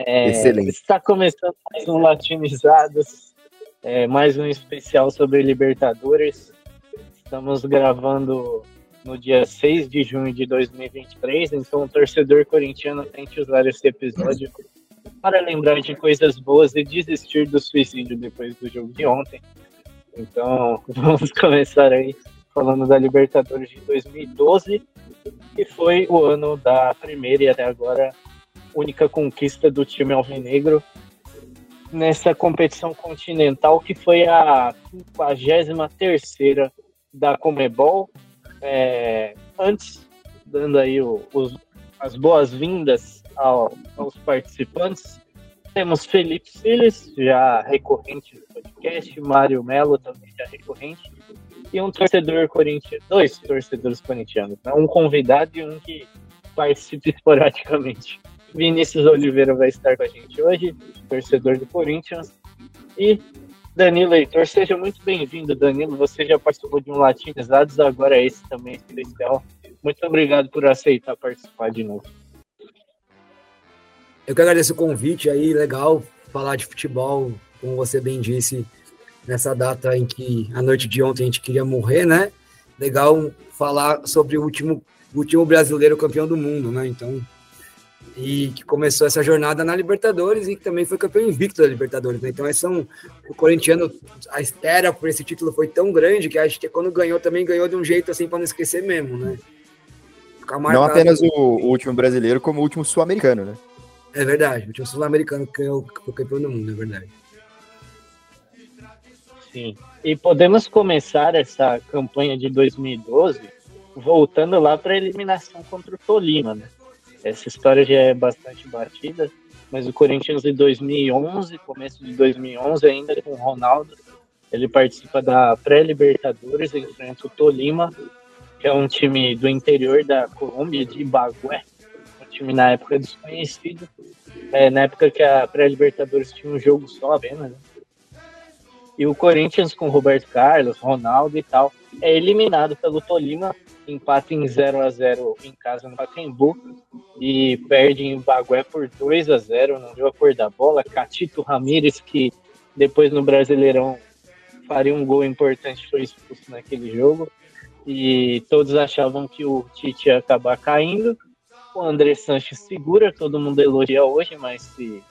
É, Excelente. Está começando mais um Latinizados, é, mais um especial sobre Libertadores. Estamos gravando no dia 6 de junho de 2023, então o torcedor corintiano tente usar esse episódio para lembrar de coisas boas e desistir do suicídio depois do jogo de ontem. Então, vamos começar aí falando da Libertadores de 2012, que foi o ano da primeira e até agora única conquista do time alvinegro nessa competição continental, que foi a 53 da Comebol. É, antes, dando aí o, os, as boas-vindas ao, aos participantes, temos Felipe Siles, já recorrente do podcast, Mário Melo, também já recorrente, e um torcedor corintiano, dois torcedores corintianos, né? um convidado e um que participa esporadicamente. Vinícius Oliveira vai estar com a gente hoje, torcedor do Corinthians. E Danilo Heitor, seja muito bem-vindo, Danilo. Você já participou de um Latinizados, agora é esse também especial. Muito obrigado por aceitar participar de novo. Eu que agradeço o convite aí, legal falar de futebol, como você bem disse, nessa data em que a noite de ontem a gente queria morrer, né? Legal falar sobre o último, o último brasileiro campeão do mundo, né? Então, e que começou essa jornada na Libertadores e que também foi campeão invicto da Libertadores. Né? Então, é são, o corintiano, a espera por esse título foi tão grande que acho que quando ganhou, também ganhou de um jeito assim para não esquecer mesmo, né? Não apenas o, o, último brasileiro, como o último sul-americano, né? É verdade, o último sul-americano que ganhou o campeão do mundo, é verdade. Sim. E podemos começar essa campanha de 2012 voltando lá para a eliminação contra o Tolima, né? Essa história já é bastante batida, mas o Corinthians em 2011, começo de 2011, ainda com o Ronaldo, ele participa da pré-Libertadores, enfrenta o Tolima, que é um time do interior da Colômbia, de Bagué, um time na época desconhecido, é, na época que a pré-Libertadores tinha um jogo só apenas, né? E o Corinthians com Roberto Carlos, Ronaldo e tal, é eliminado pelo Tolima empata em 0 a 0 em casa no Pacaembu e perde em Bagué por 2 a 0 não deu a cor da bola. Catito Ramírez, que depois no Brasileirão faria um gol importante, foi expulso naquele jogo. E todos achavam que o Tite ia acabar caindo. O André Sanches segura, todo mundo elogia hoje, mas se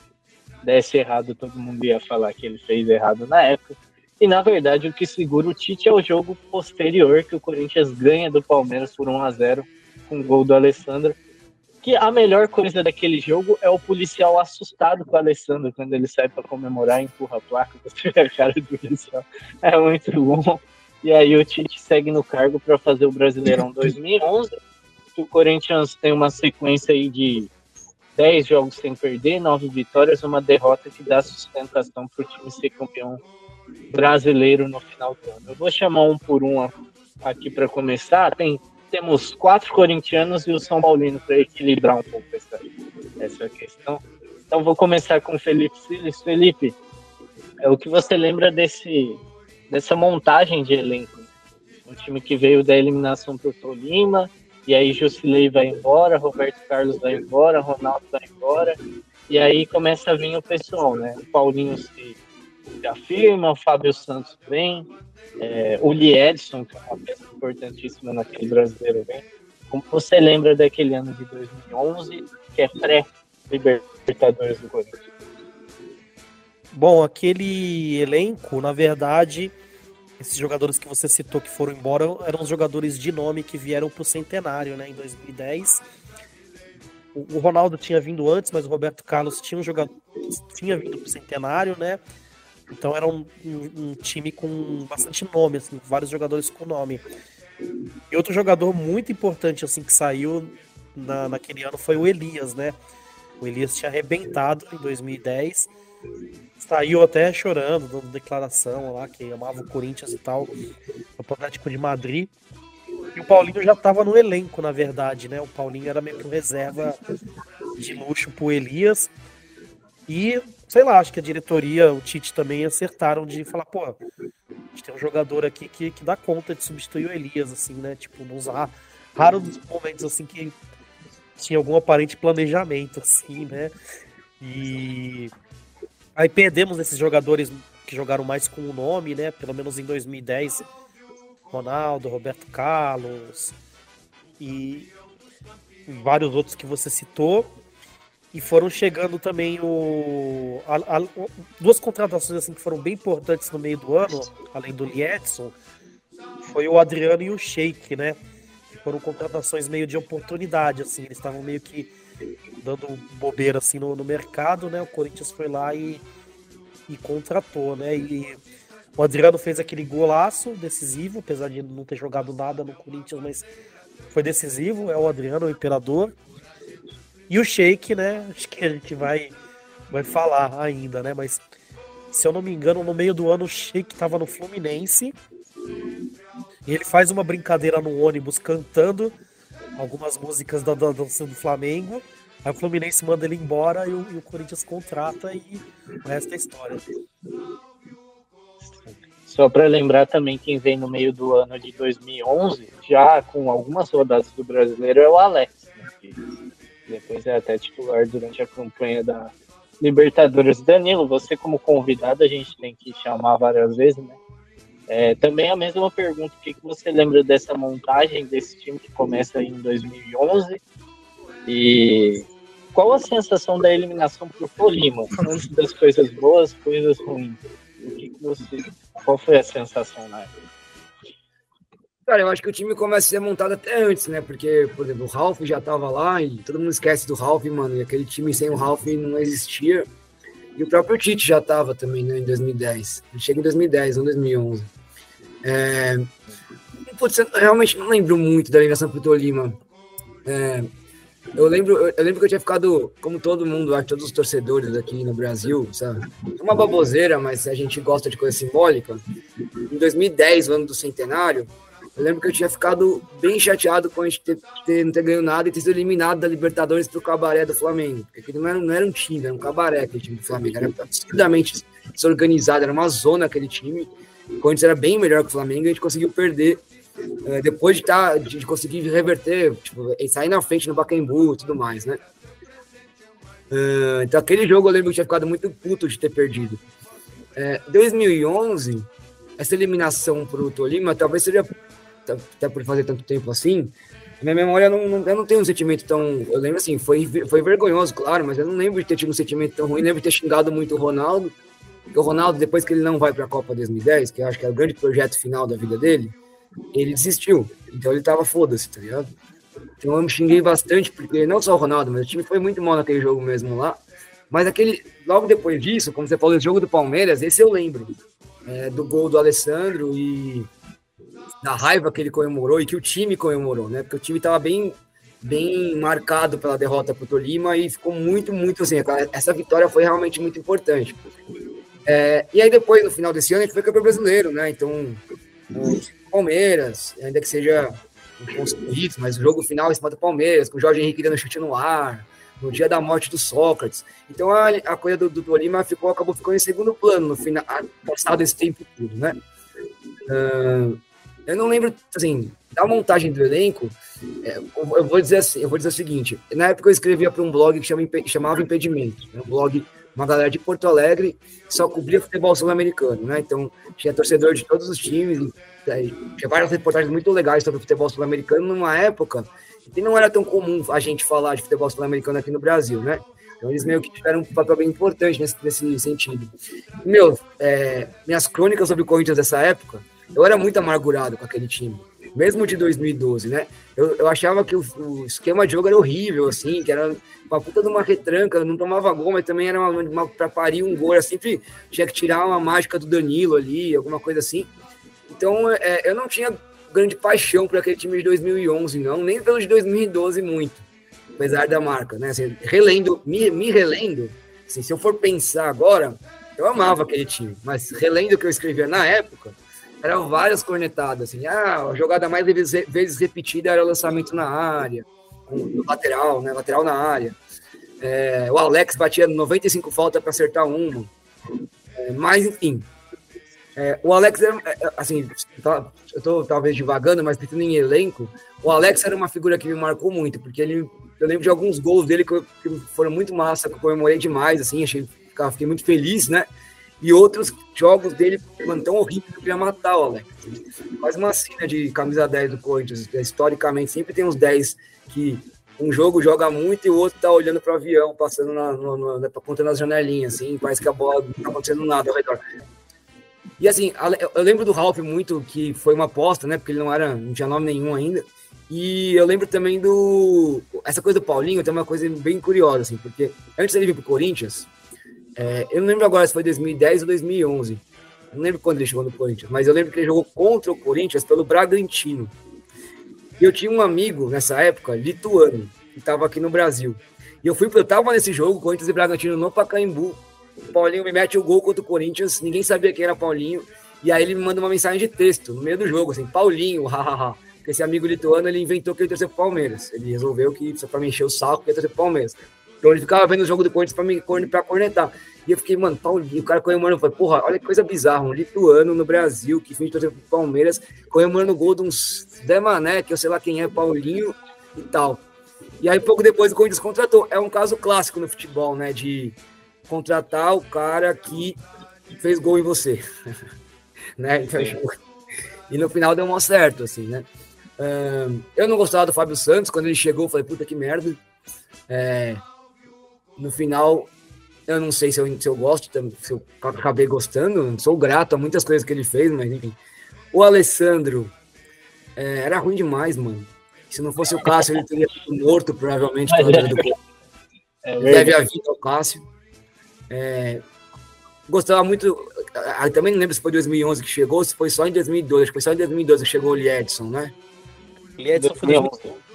desse errado, todo mundo ia falar que ele fez errado na época. E na verdade, o que segura o Tite é o jogo posterior, que o Corinthians ganha do Palmeiras por 1 a 0 com o gol do Alessandro. Que a melhor coisa daquele jogo é o policial assustado com o Alessandro quando ele sai para comemorar, empurra a placa, você vê a cara do policial. É muito bom. E aí o Tite segue no cargo para fazer o Brasileirão 2011. o Corinthians tem uma sequência aí de 10 jogos sem perder, 9 vitórias, uma derrota que dá sustentação para o time ser campeão brasileiro no final do ano. Eu vou chamar um por um aqui para começar. Tem, temos quatro corintianos e o São Paulino para equilibrar um pouco essa, essa questão. Então vou começar com o Felipe Siles. Felipe, é o que você lembra desse, dessa montagem de elenco? Um time que veio da eliminação para o Tolima, e aí Jusilei vai embora, Roberto Carlos vai embora, Ronaldo vai embora, e aí começa a vir o pessoal, né? O Paulinho se se afirma, o Fábio Santos vem, é, o Lee Edson, que é uma peça importantíssima naquele brasileiro, vem. Como você lembra daquele ano de 2011, que é pré-Libertadores do Corinthians? Bom, aquele elenco, na verdade, esses jogadores que você citou que foram embora eram os jogadores de nome que vieram para o centenário, né, em 2010. O Ronaldo tinha vindo antes, mas o Roberto Carlos tinha um jogador tinha vindo para o centenário, né? Então era um, um, um, time com bastante nome, assim, vários jogadores com nome. E outro jogador muito importante assim que saiu na, naquele ano foi o Elias, né? O Elias tinha arrebentado em 2010. Saiu até chorando, dando declaração lá, que amava o Corinthians e tal, no Atlético de Madrid. E o Paulinho já estava no elenco, na verdade, né? O Paulinho era meio que um reserva de luxo pro Elias. E sei lá, acho que a diretoria, o Tite também acertaram de falar, pô, a gente tem um jogador aqui que, que dá conta de substituir o Elias, assim, né? Tipo, usar raros momentos assim que tinha algum aparente planejamento, assim, né? E aí perdemos esses jogadores que jogaram mais com o nome, né? Pelo menos em 2010, Ronaldo, Roberto Carlos e vários outros que você citou. E foram chegando também o, a, a, duas contratações assim que foram bem importantes no meio do ano, além do Liedson, foi o Adriano e o Sheik, né? Foram contratações meio de oportunidade, assim, eles estavam meio que dando bobeira assim no, no mercado, né? O Corinthians foi lá e, e contratou, né? E o Adriano fez aquele golaço decisivo, apesar de não ter jogado nada no Corinthians, mas foi decisivo, é o Adriano, o imperador. E o Sheik, né? Acho que a gente vai, vai falar ainda, né? Mas se eu não me engano, no meio do ano o Sheik estava no Fluminense. E ele faz uma brincadeira no ônibus cantando algumas músicas da dança do Flamengo. Aí o Fluminense manda ele embora e o, e o Corinthians contrata e o resto é história. Só para lembrar também, quem vem no meio do ano de 2011, já com algumas rodadas do brasileiro, é o Alex, né, depois é até titular durante a campanha da Libertadores. Danilo, você como convidado, a gente tem que chamar várias vezes, né? É, também a mesma pergunta, o que, que você lembra dessa montagem desse time que começa em 2011 e qual a sensação da eliminação para o Tolima? Antes das coisas boas, coisas ruins. O que, que você, qual foi a sensação na época? Cara, eu acho que o time começa a ser montado até antes, né? Porque, por exemplo, o Ralph já tava lá e todo mundo esquece do Ralph, mano. E aquele time sem o Ralph não existia. E o próprio Tite já tava também, né? Em 2010. Ele chega em 2010, não 2011. É... Putz, eu realmente não lembro muito da eliminação pro Tolima. É... Eu lembro, eu lembro que eu tinha ficado, como todo mundo, acho, todos os torcedores aqui no Brasil, sabe? Uma baboseira, mas a gente gosta de coisa simbólica. Em 2010, o ano do centenário, eu lembro que eu tinha ficado bem chateado com a gente ter, ter, não ter ganho nada e ter sido eliminado da Libertadores pro cabaré do Flamengo. Porque aquele não era, não era um time, era um cabaré aquele time do Flamengo. Era absurdamente desorganizado, era uma zona aquele time. O Corinthians era bem melhor que o Flamengo a gente conseguiu perder. Uh, depois de, tá, de conseguir reverter, tipo, sair na frente no Pacaembu e tudo mais, né? Uh, então aquele jogo eu lembro que eu tinha ficado muito puto de ter perdido. Uh, 2011, essa eliminação para o Tolima talvez seja até por fazer tanto tempo assim, minha memória não, não, eu não tenho um sentimento tão. Eu lembro assim, foi, foi vergonhoso, claro, mas eu não lembro de ter tido um sentimento tão ruim. Eu lembro de ter xingado muito o Ronaldo, porque o Ronaldo, depois que ele não vai para a Copa 2010, que eu acho que é o grande projeto final da vida dele, ele desistiu. Então ele tava foda-se, tá ligado? Então eu me xinguei bastante, porque não só o Ronaldo, mas o time foi muito mal naquele jogo mesmo lá. Mas aquele, logo depois disso, como você falou, o jogo do Palmeiras, esse eu lembro. É, do gol do Alessandro e da raiva que ele comemorou e que o time comemorou, né? Porque o time estava bem, bem marcado pela derrota para o Tolima e ficou muito, muito assim. Essa vitória foi realmente muito importante. É, e aí depois, no final desse ano, a gente foi campeão brasileiro, né? Então, Palmeiras, ainda que seja sorriso, mas o jogo final em cima do Palmeiras, com o Jorge Henrique dando chute no ar, no dia da morte do Sócrates. Então a, a coisa do, do Tolima ficou, acabou ficando em segundo plano no final, passado esse tempo tudo, né? Uh, eu não lembro, assim, da montagem do elenco, é, eu vou dizer assim, eu vou dizer o seguinte, na época eu escrevia para um blog que chama, chamava Impedimento, né, um blog, uma galera de Porto Alegre, só cobria futebol sul-americano, né, então tinha torcedor de todos os times, tinha várias reportagens muito legais sobre futebol sul-americano numa época que não era tão comum a gente falar de futebol sul-americano aqui no Brasil, né, então eles meio que tiveram um papel bem importante nesse, nesse sentido. Meu, é, minhas crônicas sobre o Corinthians dessa época, eu era muito amargurado com aquele time, mesmo de 2012, né? Eu, eu achava que o, o esquema de jogo era horrível, assim, que era uma puta de uma retranca, não tomava gol, mas também era uma, uma para parir um gol, era sempre tinha que tirar uma mágica do Danilo ali, alguma coisa assim. Então, é, eu não tinha grande paixão por aquele time de 2011, não, nem pelo de 2012 muito, apesar da marca, né? Assim, relendo, me, me relendo, assim, se eu for pensar agora, eu amava aquele time, mas relendo o que eu escrevia na época, eram várias cornetadas, assim, ah, a jogada mais vezes repetida era o lançamento na área, no lateral, né, lateral na área. É, o Alex batia 95 faltas para acertar uma. É, mas, enfim, é, o Alex era, é, é, assim, tá, eu tô talvez divagando, mas pensando em elenco, o Alex era uma figura que me marcou muito, porque ele eu lembro de alguns gols dele que, que foram muito massa, que eu comemorei demais, assim, achei, fiquei muito feliz, né? E outros jogos dele, mano, tão horrível que eu queria matar o Alex. Faz uma cena de camisa 10 do Corinthians. Historicamente, sempre tem uns 10 que um jogo joga muito e o outro tá olhando para o avião, passando na, no, no, contando as janelinhas, assim, parece que a bola não tá acontecendo nada ao redor. E assim, eu lembro do Ralph muito, que foi uma aposta, né? Porque ele não era, não tinha nome nenhum ainda. E eu lembro também do. Essa coisa do Paulinho tem uma coisa bem curiosa, assim, porque antes dele vir pro Corinthians, é, eu não lembro agora se foi 2010 ou 2011. Não lembro quando ele chegou no Corinthians, mas eu lembro que ele jogou contra o Corinthians pelo Bragantino. E eu tinha um amigo nessa época, lituano, que estava aqui no Brasil. E eu fui, eu tava nesse jogo, Corinthians e Bragantino no Pacaembu. O Paulinho me mete o gol contra o Corinthians, ninguém sabia quem era Paulinho. E aí ele me manda uma mensagem de texto no meio do jogo, assim, Paulinho, hahaha. Esse amigo lituano, ele inventou que ele torcer pro Palmeiras. Ele resolveu que, só pra me encher o saco, que ia torcer pro Palmeiras. Então ele ficava vendo o jogo do Corinthians pra, me, pra cornetar. E eu fiquei, mano, Paulinho, o cara comemorando, eu falei, porra, olha que coisa bizarra, um lituano no Brasil, que finge torcer pro Palmeiras, comemorando o gol de uns Demané, que eu sei lá quem é, Paulinho e tal. E aí, pouco depois, o Corinthians contratou. É um caso clássico no futebol, né, de contratar o cara que fez gol em você. né? Então, e no final deu mal certo, assim, né? eu não gostava do Fábio Santos, quando ele chegou, eu falei, puta que merda. É, no final, eu não sei se eu, se eu gosto, se eu acabei gostando, sou grato a muitas coisas que ele fez, mas enfim. O Alessandro é, era ruim demais, mano. Se não fosse o Cássio, ele teria sido morto, provavelmente, pela do é Deve a vida ao Cássio. É, gostava muito. Também não lembro se foi 2011 que chegou, se foi só em 2012. Acho que foi só em 2012 que chegou o Liedson, né? Liedson foi 2011.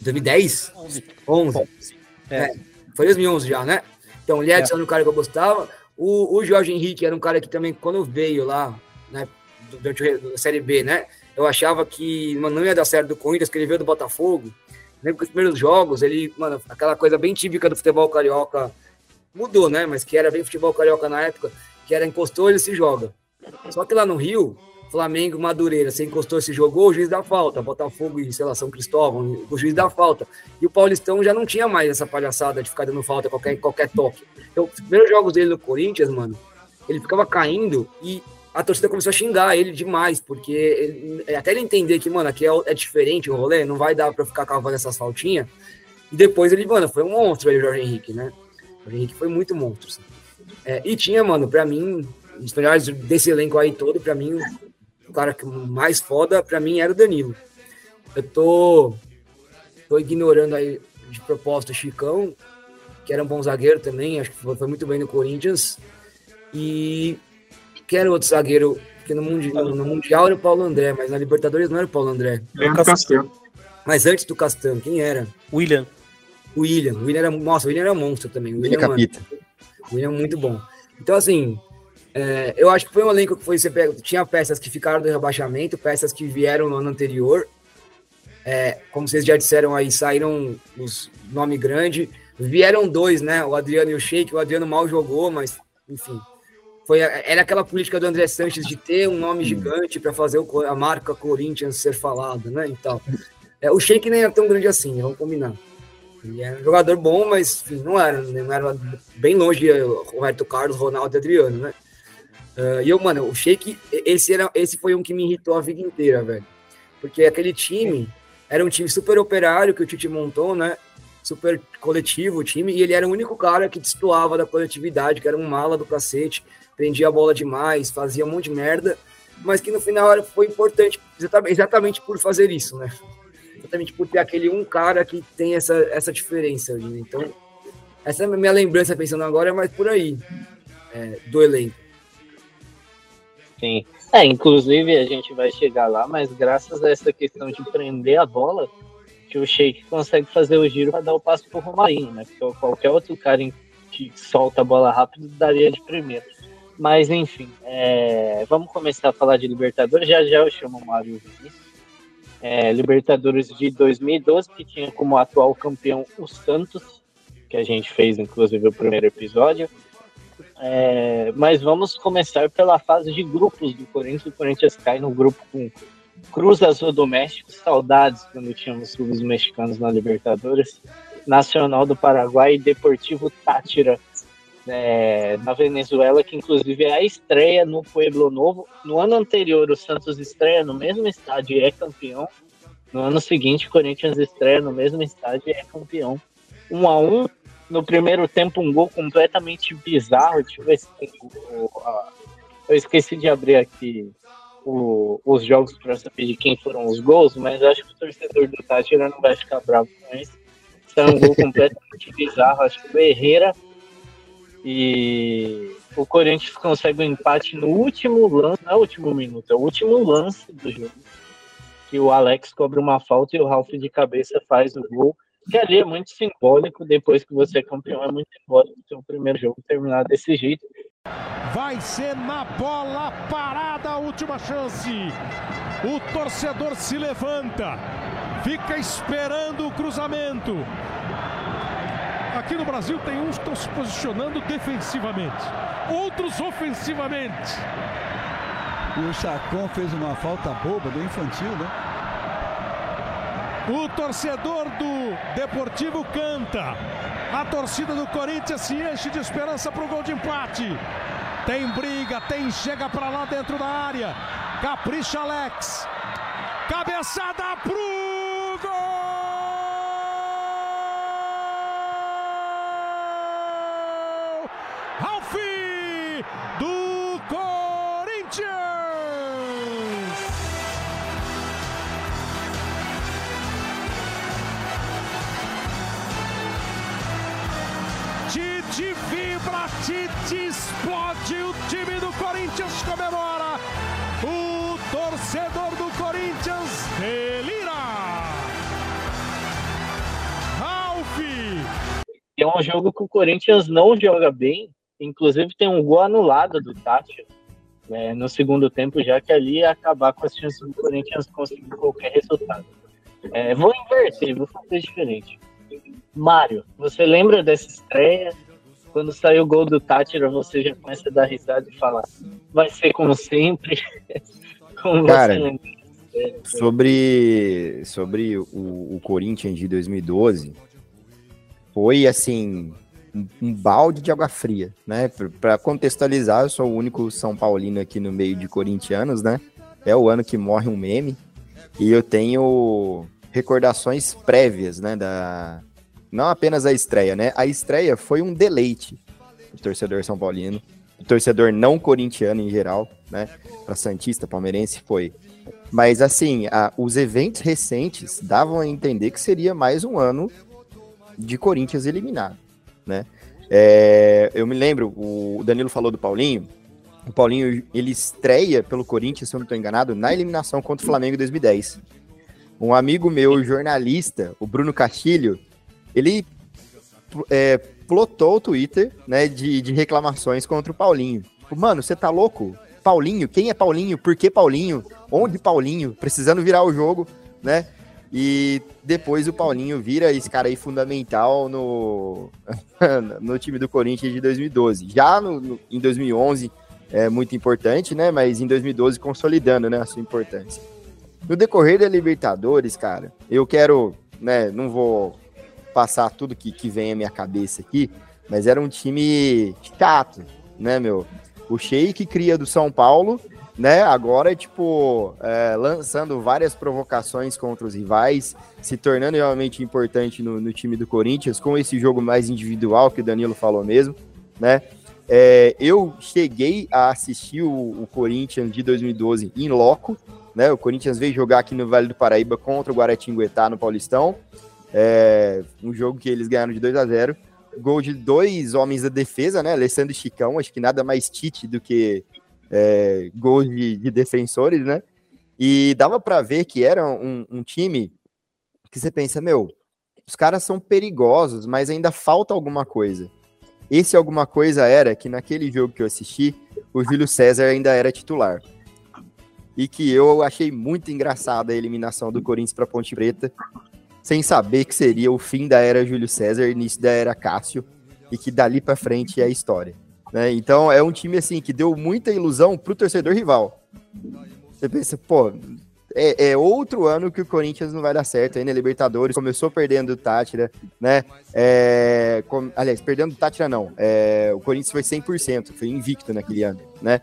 2010? 11. 11. É. é. Foi 2011 já, né? Então, o Liedson é. era um cara que eu gostava. O, o Jorge Henrique era um cara que também, quando veio lá, né, durante a Série B, né? Eu achava que mano, não ia dar certo do Corinthians, que ele veio do Botafogo. Lembro que os primeiros jogos, ele, mano, aquela coisa bem típica do futebol carioca mudou, né? Mas que era bem futebol carioca na época, que era encostou, ele se joga. Só que lá no Rio, Flamengo, Madureira, você encostou, se jogou, o juiz dá falta. Botafogo e, sei São Cristóvão, o juiz dá falta. E o Paulistão já não tinha mais essa palhaçada de ficar dando falta qualquer, qualquer toque. Então, os primeiros jogos dele no Corinthians, mano, ele ficava caindo e a torcida começou a xingar ele demais, porque ele, até ele entender que, mano, aqui é, é, diferente o rolê, não vai dar pra ficar cavando essas faltinhas. E depois ele, mano, foi um monstro ele, Jorge Henrique, né? O Jorge Henrique foi muito monstro. Assim. É, e tinha, mano, pra mim, os melhores desse elenco aí todo, pra mim, cara que mais foda, pra mim, era o Danilo. Eu tô, tô ignorando aí de propósito o Chicão, que era um bom zagueiro também, acho que foi, foi muito bem no Corinthians. E quem era o outro zagueiro? Porque no mundial, no mundial era o Paulo André, mas na Libertadores não era o Paulo André. Leandro Castan. Mas antes do Castan, quem era? William. William. O William era, nossa, o William era monstro também. O William, Capita. O William é muito bom. Então, assim, é, eu acho que foi um elenco que foi. Você pega, tinha peças que ficaram do rebaixamento, peças que vieram no ano anterior. É, como vocês já disseram aí, saíram os nome grande. Vieram dois, né? O Adriano e o Sheik. O Adriano mal jogou, mas, enfim, foi, era aquela política do André Sanches de ter um nome gigante para fazer o, a marca Corinthians ser falada, né? Então, é, o Sheik nem era tão grande assim, vamos combinar. Ele era um jogador bom, mas enfim, não era, não era bem longe Roberto Carlos, Ronaldo e Adriano, né? Uh, e eu, mano, o Sheik, esse, era, esse foi um que me irritou a vida inteira, velho. Porque aquele time era um time super operário que o Tite montou, né? Super coletivo o time, e ele era o único cara que destoava da coletividade, que era um mala do cacete prendia a bola demais, fazia um monte de merda, mas que no final foi importante exatamente por fazer isso, né? Exatamente por ter aquele um cara que tem essa, essa diferença. Né? Então, essa é a minha lembrança pensando agora, mais por aí, é, do elenco. Sim. É, inclusive a gente vai chegar lá, mas graças a essa questão de prender a bola, que o Sheik consegue fazer o giro para dar o passo pro Romarinho, né? Porque qualquer outro cara que solta a bola rápido daria de primeiro. Mas enfim, é, vamos começar a falar de Libertadores. Já já eu chamo o Mário Vinícius. É, Libertadores de 2012, que tinha como atual campeão o Santos, que a gente fez inclusive o primeiro episódio. É, mas vamos começar pela fase de grupos do Corinthians. O Corinthians cai no grupo com Cruz Azul do México, saudades quando tínhamos clubes mexicanos na Libertadores, Nacional do Paraguai e Deportivo Tátira é, na Venezuela, que inclusive é a estreia no Pueblo Novo. No ano anterior, o Santos estreia no mesmo estádio e é campeão. No ano seguinte, o Corinthians estreia no mesmo estádio e é campeão. Um a um. No primeiro tempo, um gol completamente bizarro. Deixa eu ver se tem Eu esqueci de abrir aqui o, os jogos para saber de quem foram os gols, mas acho que o torcedor do Tátira não vai ficar bravo com isso. É um gol completamente bizarro. Acho que o Herrera e o Corinthians consegue um empate no último lance, não é o último minuto, é o último lance do jogo. Que o Alex cobra uma falta e o Ralf de cabeça faz o gol. Que ali é muito simbólico, depois que você é campeão, é muito simbólico ter o primeiro jogo terminar desse jeito. Vai ser na bola parada a última chance. O torcedor se levanta, fica esperando o cruzamento. Aqui no Brasil tem uns que estão se posicionando defensivamente, outros ofensivamente. E o Chacon fez uma falta boba do infantil, né? O torcedor do Deportivo canta. A torcida do Corinthians se enche de esperança para o gol de empate. Tem briga, tem chega para lá dentro da área. Capricha Alex. Cabeçada pro Tite explode, o time do Corinthians comemora. O torcedor do Corinthians delira. Ralf. É um jogo que o Corinthians não joga bem, Inclusive tem um gol anulado do Tati né, no segundo tempo, já que ali ia acabar com as chances do Corinthians conseguir qualquer resultado. É, vou inverter, vou fazer diferente. Mário, você lembra dessa estreia? Quando saiu o gol do Tátira, você já começa a dar risada e falar, vai ser como sempre. como Cara, sobre, sobre o, o Corinthians de 2012, foi assim, um, balde de água fria, né? Para contextualizar, eu sou o único São Paulino aqui no meio de corintianos, né? É o ano que morre um meme. E eu tenho recordações prévias, né? Da... Não apenas a estreia, né? A estreia foi um deleite o torcedor São Paulino, o torcedor não corintiano em geral, né? Para Santista, Palmeirense foi. Mas assim, a, os eventos recentes davam a entender que seria mais um ano de Corinthians eliminado né? É, eu me lembro, o Danilo falou do Paulinho. O Paulinho, ele estreia pelo Corinthians, se eu não estou enganado, na eliminação contra o Flamengo em 2010. Um amigo meu, jornalista, o Bruno Castilho, ele é, plotou o Twitter, né, de, de reclamações contra o Paulinho. Tipo, mano, você tá louco? Paulinho? Quem é Paulinho? Por que Paulinho? Onde Paulinho? Precisando virar o jogo, né? E depois o Paulinho vira esse cara aí fundamental no, no time do Corinthians de 2012. Já no, no, em 2011 é muito importante, né? Mas em 2012 consolidando né, a sua importância. No decorrer da Libertadores, cara, eu quero, né? Não vou passar tudo que, que vem à minha cabeça aqui, mas era um time chato, né, meu? O Sheik cria do São Paulo né? Agora, tipo, é, lançando várias provocações contra os rivais, se tornando realmente importante no, no, time do Corinthians, com esse jogo mais individual que o Danilo falou mesmo, né? É, eu cheguei a assistir o, o, Corinthians de 2012 em loco, né? O Corinthians veio jogar aqui no Vale do Paraíba contra o Guaratinguetá no Paulistão, é, um jogo que eles ganharam de 2 a 0 Gol de dois homens da defesa, né? Alessandro e Chicão, acho que nada mais Tite do que é, gols de, de, defensores, né? E dava para ver que era um, um, time que você pensa, meu, os caras são perigosos, mas ainda falta alguma coisa. Esse alguma coisa era que naquele jogo que eu assisti, o Júlio César ainda era titular. E que eu achei muito engraçada a eliminação do Corinthians para Ponte Preta, sem saber que seria o fim da era Júlio César, início da era Cássio, e que dali para frente é a história. Né? Então é um time assim que deu muita ilusão pro torcedor rival. Você pensa, pô, é, é, outro ano que o Corinthians não vai dar certo aí na Libertadores. Começou perdendo o Tátira, né? É, com, aliás, perdendo o Tátira não. É, o Corinthians foi 100%, foi invicto naquele ano, né?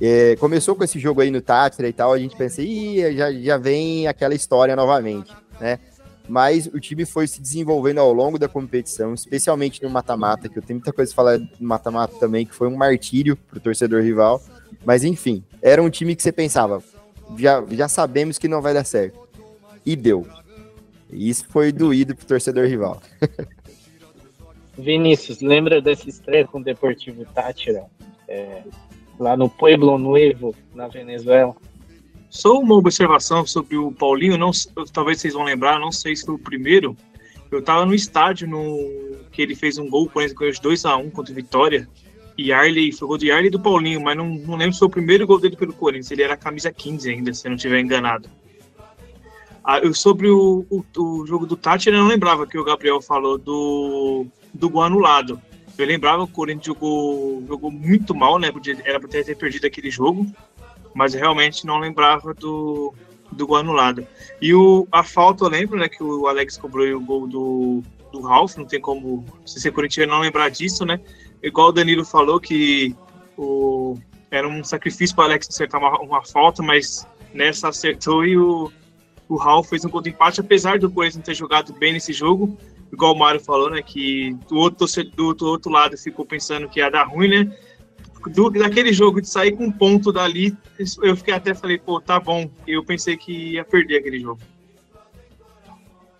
É, começou com esse jogo aí no Tátira e tal, a gente pensa, ih, já, já vem aquela história novamente, né? Mas o time foi se desenvolvendo ao longo da competição, especialmente no mata-mata, que eu tenho muita coisa a falar no mata-mata também, que foi um martírio pro torcedor rival. Mas enfim, era um time que você pensava, já, já sabemos que não vai dar certo. E deu. E isso foi doído pro torcedor rival. Vinícius, lembra dessa estreia com o Deportivo Tátira? É, lá no Pueblo Nuevo, na Venezuela? Só uma observação sobre o Paulinho, não, talvez vocês vão lembrar, não sei se foi o primeiro. Eu estava no estádio no que ele fez um gol, por exemplo, 2x1 contra o Vitória. E Arley, foi gol de Arley e do Paulinho, mas não, não lembro se foi o primeiro gol dele pelo Corinthians. Ele era camisa 15 ainda, se eu não estiver enganado. Ah, eu, sobre o, o, o, jogo do Tati, eu não lembrava que o Gabriel falou do, do gol anulado. Eu lembrava que o Corinthians jogou, jogou muito mal, né? Era para ter perdido aquele jogo, mas realmente não lembrava do, do gol anulado. E o, a falta, eu lembro, né? Que o Alex cobrou o gol do, do Ralf, não tem como, se ser corintiano, não lembrar disso, né? igual o Danilo falou, que o, era um sacrifício para o Alex acertar uma, uma, falta, mas nessa acertou e o, o Raul fez um gol de empate, apesar do Corinthians não ter jogado bem nesse jogo, igual o Mário falou, né, que do outro, do outro lado ficou pensando que ia dar ruim, né, do, daquele jogo de sair com um ponto dali, eu fiquei até falei, pô, tá bom, eu pensei que ia perder aquele jogo.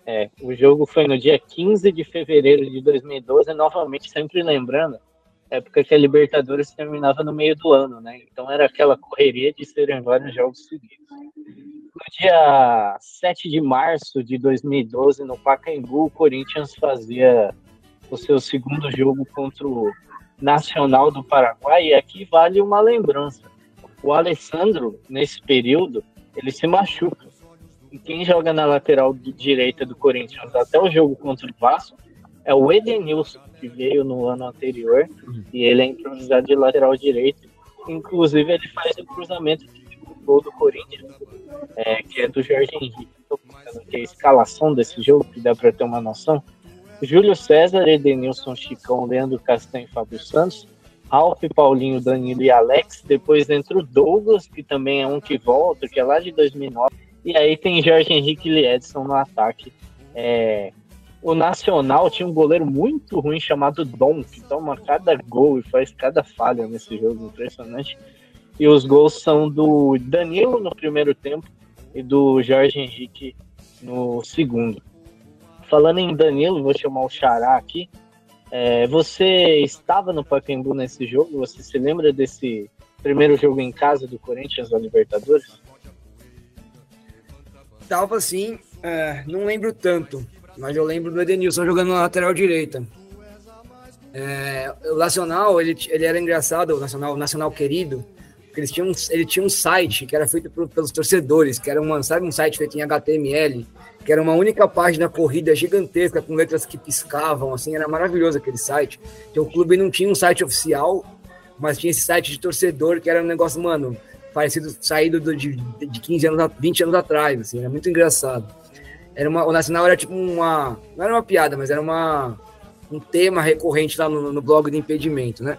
É, o jogo foi no dia 15 de fevereiro de 2012, novamente, sempre lembrando, época que a Libertadores terminava no meio do ano, né? Então era aquela correria de serem vários jogos seguidos. No dia 7 de março de 2012, no Pacaembu, o Corinthians fazia o seu segundo jogo contra o Nacional do Paraguai, e aqui vale uma lembrança. O Alessandro, nesse período, ele se machuca e quem joga na lateral direita do Corinthians até o jogo contra o Vasco é o Edenilson, que veio no ano anterior, uhum. e ele é improvisado de lateral direito. Inclusive, ele faz o cruzamento do gol do Corinthians, é, que é do Jorge Henrique. Que é a escalação desse jogo, que dá para ter uma noção. Júlio César, Edenilson, Chicão, Leandro Castanho Fábio Santos. Ralf, Paulinho, Danilo e Alex. Depois entra o Douglas, que também é um que volta, que é lá de 2009 e aí tem Jorge Henrique e Edson no ataque. É, o Nacional tinha um goleiro muito ruim chamado Dom, que toma cada gol e faz cada falha nesse jogo, impressionante. E os gols são do Danilo no primeiro tempo e do Jorge Henrique no segundo. Falando em Danilo, vou chamar o Xará aqui. É, você estava no Pacaembu nesse jogo? Você se lembra desse primeiro jogo em casa do Corinthians da Libertadores? tava assim, é, não lembro tanto, mas eu lembro do Edenilson jogando na lateral direita. É, o Nacional, ele, ele era engraçado, o Nacional, o Nacional querido, porque eles tinham, ele tinha um site que era feito por, pelos torcedores, que era uma, sabe, um site feito em HTML, que era uma única página corrida gigantesca com letras que piscavam, assim, era maravilhoso aquele site. Então o clube não tinha um site oficial, mas tinha esse site de torcedor que era um negócio, mano, parecido, saído de, de 15 anos, 20 anos atrás, assim, era muito engraçado. Era uma, o Nacional era tipo uma, não era uma piada, mas era uma, um tema recorrente lá no, no blog de impedimento, né?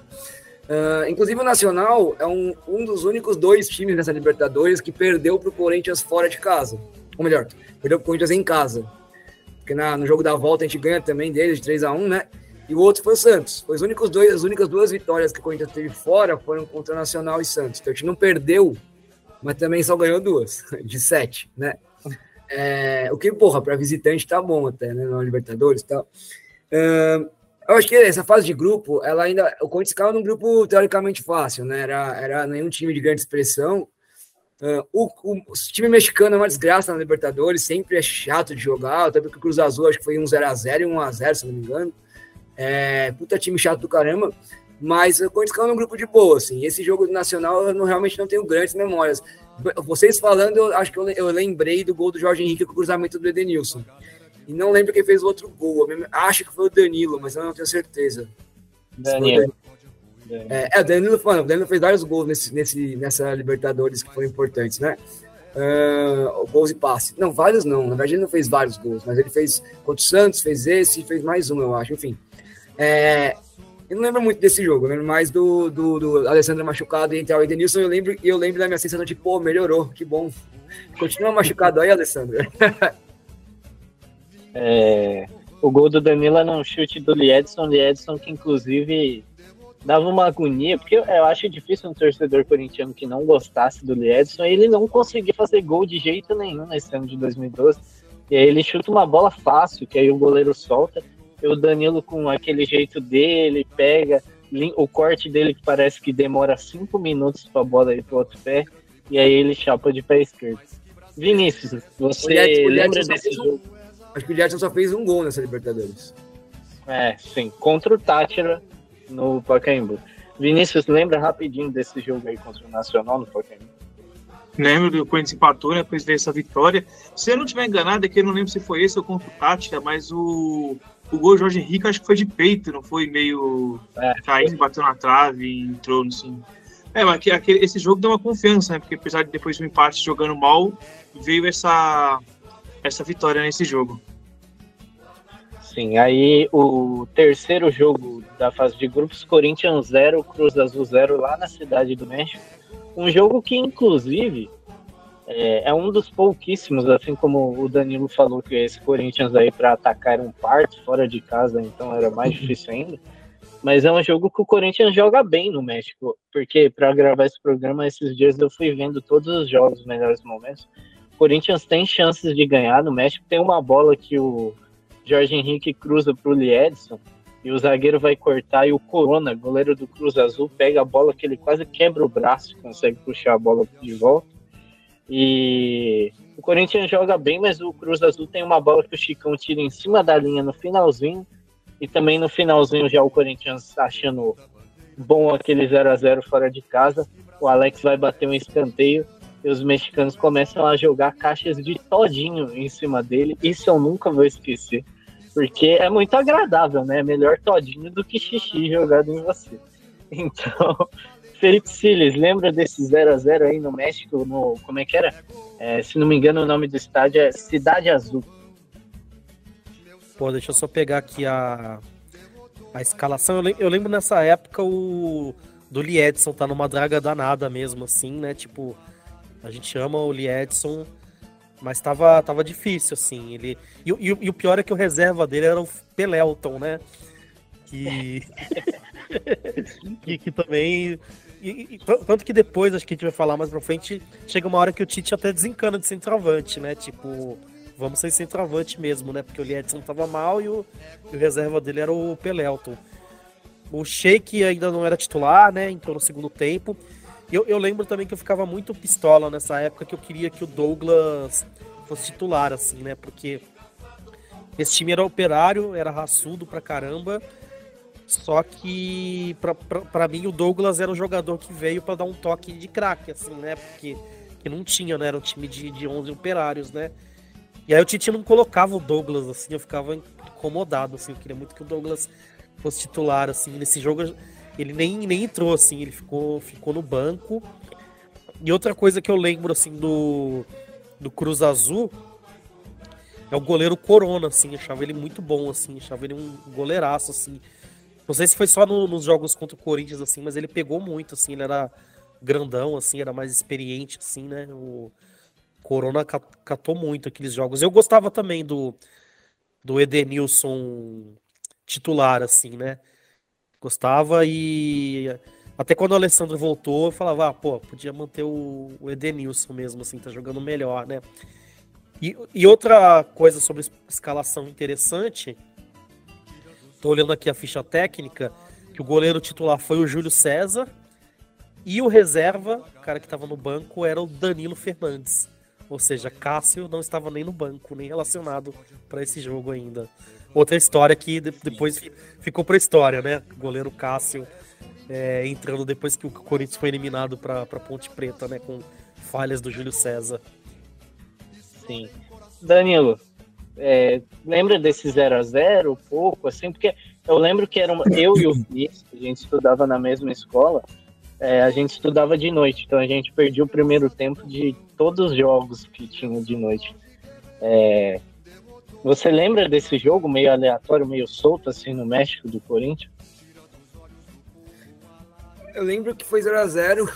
Uh, inclusive o Nacional é um, um dos únicos dois times nessa Libertadores que perdeu para o Corinthians fora de casa. Ou melhor, perdeu para o Corinthians em casa. Porque na, no jogo da volta a gente ganha também deles de 3 a 1 né? E o outro foi o Santos. Os únicos dois, as únicas duas vitórias que o Corinthians teve fora foram contra Nacional e Santos. Então a gente não perdeu, mas também só ganhou duas, de sete, né? É, o que, porra, para visitante tá bom até, né? Na Libertadores e tal. Uh, eu acho que essa fase de grupo, ela ainda. O Corinthians ficava num grupo teoricamente fácil, né? Era, era nenhum time de grande expressão. Uh, o, o, time mexicano é uma desgraça na Libertadores, sempre é chato de jogar, até porque o Cruz Azul acho que foi um 0x0 e um 1x0, se não me engano. É, puta time chato do caramba. Mas o Corinthians caiu num grupo de boa, assim. Esse jogo nacional eu não, realmente não tenho grandes memórias. Vocês falando, eu acho que eu, eu lembrei do gol do Jorge Henrique com o cruzamento do Edenilson. E não lembro quem fez o outro gol. Acho que foi o Danilo, mas eu não tenho certeza. Danilo. É, é, o Danilo, mano, o Danilo fez vários gols nesse, nesse, nessa Libertadores que foram importantes, né? uh, gols e passes. Não, vários não. Na verdade, ele não fez vários gols, mas ele fez contra o Santos, fez esse, fez mais um, eu acho. Enfim. É, eu não lembro muito desse jogo, eu lembro mais do, do, do Alessandro machucado e entrar o Edenilson. Eu lembro, eu lembro da minha sensação de, pô, melhorou, que bom. Continua machucado aí, Alessandro. é, o gol do Danilo não chute do Liedson, Liedson que inclusive dava uma agonia, porque eu acho difícil um torcedor corintiano que não gostasse do Liedson, ele não conseguia fazer gol de jeito nenhum nesse ano de 2012. E aí ele chuta uma bola fácil, que aí o goleiro solta, e o Danilo com aquele jeito dele, pega o corte dele que parece que demora cinco minutos para a bola ir pro outro pé, e aí ele chapa de pé esquerdo. Vinícius, você o lembra desse jogo? Acho que o só fez um gol nessa Libertadores. É, sim, contra o Tátira no Pacaembu. Vinícius, lembra rapidinho desse jogo aí contra o Nacional no Pacaembu? Lembro do Corinthians empatou, né, depois dessa vitória. Se eu não estiver enganado, é que eu não lembro se foi esse ou contra o Tátira, mas o, o gol Jorge Henrique acho que foi de peito, não foi meio é. caindo, bateu na trave e entrou assim. É, mas aquele, esse jogo deu uma confiança, né? Porque apesar de depois do empate jogando mal, veio essa, essa vitória nesse jogo. Sim, aí o terceiro jogo da fase de grupos, Corinthians 0, Cruz Azul 0 lá na Cidade do México. Um jogo que, inclusive, é, é, um dos pouquíssimos, assim como o Danilo falou que esse Corinthians aí para atacar era um parto fora de casa, então era mais difícil ainda. Mas é um jogo que o Corinthians joga bem no México, porque para gravar esse programa esses dias eu fui vendo todos os jogos, os melhores momentos. O Corinthians tem chances de ganhar no México. Tem uma bola que o Jorge Henrique cruza para o Liedson e o zagueiro vai cortar e o Corona, goleiro do Cruz Azul, pega a bola que ele quase quebra o braço, consegue puxar a bola de volta e o Corinthians joga bem, mas o Cruz Azul tem uma bola que o Chicão tira em cima da linha no finalzinho. E também no finalzinho já o Corinthians achando bom aquele 0 a 0 fora de casa. O Alex vai bater um escanteio e os mexicanos começam a jogar caixas de todinho em cima dele. Isso eu nunca vou esquecer. Porque é muito agradável, né? Melhor todinho do que xixi jogado em você. Então, Felipe Siles, lembra desse 0 a 0 aí no México, no como é que era? É, se não me engano, o nome do estádio é Cidade Azul. Pô, deixa eu só pegar aqui a, a escalação. Eu, eu lembro nessa época o do Liedson tá numa draga danada mesmo, assim, né? Tipo, a gente ama o Liedson, mas tava, tava difícil, assim. Ele, e, e, e o pior é que o reserva dele era o Pelelton, né? Que, que, que também e, e, tanto que depois, acho que a gente vai falar mais pra frente, chega uma hora que o Tite até desencana de centroavante, né? Tipo, vamos ser centroavante mesmo, né? Porque o Liedson tava mal e o, e o reserva dele era o Pelelton. O Sheik ainda não era titular, né? Entrou no segundo tempo. Eu, eu lembro também que eu ficava muito pistola nessa época que eu queria que o Douglas fosse titular, assim, né? Porque esse time era operário, era raçudo pra caramba. Só que, para mim, o Douglas era o jogador que veio para dar um toque de craque, assim, né? Porque que não tinha, né? Era um time de, de 11 operários, né? E aí o Tite não colocava o Douglas, assim, eu ficava incomodado, assim. Eu queria muito que o Douglas fosse titular, assim. Nesse jogo ele nem, nem entrou, assim, ele ficou, ficou no banco. E outra coisa que eu lembro, assim, do, do Cruz Azul é o goleiro Corona, assim. Achava ele muito bom, assim. Achava ele um goleiraço, assim. Não sei se foi só no, nos jogos contra o Corinthians, assim, mas ele pegou muito, assim, ele era grandão, assim, era mais experiente, assim, né? O Corona catou muito aqueles jogos. Eu gostava também do, do Edenilson titular, assim, né? Gostava e até quando o Alessandro voltou, eu falava, ah, pô, podia manter o, Edenilson mesmo, assim, tá jogando melhor, né? E, e outra coisa sobre escalação interessante Tô olhando aqui a ficha técnica, que o goleiro titular foi o Júlio César e o reserva, o cara que estava no banco, era o Danilo Fernandes. Ou seja, Cássio não estava nem no banco, nem relacionado para esse jogo ainda. Outra história que depois ficou para história, né? O goleiro Cássio é, entrando depois que o Corinthians foi eliminado para Ponte Preta, né? Com falhas do Júlio César. Sim. Danilo, é, lembra desse 0 a 0 um pouco, assim, porque eu lembro que era uma, eu e o Felipe, a gente estudava na mesma escola, é, a gente estudava de noite, então a gente perdia o primeiro tempo de todos os jogos que tinha de noite. É, você lembra desse jogo meio aleatório, meio solto assim no México do Corinthians? Eu lembro que foi 0 a 0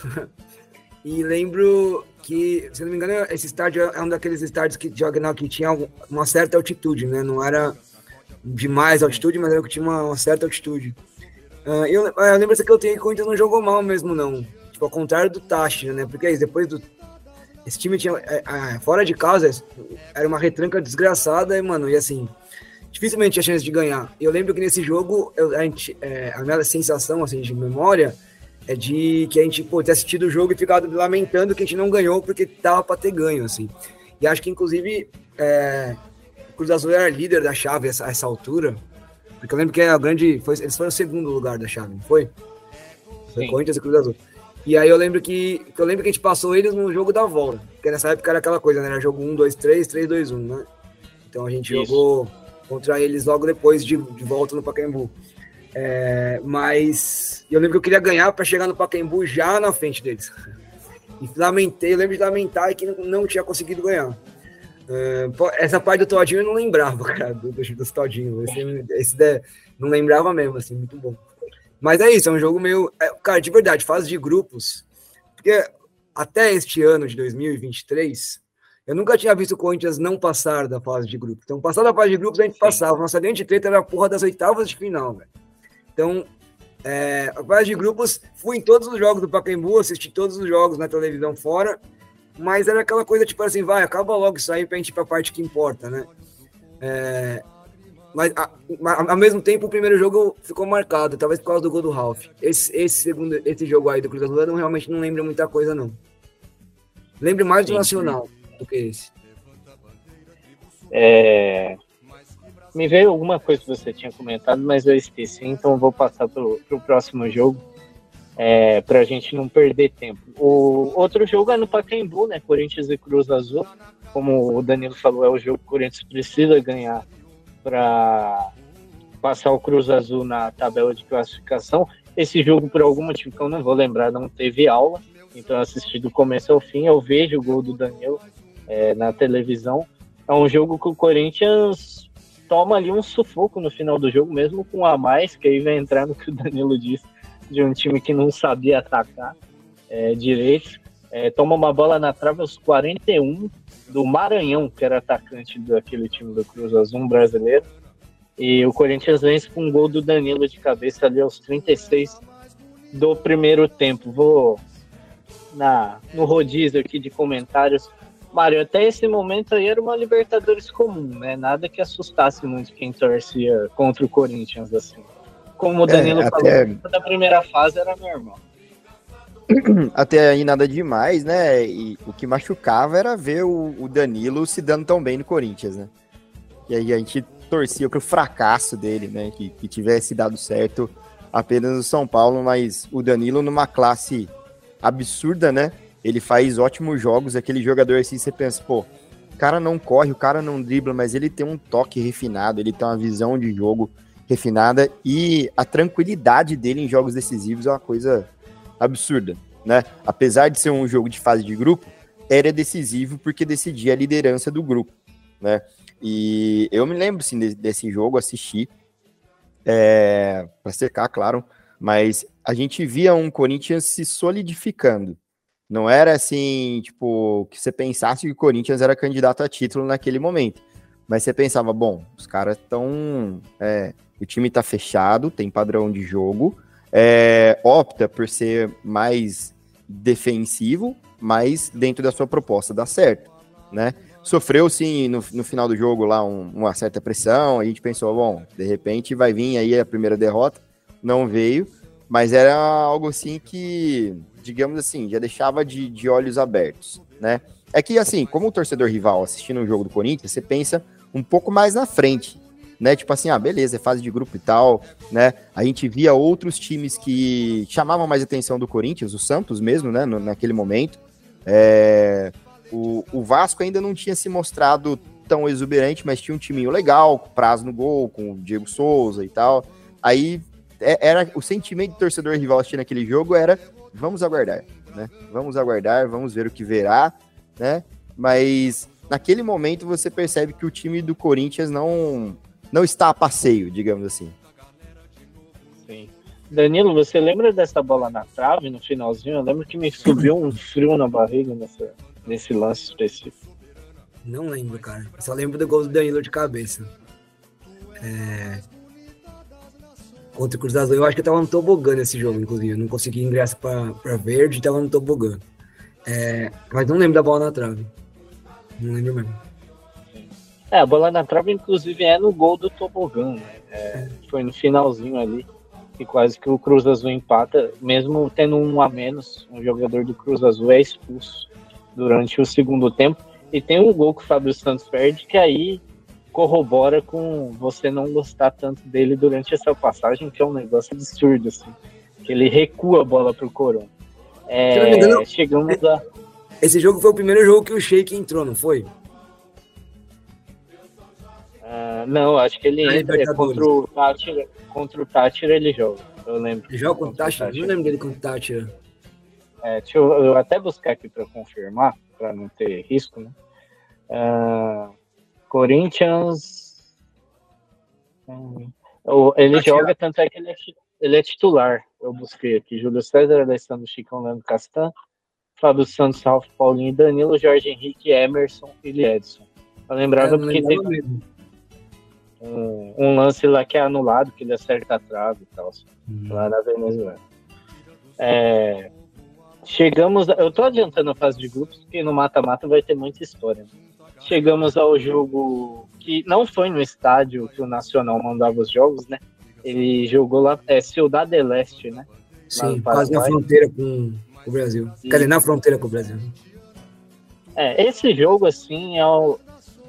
e lembro que, se não me engano, esse estádio é um daqueles estádios que joga que tinha uma certa altitude, né? Não era demais altitude, mas era que tinha uma, uma certa altitude. Uh, eu, eu lembro que eu tenho que o Corinthians não jogou mal mesmo, não. Tipo, ao contrário do Táchira, né? Porque depois do. Esse time tinha. É, é, fora de casa, era uma retranca desgraçada, e, mano, e assim. Dificilmente tinha chance de ganhar. Eu lembro que nesse jogo, eu, a, gente, é, a minha sensação, assim, de memória, é de que a gente, pô, ter assistido o jogo e ficado lamentando que a gente não ganhou porque tava pra ter ganho, assim. E acho que, inclusive, é, o Cruz Azul era líder da chave a essa, essa altura. Porque eu lembro que a grande. Foi, eles foram o segundo lugar da chave, não foi? Foi Sim. Corinthians e Cruz Azul. E aí eu lembro que. Eu lembro que a gente passou eles no jogo da volta. Porque nessa época era aquela coisa, né? Era jogo 1, 2, 3, 3, 2, 1, né? Então a gente Isso. jogou contra eles logo depois de, de volta no Pacaembu. É, mas eu lembro que eu queria ganhar para chegar no Pacaembu já na frente deles. E lamentei, eu lembro de lamentar que não, não tinha conseguido ganhar. É, essa parte do Todinho eu não lembrava, cara, do, do, dos Todinho. Esse, esse não lembrava mesmo, assim, muito bom. Mas é isso, é um jogo meio. É, cara, de verdade, fase de grupos. Porque até este ano de 2023, eu nunca tinha visto o Corinthians não passar da fase de grupos. Então, passar da fase de grupos, a gente passava. Nossa grande treta era a porra das oitavas de final, velho. Então, é, a fase de grupos, fui em todos os jogos do Pacaembu, assisti todos os jogos na televisão fora. Mas era aquela coisa tipo assim, vai, acaba logo isso aí pra gente ir pra parte que importa, né? É, mas a, a, ao mesmo tempo o primeiro jogo ficou marcado, talvez por causa do gol do Ralph. Esse, esse segundo, esse jogo aí do Cruz Azul eu não, realmente não lembro muita coisa, não. Lembro mais do Nacional do que esse. É... Me veio alguma coisa que você tinha comentado, mas eu esqueci, então vou passar pro, pro próximo jogo é, para a gente não perder tempo. O outro jogo é no Pacaembu, né? Corinthians e Cruz Azul. Como o Danilo falou, é o jogo que o Corinthians precisa ganhar para passar o Cruz Azul na tabela de classificação. Esse jogo, por algum motivo que eu não vou lembrar, não teve aula, então eu assisti do começo ao fim. Eu vejo o gol do Danilo é, na televisão. É um jogo que o Corinthians toma ali um sufoco no final do jogo, mesmo com a mais, que aí vai entrar no que o Danilo disse de um time que não sabia atacar é, direito. É, toma uma bola na trave aos 41 do Maranhão, que era atacante daquele time do Cruz Azul um brasileiro. E o Corinthians vence com um gol do Danilo de cabeça ali aos 36 do primeiro tempo. Vou na, no rodízio aqui de comentários. Mário, até esse momento aí era uma Libertadores comum, né? Nada que assustasse muito quem torcia contra o Corinthians, assim como o Danilo é, falou, até... da primeira fase era normal. Até aí nada demais, né? E o que machucava era ver o, o Danilo se dando tão bem no Corinthians, né? E aí a gente torcia pro fracasso dele, né? Que, que tivesse dado certo apenas no São Paulo, mas o Danilo numa classe absurda, né? Ele faz ótimos jogos, aquele jogador assim, você pensa, pô, o cara não corre, o cara não dribla, mas ele tem um toque refinado, ele tem uma visão de jogo refinada e a tranquilidade dele em jogos decisivos é uma coisa absurda, né? Apesar de ser um jogo de fase de grupo, era decisivo porque decidia a liderança do grupo, né? E eu me lembro, sim, desse jogo, assisti, é, para secar, claro, mas a gente via um Corinthians se solidificando. Não era assim, tipo, que você pensasse que o Corinthians era candidato a título naquele momento. Mas você pensava, bom, os caras estão é, o time está fechado, tem padrão de jogo, é, opta por ser mais defensivo, mas dentro da sua proposta dá certo, né? Sofreu sim no, no final do jogo lá um, uma certa pressão, a gente pensou, bom, de repente vai vir aí a primeira derrota, não veio, mas era algo assim que, digamos assim, já deixava de, de olhos abertos, né? É que assim, como o torcedor rival assistindo o jogo do Corinthians, você pensa um pouco mais na frente, né? Tipo assim, ah, beleza, é fase de grupo e tal, né? A gente via outros times que chamavam mais atenção do Corinthians, o Santos mesmo, né? No, naquele momento. É, o, o Vasco ainda não tinha se mostrado tão exuberante, mas tinha um timinho legal, com prazo no gol, com o Diego Souza e tal. Aí é, era o sentimento do torcedor rival assistindo aquele jogo era vamos aguardar, né? Vamos aguardar, vamos ver o que verá, né? Mas naquele momento você percebe que o time do Corinthians não não está a passeio, digamos assim. Sim. Danilo, você lembra dessa bola na trave no finalzinho? Eu lembro que me subiu um frio na barriga nessa, nesse lance específico. Não lembro, cara. Só lembro do gol do Danilo de cabeça. É... Contra o Cruz Azul. Eu acho que eu tava no tobogã nesse jogo, inclusive. Eu não consegui ingresso pra, pra verde tava no tobogã. É... Mas não lembro da bola na trave. Não lembro mesmo. É, a bola na trave, inclusive, é no gol do tobogã, né? É, foi no finalzinho ali. E quase que o Cruz Azul empata, mesmo tendo um a menos, um jogador do Cruz Azul é expulso durante o segundo tempo. E tem um gol que o Fábio Santos perde, que aí corrobora com você não gostar tanto dele durante essa passagem, que é um negócio absurdo, assim. Que ele recua a bola pro Corão. É, engano, chegamos a. Esse jogo foi o primeiro jogo que o Sheik entrou, não foi? Uh, não, acho que ele entra é contra o Tátira. Contra o Tátira ele joga. Eu lembro. Ele joga contra o Tátira? Não lembro dele contra o Tátira. É, deixa eu, eu até buscar aqui para confirmar, para não ter risco, né? Uh, Corinthians. Ele joga, tanto é que ele é, ele é titular. Eu busquei aqui: Júlio César, Alessandro Chicão, Leandro Castan, Fábio Santos, Ralf Paulinho, Danilo, Jorge Henrique, Emerson e Edson. Eu lembrava é, porque tem um, um, lance lá que é anulado, que ele acerta a trave e tal, hum. lá na Venezuela. É, chegamos. Eu tô adiantando a fase de grupos, porque no mata-mata vai ter muita história. Né? Chegamos ao jogo que não foi no estádio que o Nacional mandava os jogos, né? Ele jogou lá, é Ciudad del Leste, né? Sim, quase na fronteira com, o Brasil. Sim. Dizer, na fronteira com o Brasil. É, esse jogo, assim, é, o,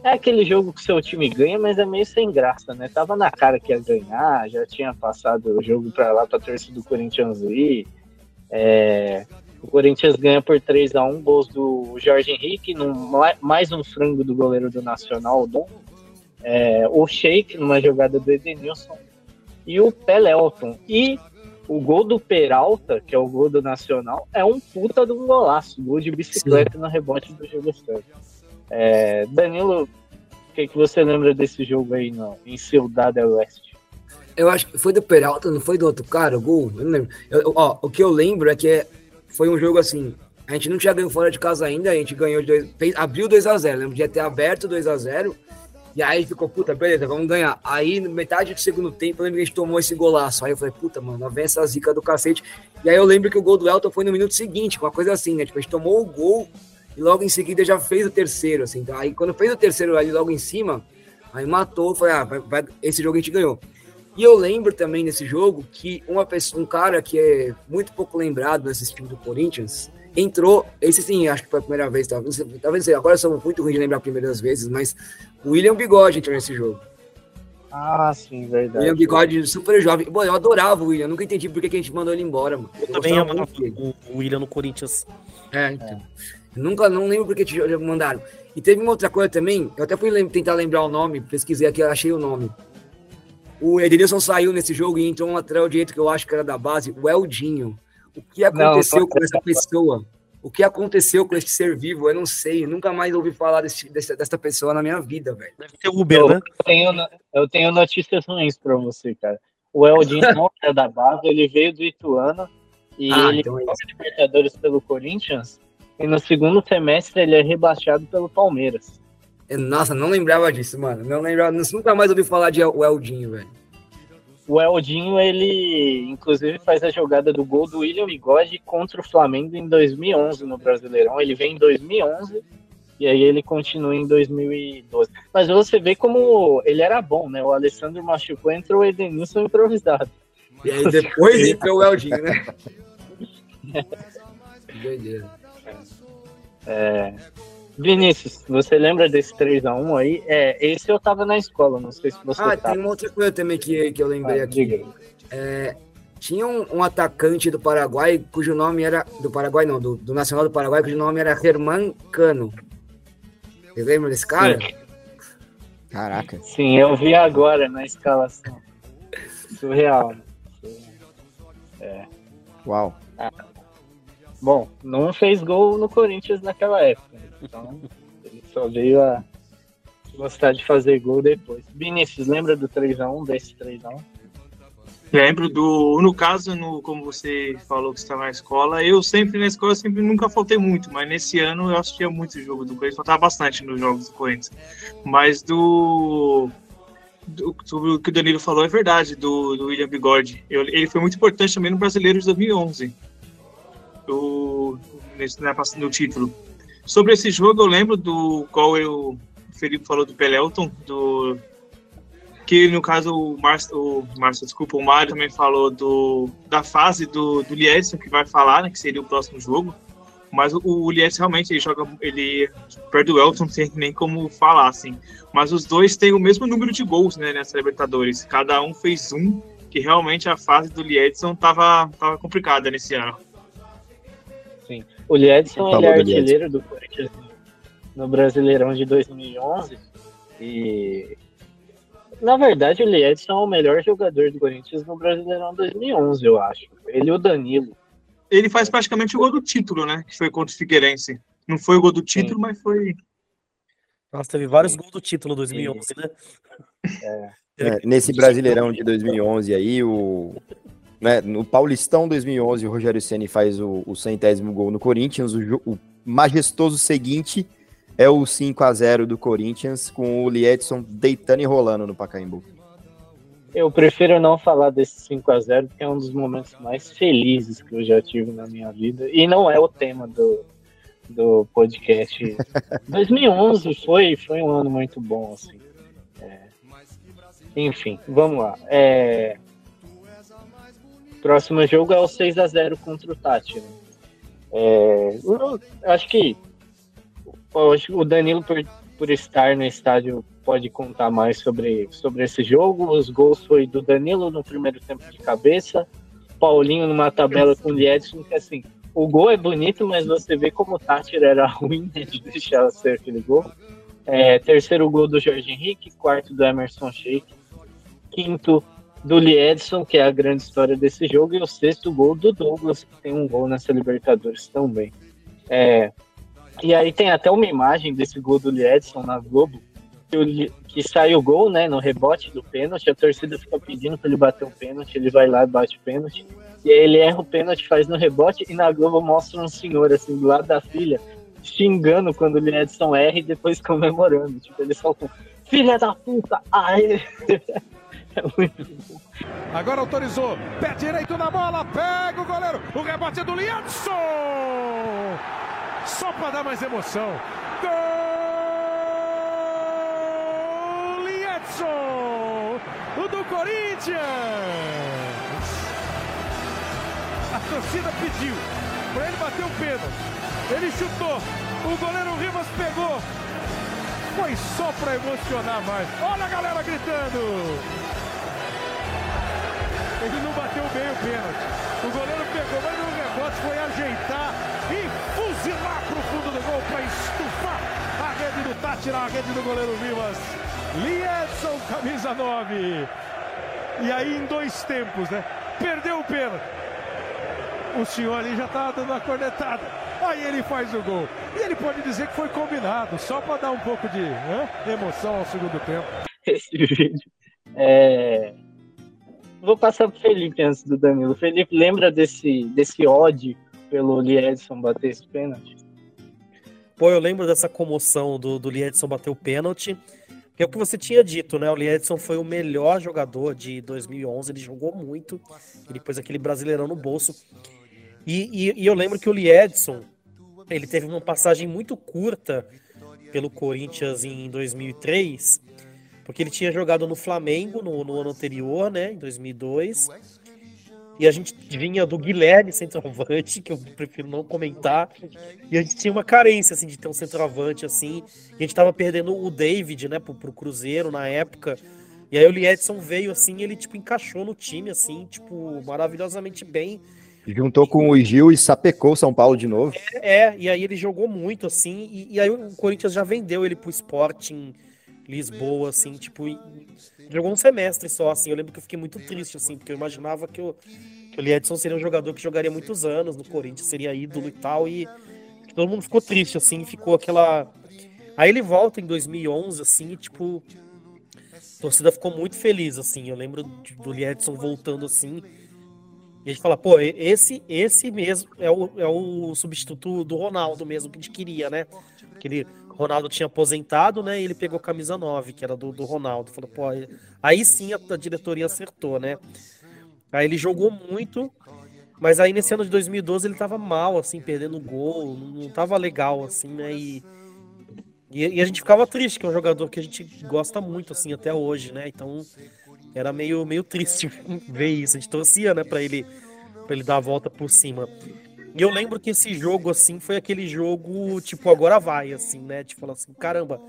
é aquele jogo que seu time ganha, mas é meio sem graça, né? Tava na cara que ia ganhar, já tinha passado o jogo para lá pra torcida do Corinthians ir. É, o Corinthians ganha por 3 a 1 gols do Jorge Henrique, num, mais um frango do goleiro do Nacional, o Dom. É, o Sheik, numa jogada do Edenilson. E o Pelelton. E o gol do Peralta, que é o gol do Nacional, é um puta de um golaço. Gol de bicicleta Sim. no rebote do jogo é, Danilo, o que, que você lembra desse jogo aí no, em Ciudad del Oeste? Eu acho que foi do Peralta, não foi do outro cara, o gol? Eu não lembro. Eu, ó, o que eu lembro é que é foi um jogo assim. A gente não tinha ganho fora de casa ainda, a gente ganhou, dois, fez, abriu 2x0. Lembro de ter aberto 2x0. E aí ficou, puta, beleza, vamos ganhar. Aí, metade do segundo tempo, eu lembro que a gente tomou esse golaço. Aí eu falei, puta, mano, vem essa zica do cacete. E aí eu lembro que o gol do Elton foi no minuto seguinte, uma coisa assim, né? Tipo, a gente tomou o gol e logo em seguida já fez o terceiro, assim. Então, aí quando fez o terceiro ali logo em cima, aí matou, foi, ah, vai, vai, esse jogo a gente ganhou. E eu lembro também nesse jogo que uma pessoa, um cara que é muito pouco lembrado nesse time do Corinthians entrou. Esse sim, acho que foi a primeira vez. Talvez, talvez agora sou muito ruim de lembrar primeiras vezes, mas o William Bigode entrou nesse jogo. Ah, sim, verdade. William Bigode, super jovem. Bom, eu adorava o William, nunca entendi por que a gente mandou ele embora. Mano. Eu, eu também amava o William no Corinthians. É, então. É. Nunca, não lembro por que mandaram. E teve uma outra coisa também, eu até fui tentar lembrar o nome, pesquisei aqui, achei o nome. O Edenilson saiu nesse jogo e entrou um lateral direito que eu acho que era da base, o Eldinho. O que aconteceu não, com essa pessoa? O que aconteceu com esse ser vivo? Eu não sei. Eu nunca mais ouvi falar desse, dessa, dessa pessoa na minha vida, velho. Deve ter Uber, eu, né? Tenho, eu tenho notícias ruins pra você, cara. O Eldinho não é da base, ele veio do Ituano e ah, ele então é Libertadores pelo Corinthians. E no segundo semestre ele é rebaixado pelo Palmeiras. Nossa, não lembrava disso, mano. Não lembrava, nunca mais ouvi falar de o Eldinho, velho. O Eldinho, ele inclusive faz a jogada do gol do William Bigode contra o Flamengo em 2011 no Brasileirão. Ele vem em 2011 e aí ele continua em 2012. Mas você vê como ele era bom, né? O Alessandro machucou, entrou o Edenilson improvisado. E aí depois entrou o Eldinho, né? Doideira. É, Vinícius, você lembra desse 3x1 aí? É, esse eu tava na escola, não sei se você Ah, tá. tem uma outra coisa também que, que eu lembrei ah, aqui. É, tinha um, um, atacante do Paraguai cujo nome era. Do Paraguai, não, do, do Nacional do Paraguai, cujo nome era Germán Cano. Você lembra desse cara? Sim. Caraca. Sim, eu vi agora na escalação. Surreal. Uau. Bom, não fez gol no Corinthians naquela época. Então, ele só veio a gostar de fazer gol depois. Vinícius, lembra do 3x1, desse 3x1? Lembro do. No caso, no, como você falou que estava na escola, eu sempre na escola sempre nunca faltei muito, mas nesse ano eu assistia muito o jogo do Corinthians, faltava bastante nos jogos do Corinthians. Mas do. do sobre o que o Danilo falou é verdade, do, do William Bigode. Eu, ele foi muito importante também no Brasileiro de 2011. Do, nesse, né, no título. Sobre esse jogo, eu lembro do qual eu, o Felipe falou do Pelelton, do que no caso o Márcio, o desculpa, o Mário também falou do, da fase do, do Liedson, que vai falar, né, que seria o próximo jogo. Mas o, o realmente ele joga, ele perde o Elton, não tem nem como falar, assim. Mas os dois têm o mesmo número de gols, né, nessa Libertadores. Cada um fez um, que realmente a fase do Liedson tava, tava complicada nesse ano. Sim. O Liedson ele é artilheiro do Corinthians no Brasileirão de 2011 e na verdade, o Liedson é o melhor jogador do Corinthians no Brasileirão 2011, eu acho. Ele e o Danilo. Ele faz praticamente o gol do título, né? Que foi contra o Figueirense. Não foi o gol do título, Sim. mas foi. Nossa, teve vários gols do título 2011, Sim. né? É. É, nesse Brasileirão de 2011 aí, o, né, no Paulistão 2011, o Rogério Ceni faz o, o centésimo gol no Corinthians. O, o majestoso seguinte é o 5 a 0 do Corinthians, com o Liedson deitando e rolando no Pacaembu. Eu prefiro não falar desse 5 a 0 porque é um dos momentos mais felizes que eu já tive na minha vida. E não é o tema do, do podcast. 2011 foi, foi um ano muito bom, assim. É... Enfim, vamos lá. É... Próximo jogo é o 6 a 0 contra o Tati. Né? É... Acho que o Danilo, por, por estar no estádio, pode contar mais sobre, sobre esse jogo. Os gols foi do Danilo no primeiro tempo de cabeça, Paulinho numa tabela com o Liedson, que assim, o gol é bonito, mas você vê como o Tátira era ruim né, de deixar ser aquele gol. É, terceiro gol do Jorge Henrique, quarto do Emerson Sheik, quinto do Liedson, que é a grande história desse jogo, e o sexto gol do Douglas, que tem um gol nessa Libertadores também. É, e aí tem até uma imagem desse gol do Liedson na Globo, que, que sai o gol, né, no rebote do pênalti, a torcida fica pedindo para ele bater o pênalti, ele vai lá e bate o pênalti, e aí ele erra o pênalti, faz no rebote, e na Globo mostra um senhor, assim, do lado da filha, xingando quando o Liedson erra e depois comemorando, tipo, ele só com, filha da puta, ai... Agora autorizou, pé direito na bola, pega o goleiro, o rebote é do Liedson! só para dar mais emoção. Gol! Liedson! O do Corinthians! A torcida pediu para ele bater o pênalti. Ele chutou. O goleiro Rivas pegou. Foi só para emocionar mais. Olha a galera gritando. Ele não bateu bem o pênalti. O goleiro pegou, mas no rebote foi ajeitar e fuzilar para o fundo do gol para estufar a rede do Tátira, a rede do goleiro Vivas. Liedson, camisa 9. E aí em dois tempos, né? Perdeu o pênalti. O senhor ali já tá dando a cornetada. Aí ele faz o gol. E ele pode dizer que foi combinado, só para dar um pouco de né, emoção ao segundo tempo. Esse vídeo. É... Vou passar pro Felipe antes do Danilo. Felipe, lembra desse, desse ódio pelo Liedson bater esse pênalti. Pô, eu lembro dessa comoção do, do Liedson bater o pênalti. Que é o que você tinha dito, né? O Liedson foi o melhor jogador de 2011, ele jogou muito, ele pôs aquele brasileirão no bolso. E, e, e eu lembro que o Liedson, ele teve uma passagem muito curta pelo Corinthians em 2003, porque ele tinha jogado no Flamengo no, no ano anterior, né, em 2002, e a gente vinha do Guilherme centroavante, que eu prefiro não comentar. E a gente tinha uma carência, assim, de ter um centroavante, assim. E a gente tava perdendo o David, né, pro, pro Cruzeiro na época. E aí o Liedson veio, assim, ele, tipo, encaixou no time, assim, tipo, maravilhosamente bem. Juntou com o Gil e sapecou São Paulo de novo. É, é, e aí ele jogou muito, assim. E, e aí o Corinthians já vendeu ele pro Sporting Lisboa, assim, tipo, jogou um semestre só, assim. Eu lembro que eu fiquei muito triste, assim, porque eu imaginava que eu, que o Liedson seria um jogador que jogaria muitos anos no Corinthians, seria ídolo e tal, e todo mundo ficou triste, assim, ficou aquela... Aí ele volta em 2011, assim, e, tipo, a torcida ficou muito feliz, assim, eu lembro do Liedson voltando, assim, e a gente fala, pô, esse, esse mesmo é o, é o substituto do Ronaldo mesmo que a gente queria, né? Aquele Ronaldo tinha aposentado, né? E ele pegou camisa 9, que era do, do Ronaldo. Falou, pô, aí sim a, a diretoria acertou, né? Aí ele jogou muito, mas aí nesse ano de 2012 ele tava mal, assim, perdendo gol, não tava legal, assim, né? E, e, e, a gente ficava triste, que é um jogador que a gente gosta muito, assim, até hoje, né? Então era meio, meio triste ver isso. A gente torcia, né, pra ele, pra ele dar a volta por cima. E eu lembro que esse jogo, assim, foi aquele jogo, tipo, agora vai, assim, né? Tipo, assim, caramba,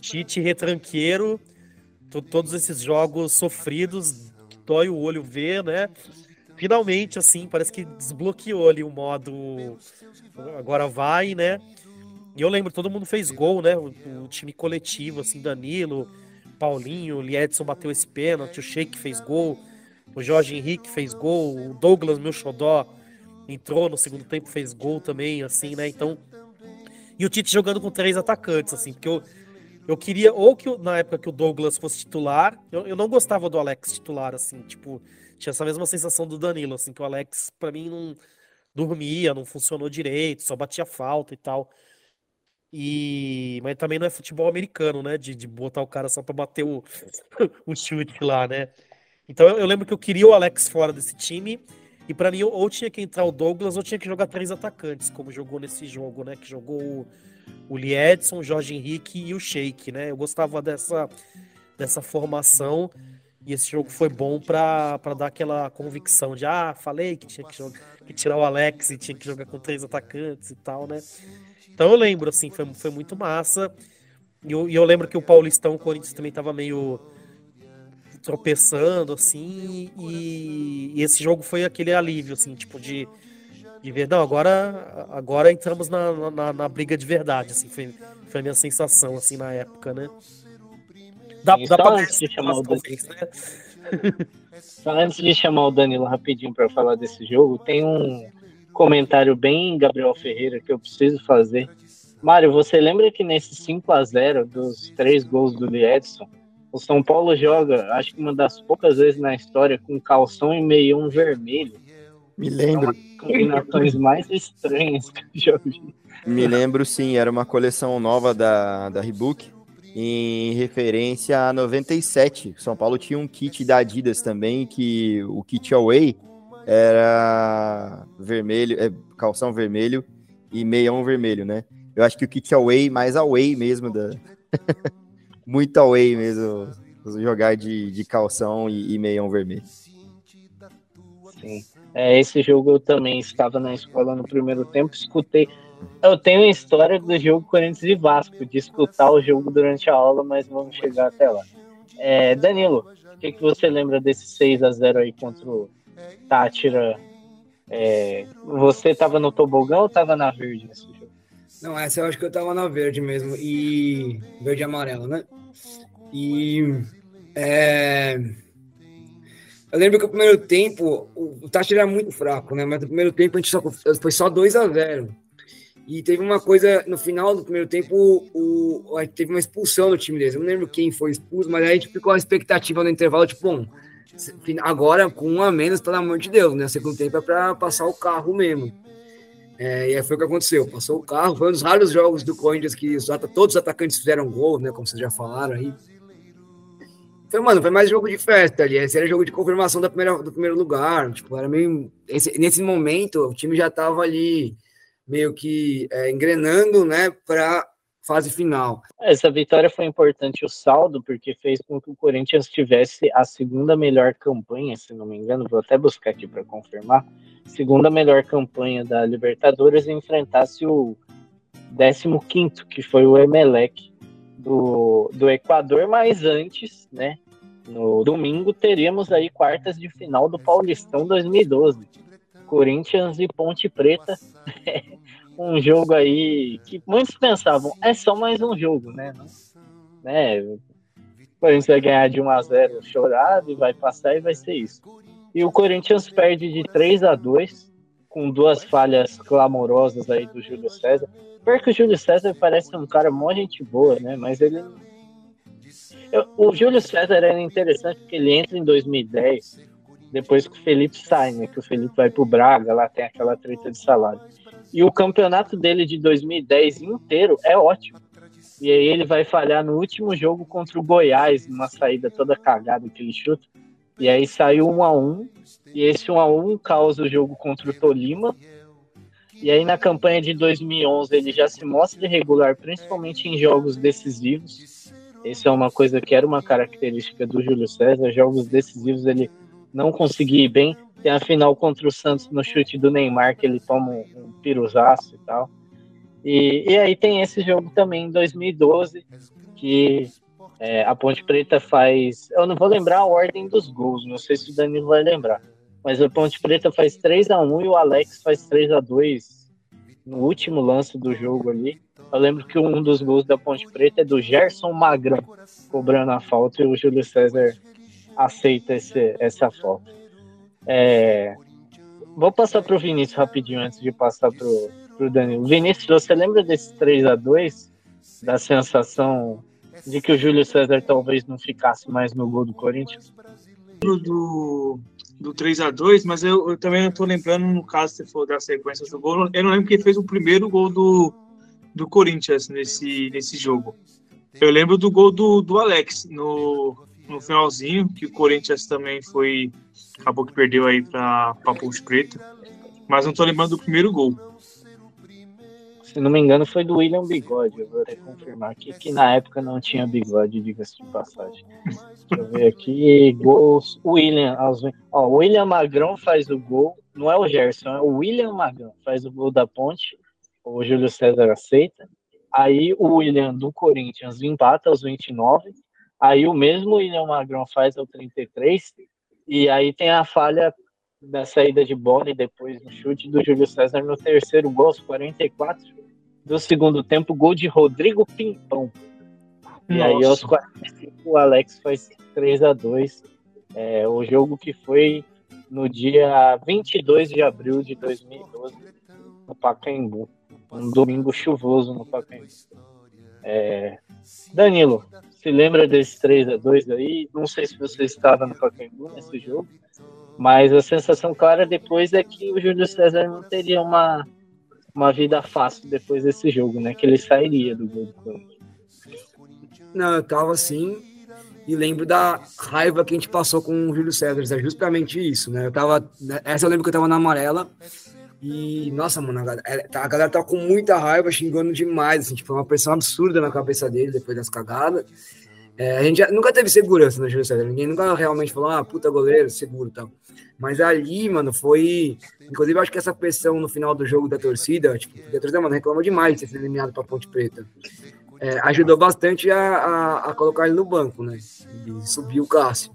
Tite retranqueiro, todos esses jogos sofridos, dói o olho ver, né? Finalmente, assim, parece que desbloqueou ali o modo agora vai, né? E eu lembro, todo mundo fez gol, né? O, o time coletivo, assim, Danilo, Paulinho, o Liedson bateu esse pênalti, o Sheik fez gol, o Jorge Henrique fez gol, o Douglas, meu xodó, entrou no segundo tempo, fez gol também, assim, né? Então. E o Tite jogando com três atacantes, assim, porque eu, eu queria, ou que na época que o Douglas fosse titular, eu, eu não gostava do Alex titular, assim, tipo, tinha essa mesma sensação do Danilo, assim, que o Alex, para mim, não dormia, não funcionou direito, só batia falta e tal. E... Mas também não é futebol americano, né? De, de botar o cara só pra bater o, o chute lá, né? Então eu, eu, lembro que eu queria o Alex fora desse time. E para mim, ou tinha que entrar o Douglas, ou tinha que jogar três atacantes, como jogou nesse jogo, né? Que jogou o, o Liedson, o Jorge Henrique e o Sheik, né? Eu gostava dessa, dessa formação. E esse jogo foi bom para dar aquela convicção de, ah, falei que tinha que, jogar, que tirar o Alex e tinha que jogar com três atacantes e tal, né? Então eu lembro, assim, foi, foi muito massa. E eu, e eu lembro que o Paulistão, o Corinthians também tava meio tropeçando, assim, e, e, esse jogo foi aquele alívio, assim, tipo, de, de ver, não, agora, agora entramos na, na, na briga de verdade, assim, foi, foi a minha sensação, assim, na época, né? Dá, dá pra antes de chamar o Danilo, né? Só antes de chamar o Danilo rapidinho para falar desse jogo, tem um comentário bem Gabriel Ferreira que eu preciso fazer. Mário, você lembra que nesse 5 a 0 dos três gols do Edson, o São Paulo joga, acho que uma das poucas vezes na história, com calção e meião vermelho. Me lembro. É combinações mais estranhas que eu já vi. Me lembro, sim, era uma coleção nova da, da Reebok, em referência a 97. São Paulo tinha um kit da Adidas também, que o kit Away era vermelho, é, calção vermelho e meião vermelho, né? Eu acho que o kit away, mais away mesmo, da... muito away mesmo, jogar de, de calção e, e meião vermelho. Sim. É, esse jogo eu também estava na escola no primeiro tempo, escutei. Eu tenho a história do jogo Corinthians e Vasco, de escutar o jogo durante a aula, mas vamos chegar até lá. É, Danilo, o que, que você lembra desse 6 a 0 aí contra o Tátira, é, você tava no tobogão ou tava na verde nesse jogo? Não, essa eu acho que eu tava na verde mesmo. E. Verde e amarelo, né? E. É... Eu lembro que o primeiro tempo, o Tátira era muito fraco, né? Mas no primeiro tempo a gente só, foi só 2 a 0 E teve uma coisa, no final do primeiro tempo, o, o, teve uma expulsão no time deles. Eu não lembro quem foi expulso, mas aí a gente ficou a expectativa no intervalo, tipo, bom, Agora, com um a menos, pelo amor de Deus, né? Segundo tempo é para passar o carro mesmo. É, e aí foi o que aconteceu. Passou o carro. Foi um dos raros jogos do Corinthians que os, todos os atacantes fizeram gol, né? Como vocês já falaram aí. Foi, mano, foi mais jogo de festa ali. Esse era jogo de confirmação da primeira, do primeiro lugar. Tipo, era meio. Esse, nesse momento, o time já tava ali meio que é, engrenando, né? Para fase final. Essa vitória foi importante o saldo, porque fez com que o Corinthians tivesse a segunda melhor campanha, se não me engano, vou até buscar aqui para confirmar, segunda melhor campanha da Libertadores e enfrentasse o 15 que foi o Emelec do, do Equador, mas antes, né, no domingo teríamos aí quartas de final do Paulistão 2012. Corinthians e Ponte Preta um jogo aí que muitos pensavam, é só mais um jogo, né? né? O Corinthians vai ganhar de 1 a 0 chorado e vai passar e vai ser isso. E o Corinthians perde de 3 a 2 com duas falhas clamorosas aí do Júlio César. Porque o Júlio César parece um cara mó gente boa, né? Mas ele. Eu, o Júlio César era interessante porque ele entra em 2010, depois que o Felipe sai, né? Que o Felipe vai pro Braga, lá tem aquela treta de salário. E o campeonato dele de 2010 inteiro é ótimo. E aí ele vai falhar no último jogo contra o Goiás, numa saída toda cagada que ele chuta. E aí saiu um a um. E esse um a um causa o jogo contra o Tolima. E aí na campanha de 2011 ele já se mostra irregular, principalmente em jogos decisivos. Isso é uma coisa que era uma característica do Júlio César. Jogos decisivos ele não conseguia ir bem. Tem a final contra o Santos no chute do Neymar, que ele toma um, piruzaço e tal. E, e aí tem esse jogo também em 2012, que é, a Ponte Preta faz. Eu não vou lembrar a ordem dos gols, não sei se o Danilo vai lembrar. Mas a Ponte Preta faz 3 a 1 e o Alex faz 3 a 2 no último lance do jogo ali. Eu lembro que um dos gols da Ponte Preta é do Gerson Magrão, cobrando a falta, e o Júlio César aceita esse, essa falta. É, vou passar para o Vinícius rapidinho antes de passar para o Danilo. Vinícius, você lembra desse 3 a 2 Da sensação de que o Júlio César talvez não ficasse mais no gol do Corinthians? Do, do 3 a 2 mas eu, eu também não estou lembrando, no caso, se for das sequências do gol, eu não lembro quem fez o primeiro gol do, do Corinthians nesse, nesse jogo. Eu lembro do gol do, do Alex no, no finalzinho, que o Corinthians também foi. Acabou que perdeu aí para Ponte Preta. Mas não estou lembrando do primeiro gol se não me engano, foi do William Bigode. Eu vou até confirmar aqui que na época não tinha bigode, diga-se de passagem. Deixa eu ver aqui. Gols. William. Ó, o William Magrão faz o gol. Não é o Gerson, é o William Magrão. Faz o gol da ponte. O Júlio César aceita. Aí o William do Corinthians empata aos 29. Aí o mesmo William Magrão faz ao 33. E aí tem a falha da saída de bola e depois no chute do Júlio César no terceiro gol, aos 44 do segundo tempo, gol de Rodrigo Pimpão. E Nossa. aí aos 45 o Alex faz 3 a 2 é, o jogo que foi no dia 22 de abril de 2012 no Pacaembu. Um domingo chuvoso no Pacaembu. É, Danilo, se lembra desse 3 a 2 aí? Não sei se você estava no Pacaembu nesse jogo, mas a sensação clara depois é que o Júlio César não teria uma, uma vida fácil depois desse jogo, né? Que ele sairia do gol. Não, eu tava assim e lembro da raiva que a gente passou com o Júlio César. É justamente isso, né? Eu tava. Essa eu lembro que eu tava na amarela. E, nossa, mano, a galera, é, a galera tava com muita raiva, xingando demais. Assim, tipo, uma pressão absurda na cabeça dele depois das cagadas. É, a gente já, nunca teve segurança no Júlio César. Ninguém nunca realmente falou, ah, puta goleiro, seguro e tal. Mas ali, mano, foi. Inclusive, acho que essa pressão no final do jogo da torcida, tipo, a torcida, mano, reclama demais de ser eliminado pra Ponte Preta. É, ajudou bastante a, a, a, colocar ele no banco, né? E subir o Cássio.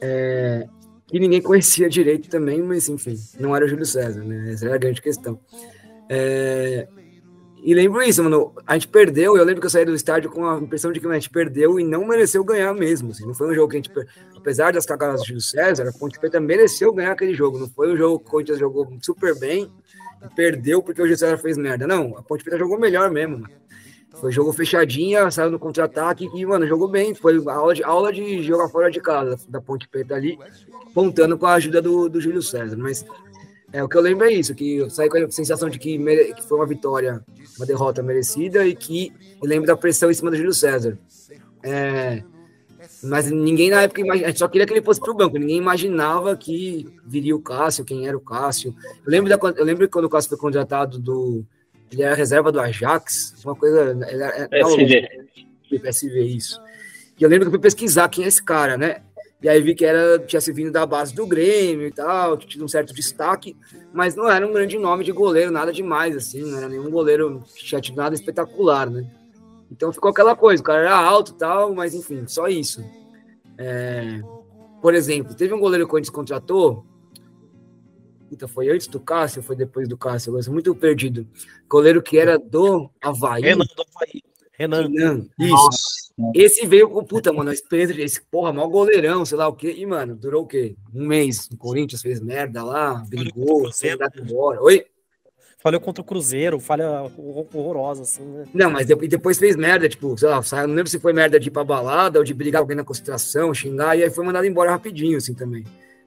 É, que ninguém conhecia direito também, mas enfim, não era o Júlio César, né? Essa era a grande questão. É, e lembro isso, mano. A gente perdeu. Eu lembro que eu saí do estádio com a impressão de que a gente perdeu e não mereceu ganhar mesmo. Assim. Não foi um jogo que a gente. Apesar das cagadas do César, a Ponte Preta mereceu ganhar aquele jogo. Não foi um jogo que o Corinthians jogou super bem e perdeu porque o Júlio César fez merda. Não, a Ponte Preta jogou melhor mesmo, mano. Foi jogo fechadinha, saiu no contra-ataque e, mano, jogou bem. Foi aula de, aula de jogar fora de casa da Ponte Preta ali, contando com a ajuda do, do Júlio César. Mas é, o que eu lembro é isso, que eu saí com a sensação de que, mere... que foi uma vitória, uma derrota merecida e que eu lembro da pressão em cima do Júlio César. É, mas ninguém na época a gente só queria que ele fosse para o banco, ninguém imaginava que viria o Cássio, quem era o Cássio. Eu lembro, da... eu lembro quando o Cássio foi contratado do. Ele era reserva do Ajax, uma coisa. Era... PSV. PSV, isso. E eu lembro que eu fui pesquisar quem é esse cara, né? E aí vi que era, tinha se vindo da base do Grêmio e tal, que tinha um certo destaque, mas não era um grande nome de goleiro, nada demais, assim, não era nenhum goleiro que tinha tido nada espetacular, né? Então ficou aquela coisa, o cara era alto e tal, mas enfim, só isso. É, por exemplo, teve um goleiro que a gente contratou, Puta, foi antes do Cássio ou foi depois do Cássio? Eu sou muito perdido. Goleiro que era do Havaí. Renan do Havaí. Renan. Renan, isso. Nossa. Esse veio com, puta, mano, a experiência desse, porra, mal goleirão, sei lá o quê. E, mano, durou o quê? Um mês. O Corinthians fez merda lá, brigou, foi mandado embora. Oi? Falhou contra o Cruzeiro, falha horror- horrorosa, assim, né? Não, mas de- e depois fez merda, tipo, sei lá, não lembro se foi merda de ir pra balada ou de brigar com alguém na concentração, xingar, e aí foi mandado embora rapidinho, assim, também.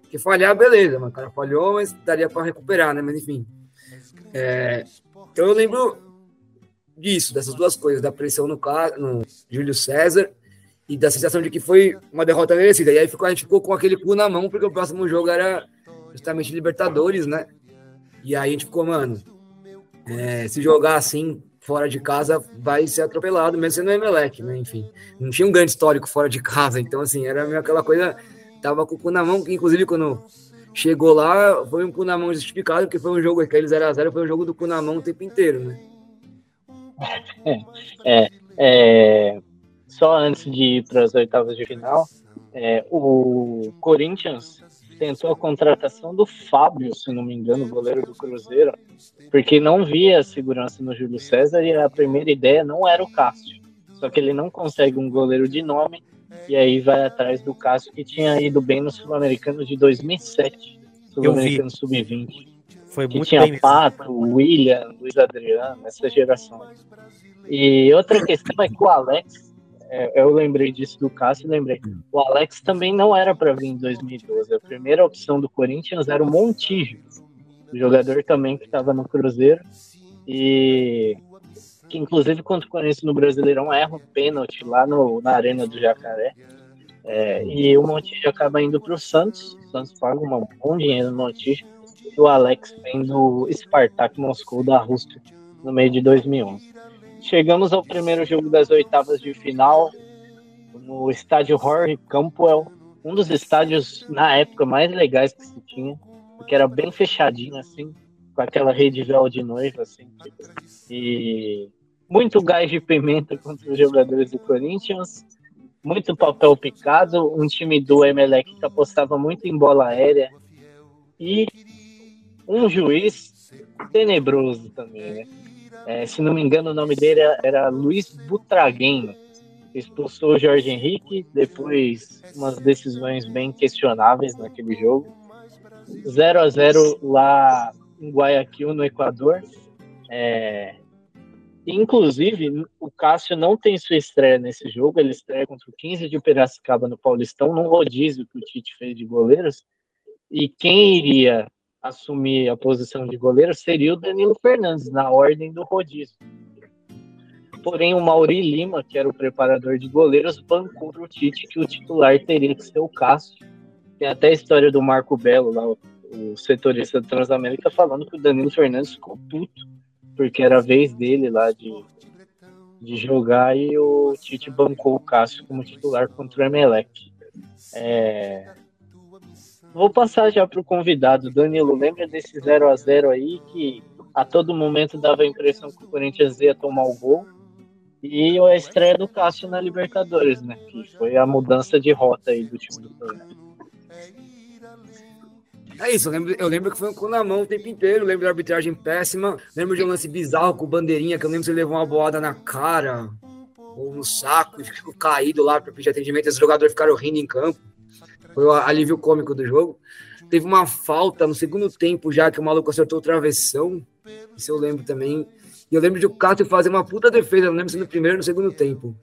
Porque falhar, beleza, mano, o cara falhou, mas daria pra recuperar, né? Mas enfim. É, então eu lembro disso, dessas duas coisas, da pressão no, no Júlio César e da sensação de que foi uma derrota merecida. E aí ficou, a gente ficou com aquele cu na mão, porque o próximo jogo era justamente Libertadores, né? E aí a gente ficou, mano, é, se jogar assim fora de casa vai ser atropelado, mesmo sendo Emelec, né? Enfim, não tinha um grande histórico fora de casa, então assim, era meio aquela coisa, tava com o cu na mão, que inclusive quando chegou lá, foi um cu na mão justificado, porque foi um jogo, aquele 0x0 foi um jogo do cu na mão o tempo inteiro, né? É, só antes de ir para as oitavas de final, é, o Corinthians tentou a contratação do Fábio, se não me engano, goleiro do Cruzeiro, porque não via segurança no Júlio César e a primeira ideia não era o Cássio. Só que ele não consegue um goleiro de nome e aí vai atrás do Cássio, que tinha ido bem no Sul-Americano de 2007, Sul-Americano Sub-20 Foi que tinha bem. Pato, William, Luiz Adriano, essa geração. E outra questão é que o Alex, é, eu lembrei disso do Cássio, lembrei, o Alex também não era para vir em 2012. A primeira opção do Corinthians era o Montijo, o jogador também que estava no Cruzeiro e que inclusive contra o Corinthians no Brasileirão erra um pênalti lá no, na arena do Jacaré. É, e o Montijo acaba indo para o Santos, o Santos paga um bom dinheiro no Montijo e o Alex vem do Spartak Moscou da Rússia no meio de 2011. Chegamos ao primeiro jogo das oitavas de final no estádio Jorge Campoel, um dos estádios na época mais legais que se tinha, porque era bem fechadinho assim, com aquela rede véu de noiva assim. E muito gás de pimenta contra os jogadores do Corinthians, muito papel picado, um time do Emelec que apostava muito em bola aérea e um juiz tenebroso também, né? É, se não me engano, o nome dele era, Luiz Butraguenho. Expulsou o Jorge Henrique, depois umas decisões bem questionáveis naquele jogo. 0 a 0 lá em Guayaquil, no Equador. É, Inclusive, o Cássio não tem sua estreia nesse jogo, ele estreia contra o 15 de Piracicaba no Paulistão, num rodízio que o Tite fez de goleiros. E quem iria assumir a posição de goleiro seria o Danilo Fernandes, na ordem do rodízio. Porém, o Mauri Lima, que era o preparador de goleiros, bancou para o Tite que o titular teria que ser o Cássio. Tem até a história do Marco Belo, lá, o, setorista do Transamérica, falando que o Danilo Fernandes ficou puto, porque era a vez dele lá de, de jogar e o Tite bancou o Cássio como titular contra o Emelec. É, Vou passar já para o convidado. Danilo, lembra desse 0 a 0 aí que a todo momento dava a impressão que o Corinthians ia tomar o gol? E a estreia do Cássio na Libertadores, né? Que foi a mudança de rota aí do time do Corinthians. É isso, eu lembro, eu lembro que foi um cu na mão o tempo inteiro, lembro da arbitragem péssima, lembro de um lance bizarro com bandeirinha, que eu lembro se ele levou uma boada na cara ou no saco e ficou caído lá para pedir atendimento, os jogadores ficaram rindo em campo. Foi o alívio cômico do jogo. Teve uma falta no segundo tempo já que o maluco acertou o travessão. Isso eu lembro também. E eu lembro de o Cássio fazer uma puta defesa, não lembro se no primeiro ou no segundo tempo.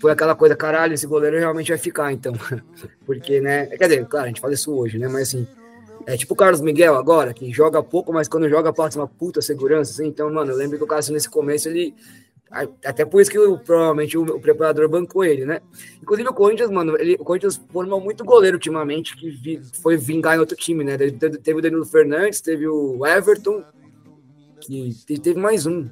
Foi aquela coisa, caralho, esse goleiro realmente vai ficar, então. Porque, né? Quer dizer, claro, a gente fala isso hoje, né? Mas assim, é tipo o Carlos Miguel agora, que joga pouco, mas quando joga passa uma puta segurança, assim. Então, mano, eu lembro que o Cássio nesse começo, ele. Até por isso que eu, provavelmente o, o, preparador bancou ele, né? Inclusive o Corinthians, mano, ele, o Corinthians formou muito goleiro ultimamente, que vi, foi vingar em outro time, né? Teve, teve o Danilo Fernandes, teve o Everton, que teve mais um.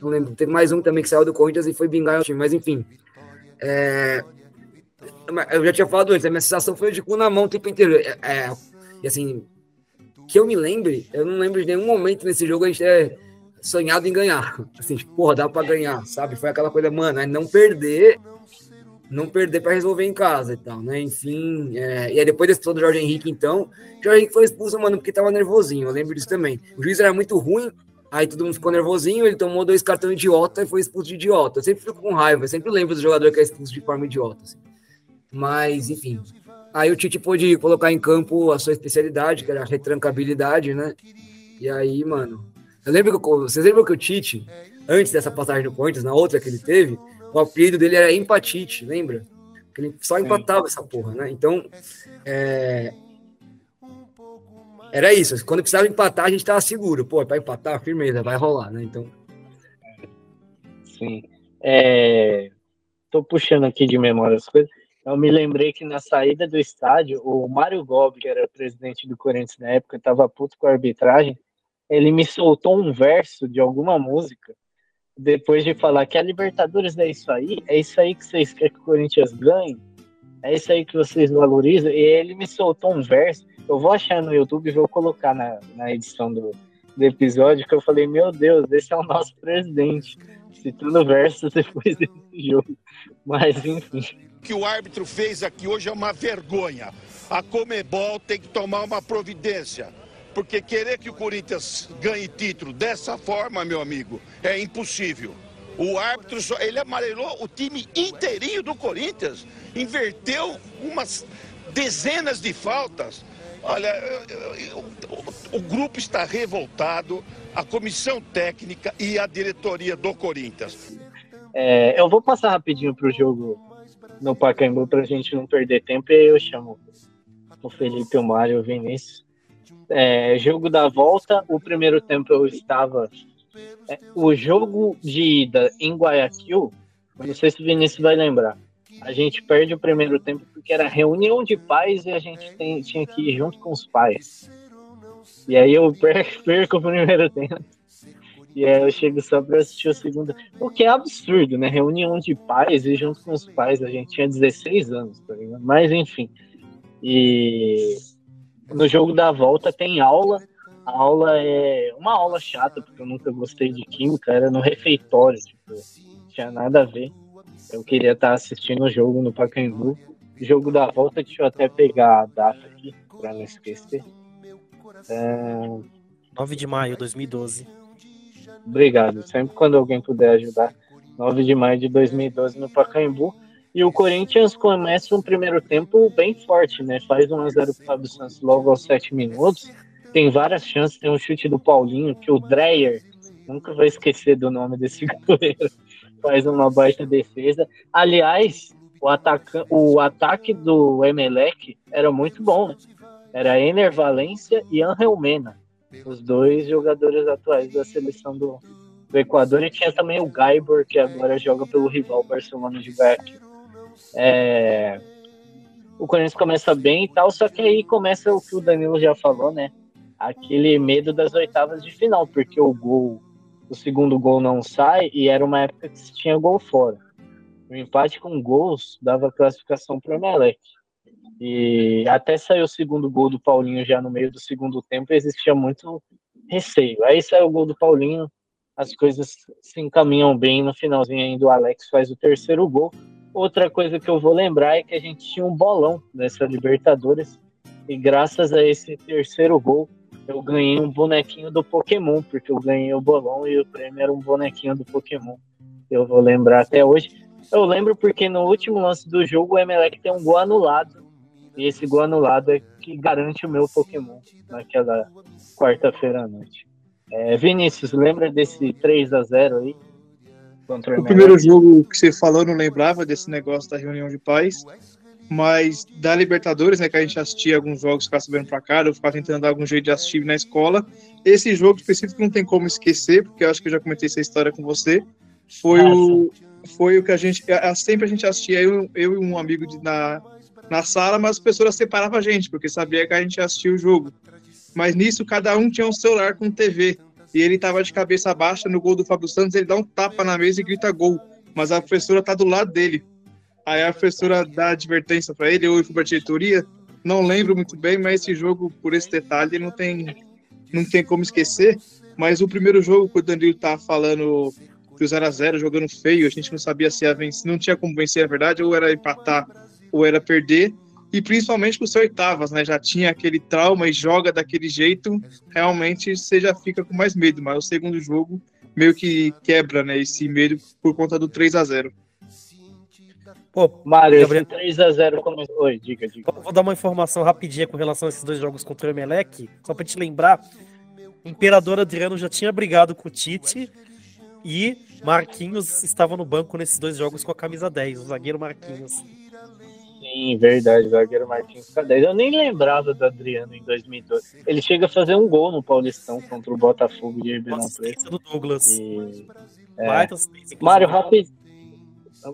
Não lembro, teve mais um também que saiu do Corinthians e foi vingar em outro time, mas enfim. É, eu já tinha falado antes, a minha sensação foi de cu na mão o tempo inteiro. É, é, e assim, que eu me lembre, eu não lembro de nenhum momento nesse jogo a gente é sonhado em ganhar. Assim, tipo, porra, dá pra ganhar, sabe? Foi aquela coisa, mano, é não perder, não perder para resolver em casa e tal, né? Enfim, é, e aí depois desse todo Jorge Henrique, então, Jorge Henrique foi expulso, mano, porque tava nervosinho, eu lembro disso também. O juiz era muito ruim, Aí todo mundo ficou nervosinho, ele tomou dois cartões idiota e foi expulso de idiota. Eu sempre fico com raiva, eu sempre lembro do jogador que é expulso de forma idiota. Assim. Mas, enfim. Aí o Tite pôde colocar em campo a sua especialidade, que era a retrancabilidade, né? E aí, mano. Eu lembro que vocês lembram que o Tite, antes dessa passagem do Corinthians, na outra que ele teve, o apelido dele era Empatite, lembra? Ele só empatava essa porra, né? Então, é, era isso. Quando precisava empatar, a gente tava seguro. Pô, para empatar, firmeza, vai rolar, né? Então. Sim. É... Tô puxando aqui de memória as coisas. Eu me lembrei que na saída do estádio, o Mário Gobi, que era o presidente do Corinthians na época, estava puto com a arbitragem. Ele me soltou um verso de alguma música depois de falar que a Libertadores é isso aí, é isso aí que vocês querem que o Corinthians ganhe, é isso aí que vocês valorizam. E ele me soltou um verso eu vou achar no YouTube e vou colocar na, na edição do, do episódio que eu falei, meu Deus, esse é o nosso presidente. Citando versos depois desse jogo. Mas enfim. Que o árbitro fez aqui hoje é uma vergonha. A Comebol tem que tomar uma providência. Porque querer que o Corinthians ganhe título dessa forma, meu amigo, é impossível. O árbitro, só, ele amarelou o time inteirinho do Corinthians, inverteu umas dezenas de faltas. Olha, o, o grupo está revoltado, a comissão técnica e a diretoria do Corinthians. É, eu vou passar rapidinho para o jogo no Pacaembu para a gente não perder tempo e eu chamo o Felipe, o Mário, o Vinícius. É, jogo da volta, o primeiro tempo eu estava. É, o jogo de ida em Guayaquil, não sei se o Vinícius vai lembrar a gente perde o primeiro tempo porque era reunião de pais e a gente tem, tinha que ir junto com os pais. E aí eu perco, perco o primeiro tempo. E aí eu chego só para assistir o segundo. O que é absurdo, né? Reunião de pais e junto com os pais. A gente tinha 16 anos, tá ligado? Mas enfim. E no jogo da volta tem aula. A aula é uma aula chata, porque eu nunca gostei de química, era no refeitório, tipo, tinha nada a ver. Eu queria estar assistindo o jogo no Pacaembu. Jogo da volta, deixa eu até pegar a data aqui, para não esquecer. É... 9 de maio de 2012. Obrigado. Sempre quando alguém puder ajudar. 9 de maio de 2012 no Pacaembu. E o Corinthians começa um primeiro tempo bem forte, né? Faz 1x0 pro Fábio Santos logo aos 7 minutos. Tem várias chances, tem um chute do Paulinho, que o Dreyer, nunca vai esquecer do nome desse goleiro, faz uma baita defesa. Aliás, o, ataca, o ataque do Emelec era muito bom, né? Era Ener Valência e Angel Mena, os dois jogadores atuais da seleção do, do Equador. E tinha também o Gaibor, que agora joga pelo rival Barcelona de Guayaquil. É... O Corinthians começa bem e tal, só que aí começa o que o Danilo já falou, né? Aquele medo das oitavas de final, porque o gol o segundo gol não sai e era uma época que se tinha gol fora. O empate com gols dava classificação para o Emelec. E até sair o segundo gol do Paulinho já no meio do segundo tempo, existia muito receio. Aí saiu o gol do Paulinho, as coisas se encaminham bem. No finalzinho ainda o Alex faz o terceiro gol. Outra coisa que eu vou lembrar é que a gente tinha um bolão nessa Libertadores. E graças a esse terceiro gol, eu ganhei um bonequinho do Pokémon, porque eu ganhei o bolão e o prêmio era um bonequinho do Pokémon. Eu vou lembrar até hoje. Eu lembro porque no último lance do jogo o Emelec tem um gol anulado. E esse gol anulado é que garante o meu Pokémon naquela quarta-feira à noite. É, Vinícius, lembra desse 3 a 0 aí? Contra o, o primeiro jogo que você falou, não lembrava desse negócio da reunião de paz. Mas da Libertadores, né, que a gente assistia alguns jogos, ficava sabendo pra cá, eu ficava tentando dar algum jeito de assistir na escola. Esse jogo específico não tem como esquecer, porque eu acho que eu já comentei essa história com você. Foi o foi o que a gente sempre a gente assistia eu, eu e um amigo de, na na sala, mas as pessoas separavam a gente, porque sabia que a gente assistia o jogo. Mas nisso cada um tinha um celular com TV. E ele tava de cabeça baixa no gol do Fábio Santos, ele dá um tapa na mesa e grita gol. Mas a professora tá do lado dele. Aí a professora dá advertência para ele, ou fui pra diretoria, não lembro muito bem, mas esse jogo, por esse detalhe, não tem, não tem como esquecer. Mas o primeiro jogo que o Danilo tá falando que o 0x0 jogando feio, a gente não sabia se ia vencer, não tinha como vencer, a verdade, ou era empatar ou era perder. e principalmente por ser oitavas, né? Já tinha aquele trauma e joga daquele jeito, realmente você já fica com mais medo, mas o segundo jogo meio que quebra, né, esse medo por conta do 3 a 0 Pô, Mário, Gabriel... 3x0 começou. Oi, diga, diga. Vou dar uma informação rapidinha com relação a esses dois jogos contra o Emelec, só pra te lembrar. O Imperador Adriano já tinha brigado com o Tite e Marquinhos estava no banco nesses dois jogos com a camisa 10, o zagueiro Marquinhos. Sim, verdade, o zagueiro Marquinhos com a 10. Eu nem lembrava do Adriano em 2012. Ele chega a fazer um gol no Paulistão contra o Botafogo de Ribeirão Preto. do Douglas. E... É. Mário, rapidinho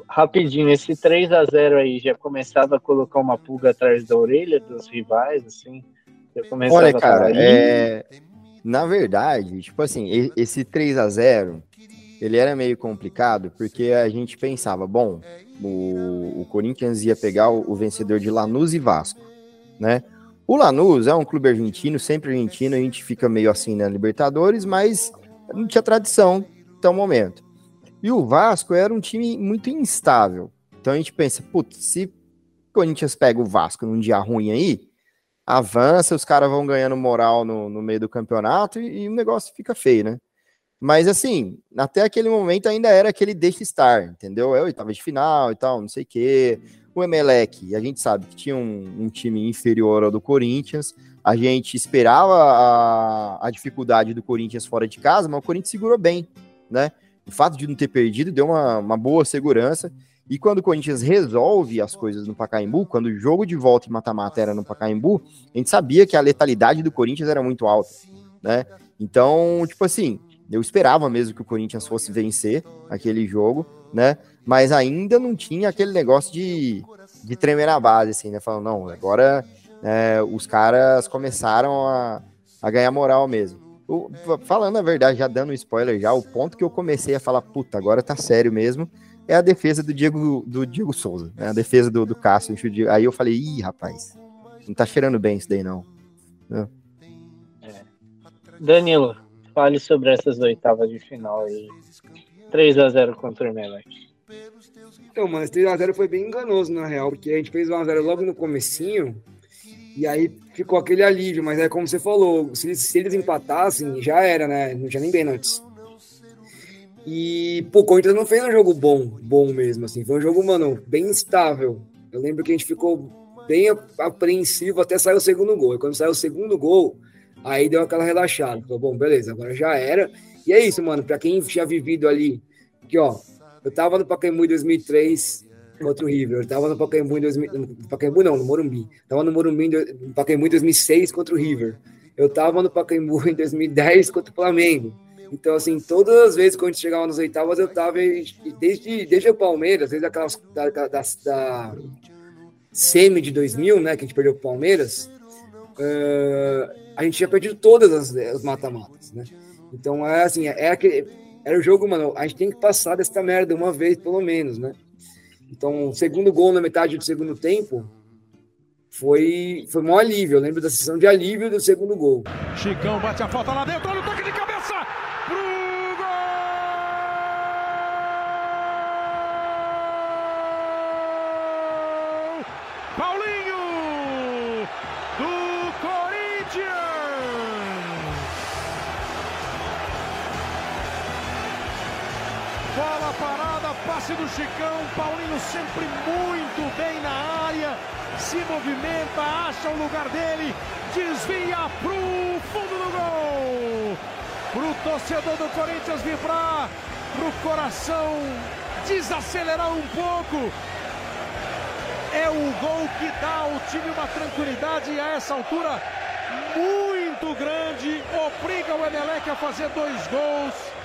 rapidinho, esse 3 a 0 aí já começava a colocar uma pulga atrás da orelha dos rivais, assim? Olha, cara, é... na verdade, tipo assim, esse 3 a 0 ele era meio complicado porque a gente pensava, bom, o, o Corinthians ia pegar o, o, vencedor de Lanús e Vasco, né? O Lanús é um clube argentino, sempre argentino, a gente fica meio assim na Libertadores, mas não tinha tradição até o momento. E o Vasco era um time muito instável. Então a gente pensa, putz, se o Corinthians pega o Vasco num dia ruim aí, avança, os caras vão ganhando moral no, no meio do campeonato e, e, o negócio fica feio, né? Mas assim, até aquele momento ainda era aquele deixa estar, entendeu? É oitava de final e tal, não sei o quê. O Emelec, a gente sabe que tinha um, um time inferior ao do Corinthians. A gente esperava a, a dificuldade do Corinthians fora de casa, mas o Corinthians segurou bem, né? o fato de não ter perdido deu uma, uma boa segurança. E quando o Corinthians resolve as coisas no Pacaembu, quando o jogo de volta e mata-mata era no Pacaembu, a gente sabia que a letalidade do Corinthians era muito alta, né? Então, tipo assim, eu esperava mesmo que o Corinthians fosse vencer aquele jogo, né? Mas ainda não tinha aquele negócio de, de tremer na base, assim, né? Falando, não, agora é, os caras começaram a, a ganhar moral mesmo. Falando a verdade, já dando um spoiler já, o ponto que eu comecei a falar, puta, agora tá sério mesmo, é a defesa do Diego, do Diego Souza, né? A defesa do, do Cássio. Aí eu falei, ih, rapaz, não tá cheirando bem isso daí, não. É. Danilo, fale sobre essas oitavas de final aí. 3x0 contra o Emelec. Então, mano, esse 3x0 foi bem enganoso, na real, porque a gente fez 1x0 logo no comecinho, e aí ficou aquele alívio, mas é como você falou, se eles, se eles empatassem, já era, né? Não tinha nem bem antes. E, pô, o Corinthians não fez um jogo bom, bom mesmo, assim. Foi um jogo, mano, bem estável. Eu lembro que a gente ficou bem apreensivo até sair o segundo gol. E quando saiu o segundo gol, aí deu aquela relaxada. Falou, bom, beleza, agora já era. E é isso, mano, pra quem tinha vivido ali, que ó, eu tava no Pacaembu em 2003, contra o River. Eu tava no Pacaembu em 2000, no Pacaembu não, no Morumbi. Tava no Morumbi no Pacaembu em 2006 contra o River. Eu tava no Pacaembu em 2010 contra o Flamengo. Então, assim, todas as vezes que a gente chegava nas oitavas, eu tava desde, desde o Palmeiras, desde aquelas da, da, da, da semi de 2000, né, que a gente perdeu o Palmeiras, uh, a gente tinha perdido todas as, as mata-matas, né? Então, é assim, é, é aquele, era o jogo, mano, a gente tem que passar dessa merda uma vez, pelo menos, né? Então, o segundo gol na metade do segundo tempo foi, foi um alívio. Eu lembro da sessão de alívio do segundo gol. Chicão bate a falta lá dentro, olha o toque de cabeça Chicão, Paulinho sempre muito bem na área, se movimenta, acha o lugar dele, desvia pro fundo do gol. Pro torcedor do Corinthians vibrar, pro coração desacelerar um pouco. É o gol que dá ao time uma tranquilidade a essa altura muito grande, obriga o Emelec a fazer dois gols.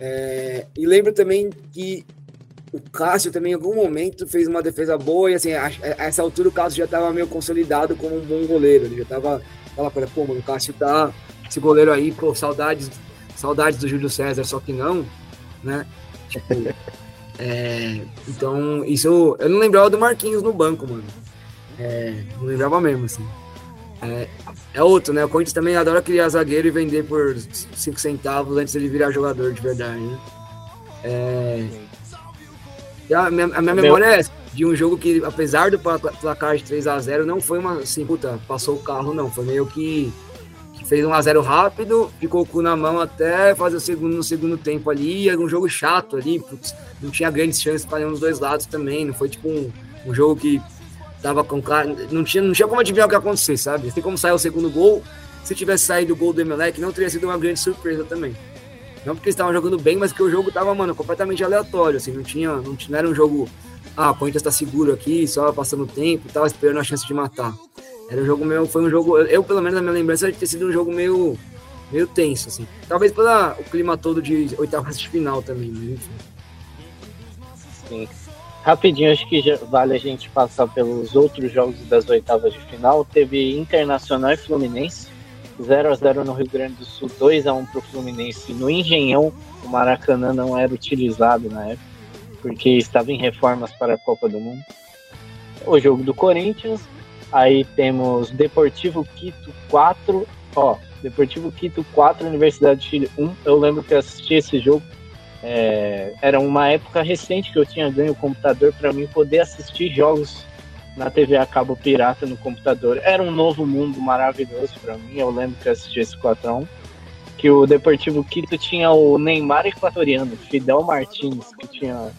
É, e lembro também que o Cássio também em algum momento fez uma defesa boa e assim, a, a essa altura o Cássio já estava meio consolidado como um bom goleiro. Ele já estava aquela coisa, pô, mano, o Cássio tá. Esse goleiro aí, pô, saudades, saudades do Júlio César, só que não, né? Tipo. é, então, isso. Eu não lembrava do Marquinhos no banco, mano. É, não lembrava mesmo, assim. É, é outro, né? O Corinthians também adora criar zagueiro e vender por 5 centavos antes de ele virar jogador de verdade, né? É... A minha, a minha memória é essa. de um jogo que, apesar do placar de 3 a 0 não foi uma assim, puta, passou o carro, não. Foi meio que, que fez um a 0 rápido, ficou o cu na mão até fazer o segundo no segundo tempo ali. Era um jogo chato ali, putz, não tinha grandes chances para nenhum dos dois lados também. Não foi tipo um, um jogo que tava com. Não tinha, não tinha como adivinhar o que ia acontecer, sabe? Tem como sair o segundo gol. Se tivesse saído o gol do Emelec, não teria sido uma grande surpresa também. Não porque eles estavam jogando bem, mas que o jogo tava, mano, completamente aleatório, assim, não tinha, não, tinha, não era um jogo, ah, o Corinthians tá seguro aqui, só passando tempo e tal, esperando a chance de matar. Era um jogo meio, foi um jogo, eu pelo menos na minha lembrança de ter sido um jogo meio, meio tenso, assim. Talvez pelo clima todo de oitavas de final também, mas enfim. Sim. Rapidinho, acho que vale a gente passar pelos outros jogos das oitavas de final. Teve Internacional e Fluminense. 0 a 0 no Rio Grande do Sul, 2 a 1 para o Fluminense no Engenhão. O Maracanã não era utilizado na época, porque estava em reformas para a Copa do Mundo. O jogo do Corinthians, aí temos Deportivo Quito 4, ó, Deportivo Quito 4, Universidade de Chile 1. Eu lembro que eu assisti esse jogo. É, era uma época recente que eu tinha ganho o computador para mim poder assistir jogos na TV a cabo pirata no computador. Era um novo mundo maravilhoso para mim. Eu lembro que eu assisti esse 4x1. Que o Deportivo Quito tinha o Neymar equatoriano, Fidel Martins, que tinha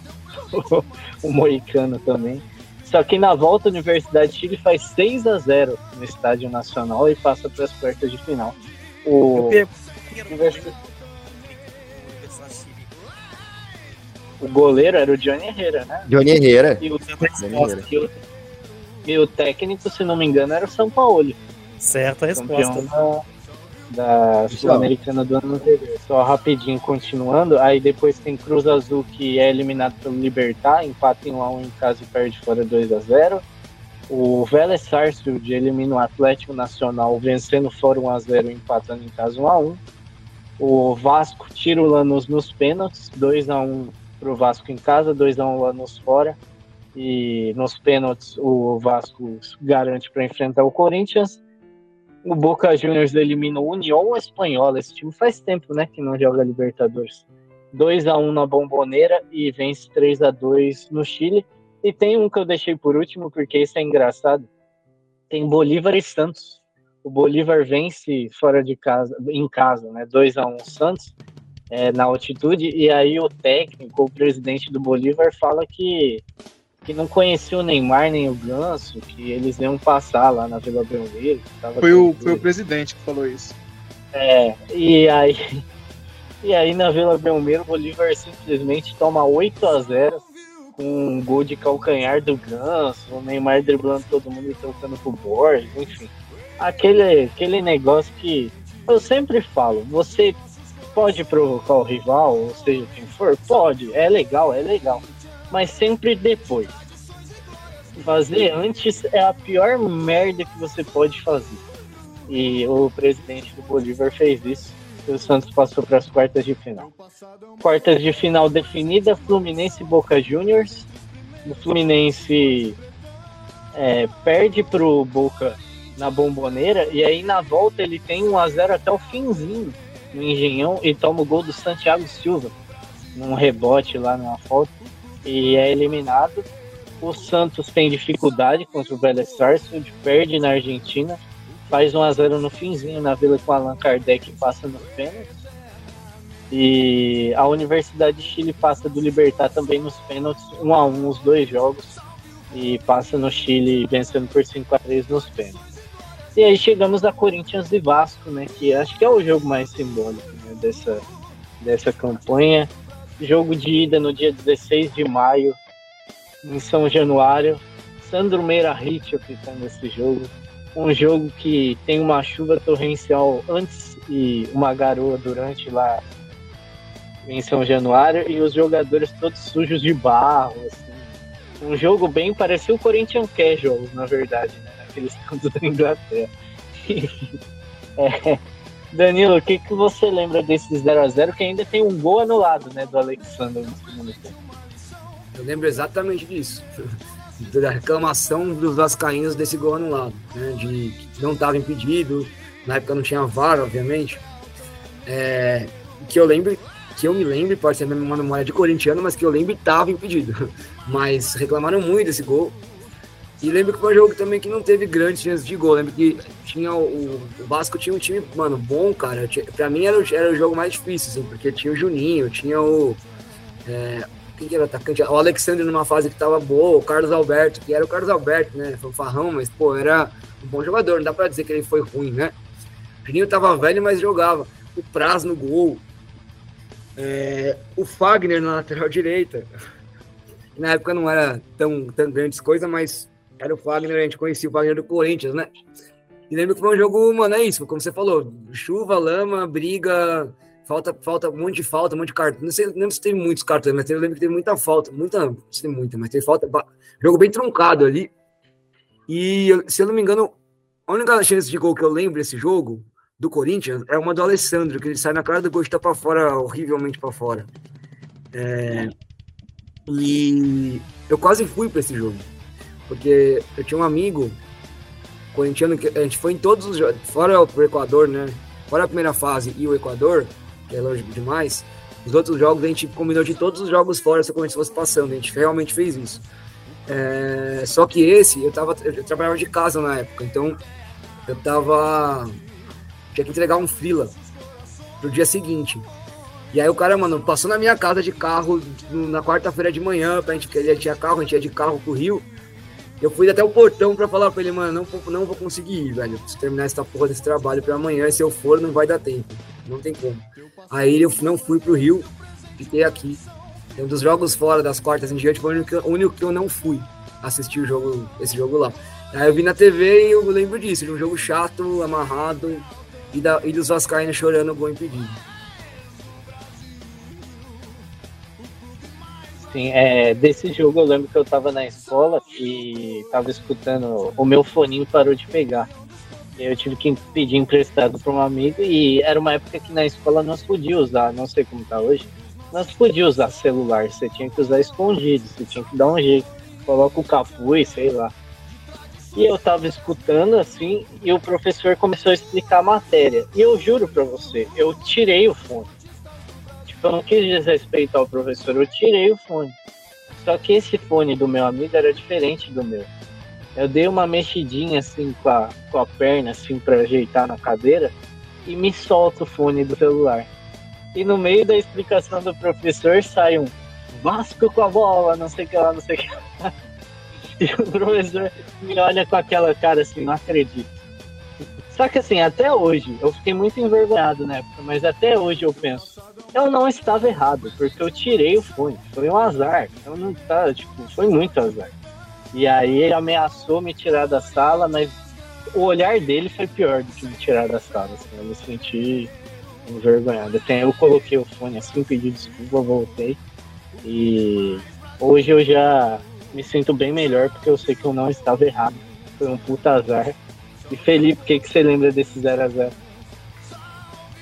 o, o Moicano também. Só que na volta a Universidade de Chile faz 6 a 0 no Estádio Nacional e passa para as quartas de final. O, o goleiro era o Johnny Herrera, né? Johnny Herrera. E o. E técnico, se não me engano, era o São Paulo. Certa resposta. Da, da Sul-Americana do ano anterior. Só rapidinho continuando, aí depois tem Cruz Azul que é eliminado pelo Libertar, empata em 1x1 em casa e perde fora 2x0. O Vélez Sarsfield elimina o Atlético Nacional vencendo fora 1x0 empatando em casa 1x1. O Vasco tira o Lanús nos pênaltis, 2x1 pro Vasco em casa, 2x1 Lanús fora e nos pênaltis o Vasco garante para enfrentar o Corinthians. O Boca Juniors elimina o União Espanhola. Esse time faz tempo, né, que não joga Libertadores. 2 a 1 na Bomboneira e vence 3 a 2 no Chile. E tem um que eu deixei por último porque isso é engraçado. Tem Bolívar e Santos. O Bolívar vence fora de casa, em casa, né, 2 a 1 Santos. É, na altitude, e aí o técnico, o presidente do Bolívar, fala que que não conhecia o Neymar nem o Ganso, que eles iam passar lá na Vila Belmiro. Foi o, foi o presidente que falou isso. É, e aí, e aí na Vila Belmiro o Bolívar simplesmente toma 8 a 0 com um gol de calcanhar do Ganso, o Neymar driblando todo mundo e trocando pro Borges, enfim. Aquele, aquele negócio que eu sempre falo, você pode provocar o rival, ou seja, quem for, pode, é legal, é legal mas sempre depois. Fazer antes é a pior merda que você pode fazer. E o presidente do Bolívar fez isso. E o Santos passou para as quartas de final. Quartas de final definida: Fluminense e Boca Juniors. O Fluminense é, perde pro Boca na bomboneira e aí na volta ele tem 1 a 0 até o finzinho no Engenhão e toma o gol do Santiago Silva num rebote lá numa falta e é eliminado. O Santos tem dificuldade contra o Vélez Sarsfield, perde na Argentina, faz 1 a 0 no finzinho na Vila com Allan Kardec passa nos pênaltis. E a Universidade de Chile passa do Libertar também nos pênaltis, 1 a 1 os dois jogos e passa no Chile vencendo por 5 a 3 nos pênaltis. E aí chegamos a Corinthians e Vasco, né, que acho que é o jogo mais simbólico né, dessa, dessa campanha. Jogo de ida no dia 16 de maio, em São Januário. Sandro Meira Hit apitando esse jogo. Um jogo que tem uma chuva torrencial antes e uma garoa durante lá em São Januário e os jogadores todos sujos de barro. Assim. Um jogo bem parecia o Corinthians Casual, na verdade, né? Naqueles cantos da Inglaterra. é, Danilo, o que, que você lembra desse 0x0 que ainda tem um gol anulado, né, do Alexander no segundo tempo? Eu lembro exatamente disso. Da reclamação dos vascaínos desse gol anulado, né, de que não estava impedido, na época não tinha VAR, obviamente. É, que eu lembro que eu me lembre, pode ser uma memória de corintiano, mas que eu lembre estava impedido. Mas reclamaram muito desse gol. E lembro que foi um jogo também que não teve grandes chances de gol. Lembro que tinha o, o Vasco tinha um time, mano, bom, cara. Tinha, pra mim era, era o jogo mais difícil, assim, porque tinha o Juninho, tinha o. É, quem que era o atacante? O Alexandre numa fase que tava boa, o Carlos Alberto, que era o Carlos Alberto, né? Foi um farrão, mas, pô, era um bom jogador, não dá pra dizer que ele foi ruim, né? O Juninho tava velho, mas jogava. O Praz no gol. É, o Fagner na lateral direita. Na época não era tão, tão grandes coisas, mas era o Fagner, a gente conhecia o Fagner do Corinthians, né? E lembro que foi um jogo, mano, é isso, como você falou, chuva, lama, briga, falta, falta, um monte de falta, um monte de cartão. Não sei, lembro se teve muitos cartões, mas eu lembro que teve muita falta, muita, não sei muita, mas teve falta, jogo bem truncado ali. E, se eu não me engano, a única chance de gol que eu lembro desse jogo, do Corinthians, é uma do Alessandro, que ele sai na cara do gol e tá pra fora, horrivelmente pra fora. É, e eu quase fui para esse jogo. Porque eu tinha um amigo corintiano que a gente foi em todos os jogos, fora o Equador, né? Fora a primeira fase e o Equador, que é longe demais, os outros jogos a gente combinou de todos os jogos fora se como se fosse passando, a gente realmente fez isso. É, só que esse, eu, tava, eu trabalhava de casa na época, então eu tava. Tinha que entregar um frila pro dia seguinte. E aí o cara, mano, passou na minha casa de carro na quarta-feira de manhã, pra gente, ele tinha carro, a gente ia de carro pro Rio. Eu fui até o portão pra falar pra ele, mano, não, não vou conseguir ir, velho. Preciso terminar essa porra desse trabalho pra amanhã. E se eu for, não vai dar tempo. Não tem como. Aí eu não fui pro Rio, fiquei aqui. Um dos jogos fora das quartas em diante foi o único, o único que eu não fui assistir o jogo, esse jogo lá. Aí eu vi na TV e eu lembro disso, de um jogo chato, amarrado, e, da, e dos Vascaínos chorando o gol impedido. É, desse jogo eu lembro que eu tava na escola e tava escutando, o meu foninho parou de pegar. Eu tive que pedir emprestado para um amigo e era uma época que na escola nós podíamos usar, não sei como tá hoje, nós podíamos usar celular, você tinha que usar escondido, você tinha que dar um jeito, coloca o capuz, sei lá. E eu tava escutando assim, e o professor começou a explicar a matéria. E eu juro para você, eu tirei o fone eu não quis desrespeitar o professor, eu tirei o fone. Só que esse fone do meu amigo era diferente do meu. Eu dei uma mexidinha assim com a, com a perna, assim, para ajeitar na cadeira, e me solta o fone do celular. E no meio da explicação do professor sai um Vasco com a bola, não sei o que lá, não sei o que lá. E o professor me olha com aquela cara assim, não acredito. Só que assim, até hoje, eu fiquei muito envergonhado na época, mas até hoje eu penso, eu não estava errado, porque eu tirei o fone. Foi um azar. Eu não tá, tipo, foi muito azar. E aí ele ameaçou me tirar da sala, mas o olhar dele foi pior do que me tirar da sala. Assim, eu me senti envergonhado. Até eu coloquei o fone assim, pedi desculpa, voltei. E hoje eu já me sinto bem melhor porque eu sei que eu não estava errado. Foi um puta azar. E Felipe, o que, que você lembra desse 0x0?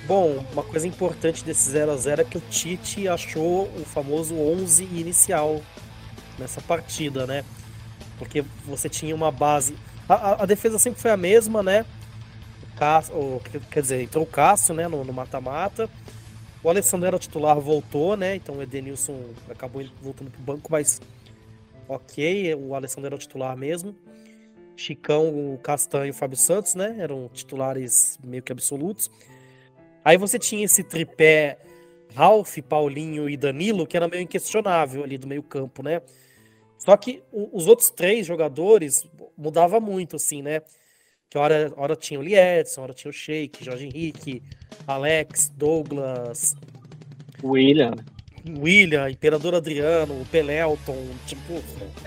Bom, uma coisa importante desse 0 a 0 é que o Tite achou o famoso 11 inicial nessa partida, né? Porque você tinha uma base. A, a defesa sempre foi a mesma, né? O Cássio, quer dizer, entrou o Cássio né, no mata-mata. O Alessandro era o titular, voltou, né? Então o Edenilson acabou voltando pro banco, mas ok, o Alessandro era o titular mesmo. Chicão, Castanho e Fábio Santos, né? Eram titulares meio que absolutos. Aí você tinha esse tripé Ralph, Paulinho e Danilo, que era meio inquestionável ali do meio campo, né? Só que os outros três jogadores mudava muito, assim, né? Que hora, hora tinha o Liedson, hora tinha o Sheik, Jorge Henrique, Alex, Douglas... William. William, Imperador Adriano, Pelelton, tipo,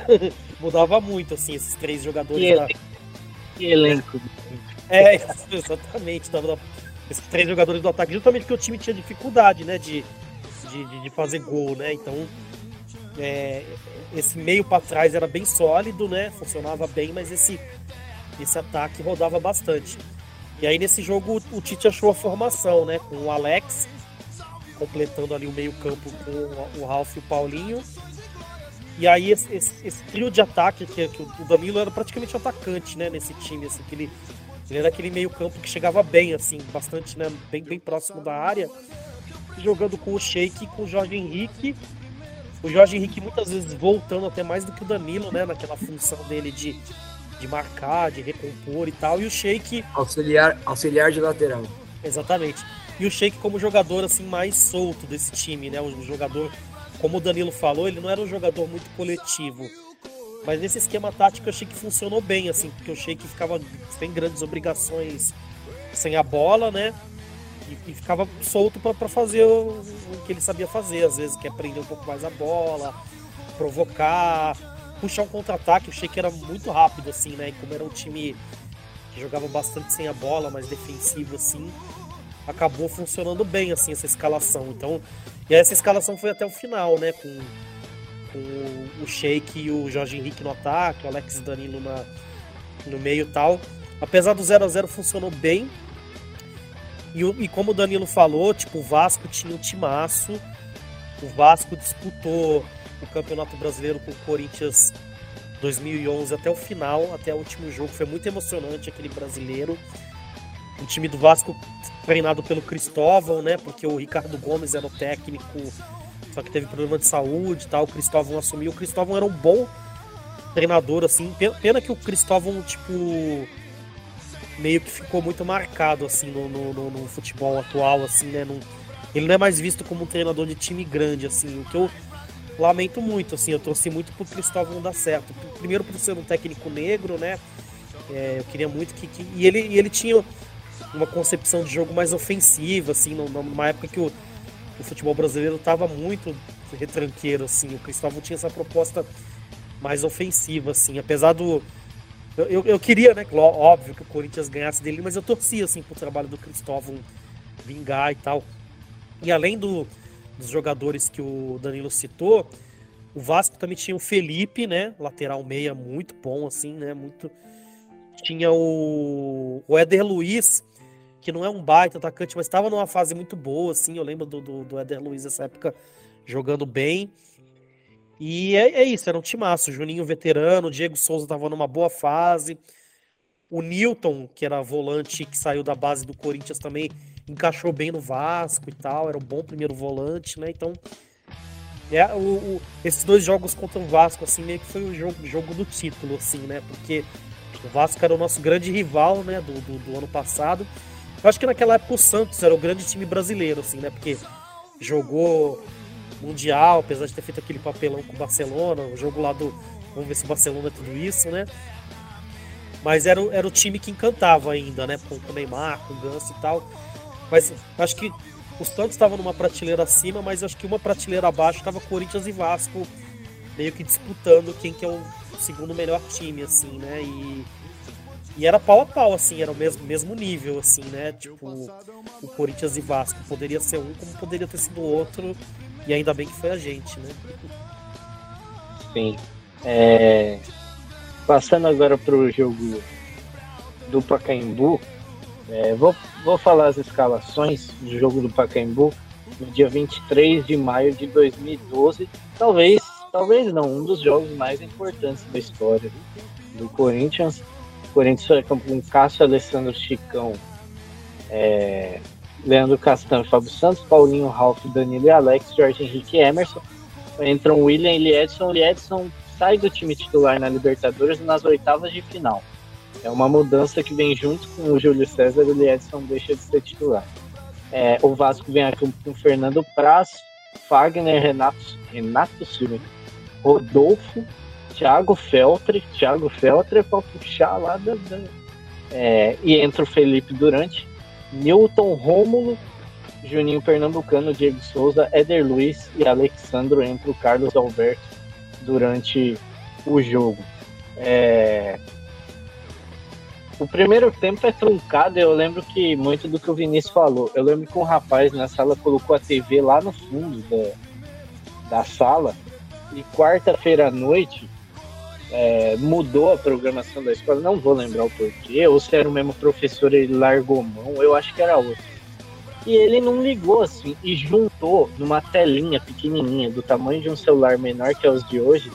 mudava muito, assim, esses três jogadores. Que, da... que elenco. É, exatamente, dava esses três jogadores do ataque, justamente porque o time tinha dificuldade, né, de, de, de fazer gol, né, então é, esse meio para trás era bem sólido, né, funcionava bem, mas esse, esse ataque rodava bastante. E aí nesse jogo o Tite achou a formação, né, com o Alex, completando ali o meio-campo com o Ralf e o Paulinho. E aí esse, esse, esse trio de ataque, que, que, o Danilo era praticamente atacante, né, nesse time, assim, que ele, ele era aquele meio-campo que chegava bem, assim, bastante, né, bem, bem próximo da área. jogando com o Sheik e com o Jorge Henrique. O Jorge Henrique muitas vezes voltando até mais do que o Danilo, né? Naquela função dele de, de marcar, de recompor e tal. E o Sheik. Auxiliar, auxiliar de lateral. Exatamente. E o Sheik como jogador assim mais solto desse time, né? Um jogador, como o Danilo falou, ele não era um jogador muito coletivo. Mas nesse esquema tático eu achei que funcionou bem, assim, porque o Sheik ficava sem grandes obrigações sem a bola, né? E, e ficava solto para fazer o, o, que ele sabia fazer, às vezes, que é prender um pouco mais a bola, provocar, puxar um contra-ataque. O Sheik era muito rápido, assim, né? E como era um time que jogava bastante sem a bola, mais defensivo, assim, acabou funcionando bem, assim, essa escalação. Então, e essa escalação foi até o final, né? Com com o Sheik e o Jorge Henrique no ataque, o Alex Danilo na, no meio e tal. Apesar do 0 a 0 funcionou bem. E, e, como o Danilo falou, tipo, o Vasco tinha um timaço. O Vasco disputou o Campeonato Brasileiro com o Corinthians 2011 até o final, até o último jogo. Foi muito emocionante aquele brasileiro. O time do Vasco treinado pelo Cristóvão, né? Porque o Ricardo Gomes era o técnico só que teve problema de saúde e tal. O Cristóvão assumiu. O Cristóvão era um bom treinador, assim. Pena que o Cristóvão, tipo, meio que ficou muito marcado, assim, no, no, no, no futebol atual, assim, né? ele não é mais visto como um treinador de time grande, assim. O que eu lamento muito, assim. Eu torci muito pro Cristóvão dar certo. Primeiro por ser um técnico negro, né? É, eu queria muito que... que... E, ele, e ele tinha uma concepção de jogo mais ofensiva, assim, numa época que o o futebol brasileiro estava muito retranqueiro, assim. O Cristóvão tinha essa proposta mais ofensiva, assim. Apesar do. Eu, eu, eu, queria, né? Óbvio que o Corinthians ganhasse dele, mas eu torcia, assim, pro trabalho do Cristóvão vingar e tal. E além do, dos jogadores que o Danilo citou, o Vasco também tinha o Felipe, né? Lateral meia, muito bom, assim, né? Muito. Tinha o, o Éder Luiz, que não é um baita atacante, mas estava numa fase muito boa, assim. Eu lembro do, do, do Éder Luiz nessa época jogando bem. E é, é, isso, era um timaço. Juninho veterano, Diego Souza estava numa boa fase. O Newton, que era volante que saiu da base do Corinthians também, encaixou bem no Vasco e tal. Era um bom primeiro volante, né? Então, é, o, o, esses dois jogos contra o Vasco, assim, meio que foi o jogo, jogo do título, assim, né? Porque o Vasco era o nosso grande rival, né? Do, do, do ano passado. Eu acho que naquela época o Santos era o grande time brasileiro, assim, né? Porque jogou Mundial, apesar de ter feito aquele papelão com o Barcelona, o jogo lá do. Vamos ver se o Barcelona é tudo isso, né? Mas era, era o time que encantava ainda, né? Com, o Neymar, com o Ganso e tal. Mas acho que os Santos estavam numa prateleira acima, mas acho que uma prateleira abaixo estava Corinthians e Vasco meio que disputando quem que é o segundo melhor time, assim, né? E e era pau a pau, assim, era o mesmo, mesmo nível, assim, né? Tipo, o Corinthians e Vasco. Poderia ser um, como poderia ter sido outro. E ainda bem que foi a gente, né? Sim. É... Passando agora para o jogo do Pacaembu, é, vou, vou falar as escalações do jogo do Pacaembu no dia 23 de maio de 2012. Talvez, talvez não, um dos jogos mais importantes da história do Corinthians. Corinthians foi com Cássio, Alessandro Chicão, é, Leandro Castan, Fábio Santos, Paulinho, Ralf, Danilo e Alex, Jorge Henrique e Emerson. Entram William e Liedson. Liedson sai do time titular na Libertadores nas oitavas de final. É uma mudança que vem junto com o Júlio César e o Liedson deixa de ser titular. É, o Vasco vem aqui com Fernando Praz, Fagner, Renato, Renato Silva, Rodolfo, Thiago Feltre, Thiago Feltre para puxar lá da, da é, e entra o Felipe Durante, Newton Rômulo, Juninho Pernambucano, Diego Souza, Éder Luiz e Alexandro entra o Carlos Alberto durante o jogo. É... O primeiro tempo é truncado, eu lembro que muito do que o Vinícius falou. Eu lembro que um rapaz na sala colocou a TV lá no fundo da, da sala e quarta-feira à noite é, mudou a programação da escola, não vou lembrar o porquê, ou se era o mesmo professor ele largou mão, eu acho que era outro. E ele não ligou assim e juntou numa telinha pequenininha, do tamanho de um celular menor que é os de hoje,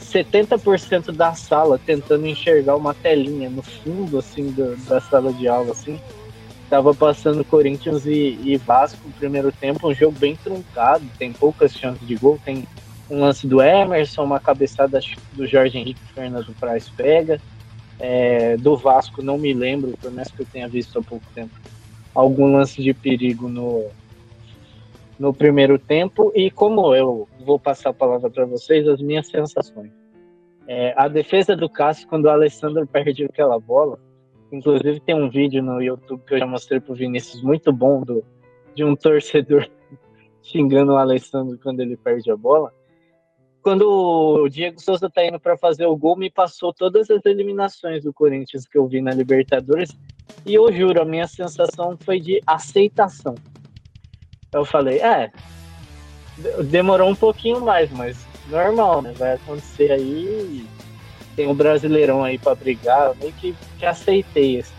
70% da sala tentando enxergar uma telinha no fundo assim do, da sala de aula assim. Tava passando Corinthians e, e Vasco no primeiro tempo, um jogo bem truncado, tem poucas chances de gol, tem um lance do Emerson, uma cabeçada do Jorge Henrique Fernando Praz pega. É, do Vasco não me lembro, por mais que eu tenha visto há pouco tempo, algum lance de perigo no, no primeiro tempo. E como eu vou passar a palavra para vocês, as minhas sensações. É, a defesa do Cássio, quando o Alessandro perde aquela bola, inclusive tem um vídeo no YouTube que eu já mostrei pro Vinícius, muito bom, do, de um torcedor xingando o Alessandro quando ele perde a bola quando o Diego Souza tá indo para fazer o gol, me passou todas as eliminações do Corinthians que eu vi na Libertadores. E eu juro, a minha sensação foi de aceitação. Eu falei, é, demorou um pouquinho mais, mas normal, né? Vai acontecer aí. Tem um brasileirão aí para brigar, eu meio que, que aceitei. Assim.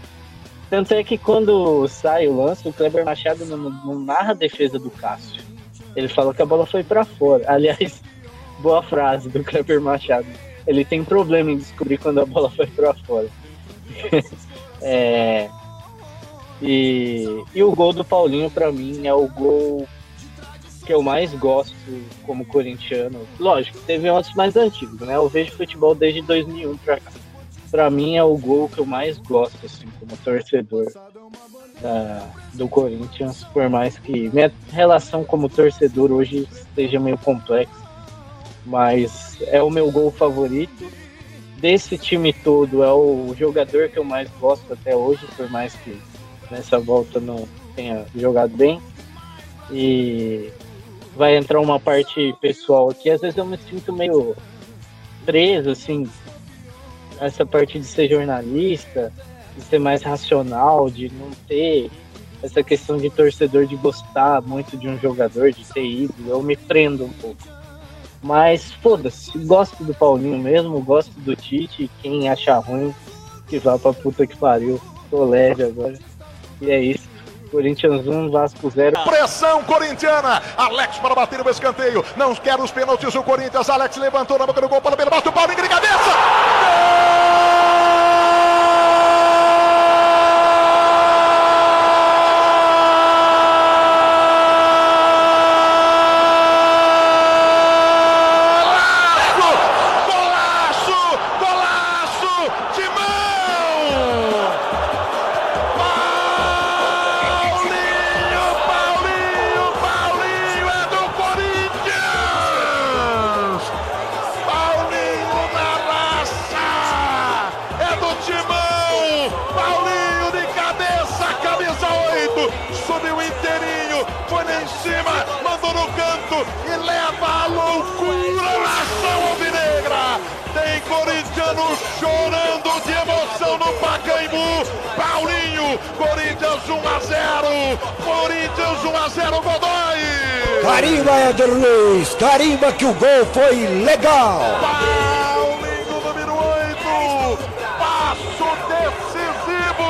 Tanto é que quando sai o lance, o Kleber Machado não, não narra a defesa do Cássio. Ele falou que a bola foi para fora. Aliás, boa frase do Kleber Machado. Ele tem problema em descobrir quando a bola foi para fora. é, e, e o gol do Paulinho, para mim, é o gol que eu mais gosto como corintiano. Lógico, teve outros mais antigos, né? Eu vejo futebol desde 2001 para cá. Para mim é o gol que eu mais gosto, assim, como torcedor do Corinthians, por mais que minha relação como torcedor hoje esteja meio complexa mas é o meu gol favorito. Desse time todo, é o jogador que eu mais gosto até hoje, por mais que nessa volta não tenha jogado bem. E vai entrar uma parte pessoal aqui. Às vezes eu me sinto meio preso, assim, essa parte de ser jornalista, de ser mais racional, de não ter essa questão de torcedor de gostar muito de um jogador, de ter ido. Eu me prendo um pouco. Mas foda-se, gosto do Paulinho mesmo, gosto do Tite. Quem acha ruim, que vá pra puta que pariu. Tô leve agora. E é isso. Corinthians 1, Vasco 0. Pressão corintiana. Alex para bater o escanteio. Não quer os pênaltis o Corinthians. Alex levantou na boca do gol para o bate o Paulinho de cabeça. Foi legal. Paulinho número 8. Passo decisivo.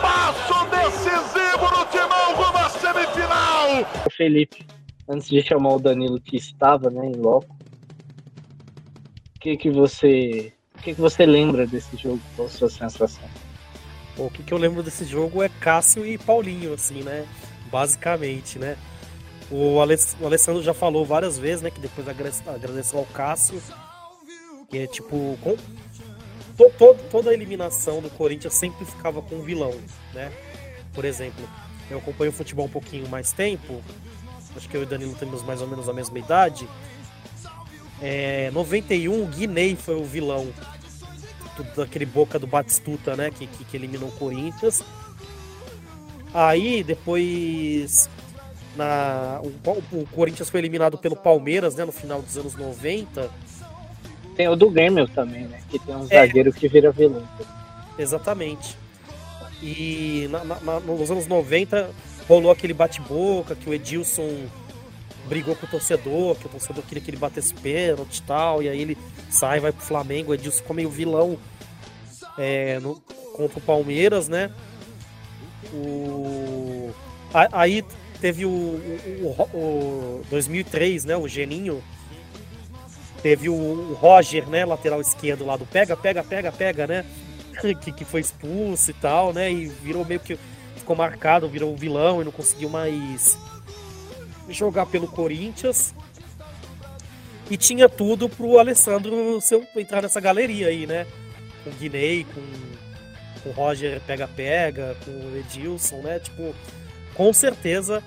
Passo decisivo no timão rumo à semifinal. Felipe, antes de chamar o Danilo que estava, né, em loco. O que que você o que, que você lembra desse jogo? Qual a sua sensação? Bom, o que, que eu lembro desse jogo é Cássio e Paulinho, assim, né? Basicamente, né? O, Alessandro já falou várias vezes, né? Que depois agradeceu ao Cássio. Que é tipo. Com, to, to, toda a eliminação do Corinthians sempre ficava com um vilão, né? Por exemplo, eu acompanho o futebol um pouquinho mais tempo. Acho que eu e o Danilo temos mais ou menos a mesma idade. É, 91, o Guinei foi o vilão daquele boca do Batistuta, né? Que, que, que, eliminou o Corinthians. Aí depois na, o, o, Corinthians foi eliminado pelo Palmeiras, né? No final dos anos 90. Tem o do Grêmio também, né? Que tem um é, zagueiro que vira vilão. Exatamente. E na, na, nos anos 90 rolou aquele bate-boca que o Edilson brigou com o torcedor, que o torcedor queria que ele batesse pênalti e tal, e aí ele sai, vai pro Flamengo, o Edilson ficou meio vilão é, no, contra o Palmeiras, né? O, aí teve o, o, o, 2003, né? O Geninho. Teve o, Roger, né? Lateral esquerdo lá do pega, pega, pega, pega, né? Que, que foi expulso e tal, né? E virou meio que ficou marcado, virou um vilão e não conseguiu mais jogar pelo Corinthians. E tinha tudo pro Alessandro entrar nessa galeria aí, né? Com o Guinei, com, com o Roger pega-pega, com o Edilson, né? Tipo, com certeza,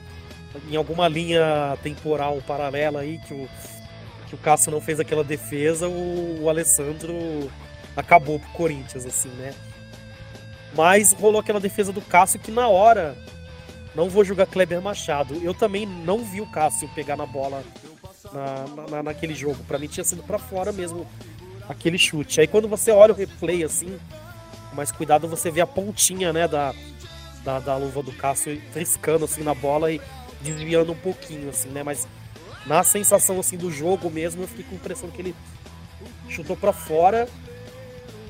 em alguma linha temporal paralela aí que o, que o Cássio não fez aquela defesa, o, o Alessandro acabou pro Corinthians, assim, né? Mas rolou aquela defesa do Cássio que na hora não vou jogar Kleber Machado. Eu também não vi o Cássio pegar na bola na, na, naquele jogo. Para mim tinha sido para fora mesmo aquele chute. Aí quando você olha o replay assim, mais cuidado, você vê a pontinha, né, da, da, da luva do Cássio triscando assim na bola e desviando um pouquinho assim, né? Mas na sensação assim do jogo mesmo, eu fiquei com a impressão que ele chutou para fora.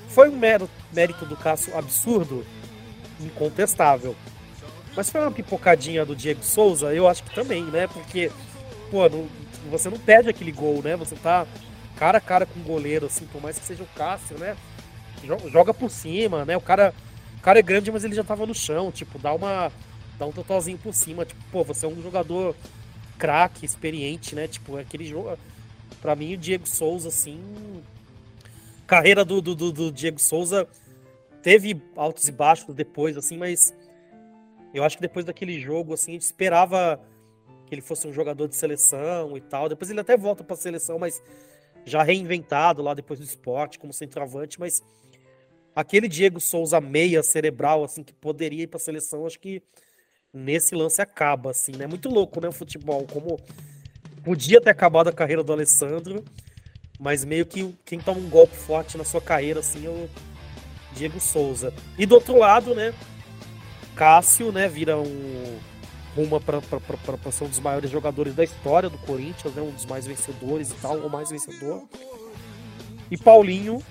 Foi um mérito, mérito do Cássio absurdo, incontestável. Mas foi uma pipocadinha do Diego Souza, eu acho que também, né? Porque, pô, não, você não perde aquele gol, né? Você tá cara a cara com o goleiro, assim, por mais que seja o Cássio, né? Joga por cima, né? O cara, o cara é grande, mas ele já tava no chão, tipo, dá uma dá um totalzinho por cima, tipo, pô, você é um jogador craque, experiente, né? Tipo, é aquele jogo, para mim o Diego Souza assim, carreira do, do, do Diego Souza teve altos e baixos depois, assim, mas eu acho que depois daquele jogo, assim, a gente esperava que ele fosse um jogador de seleção e tal. Depois ele até volta para a seleção, mas já reinventado lá depois do esporte como centroavante, mas aquele Diego Souza meia cerebral assim que poderia ir para a seleção, acho que nesse lance acaba assim, né? Muito louco, né, o futebol, como podia ter acabado a carreira do Alessandro, mas meio que quem toma um golpe forte na sua carreira assim é o Diego Souza. E do outro lado, né, Cássio, né, vira um uma para ser um dos maiores jogadores da história do Corinthians, né, um dos mais vencedores e tal, o mais vencedor. E Paulinho,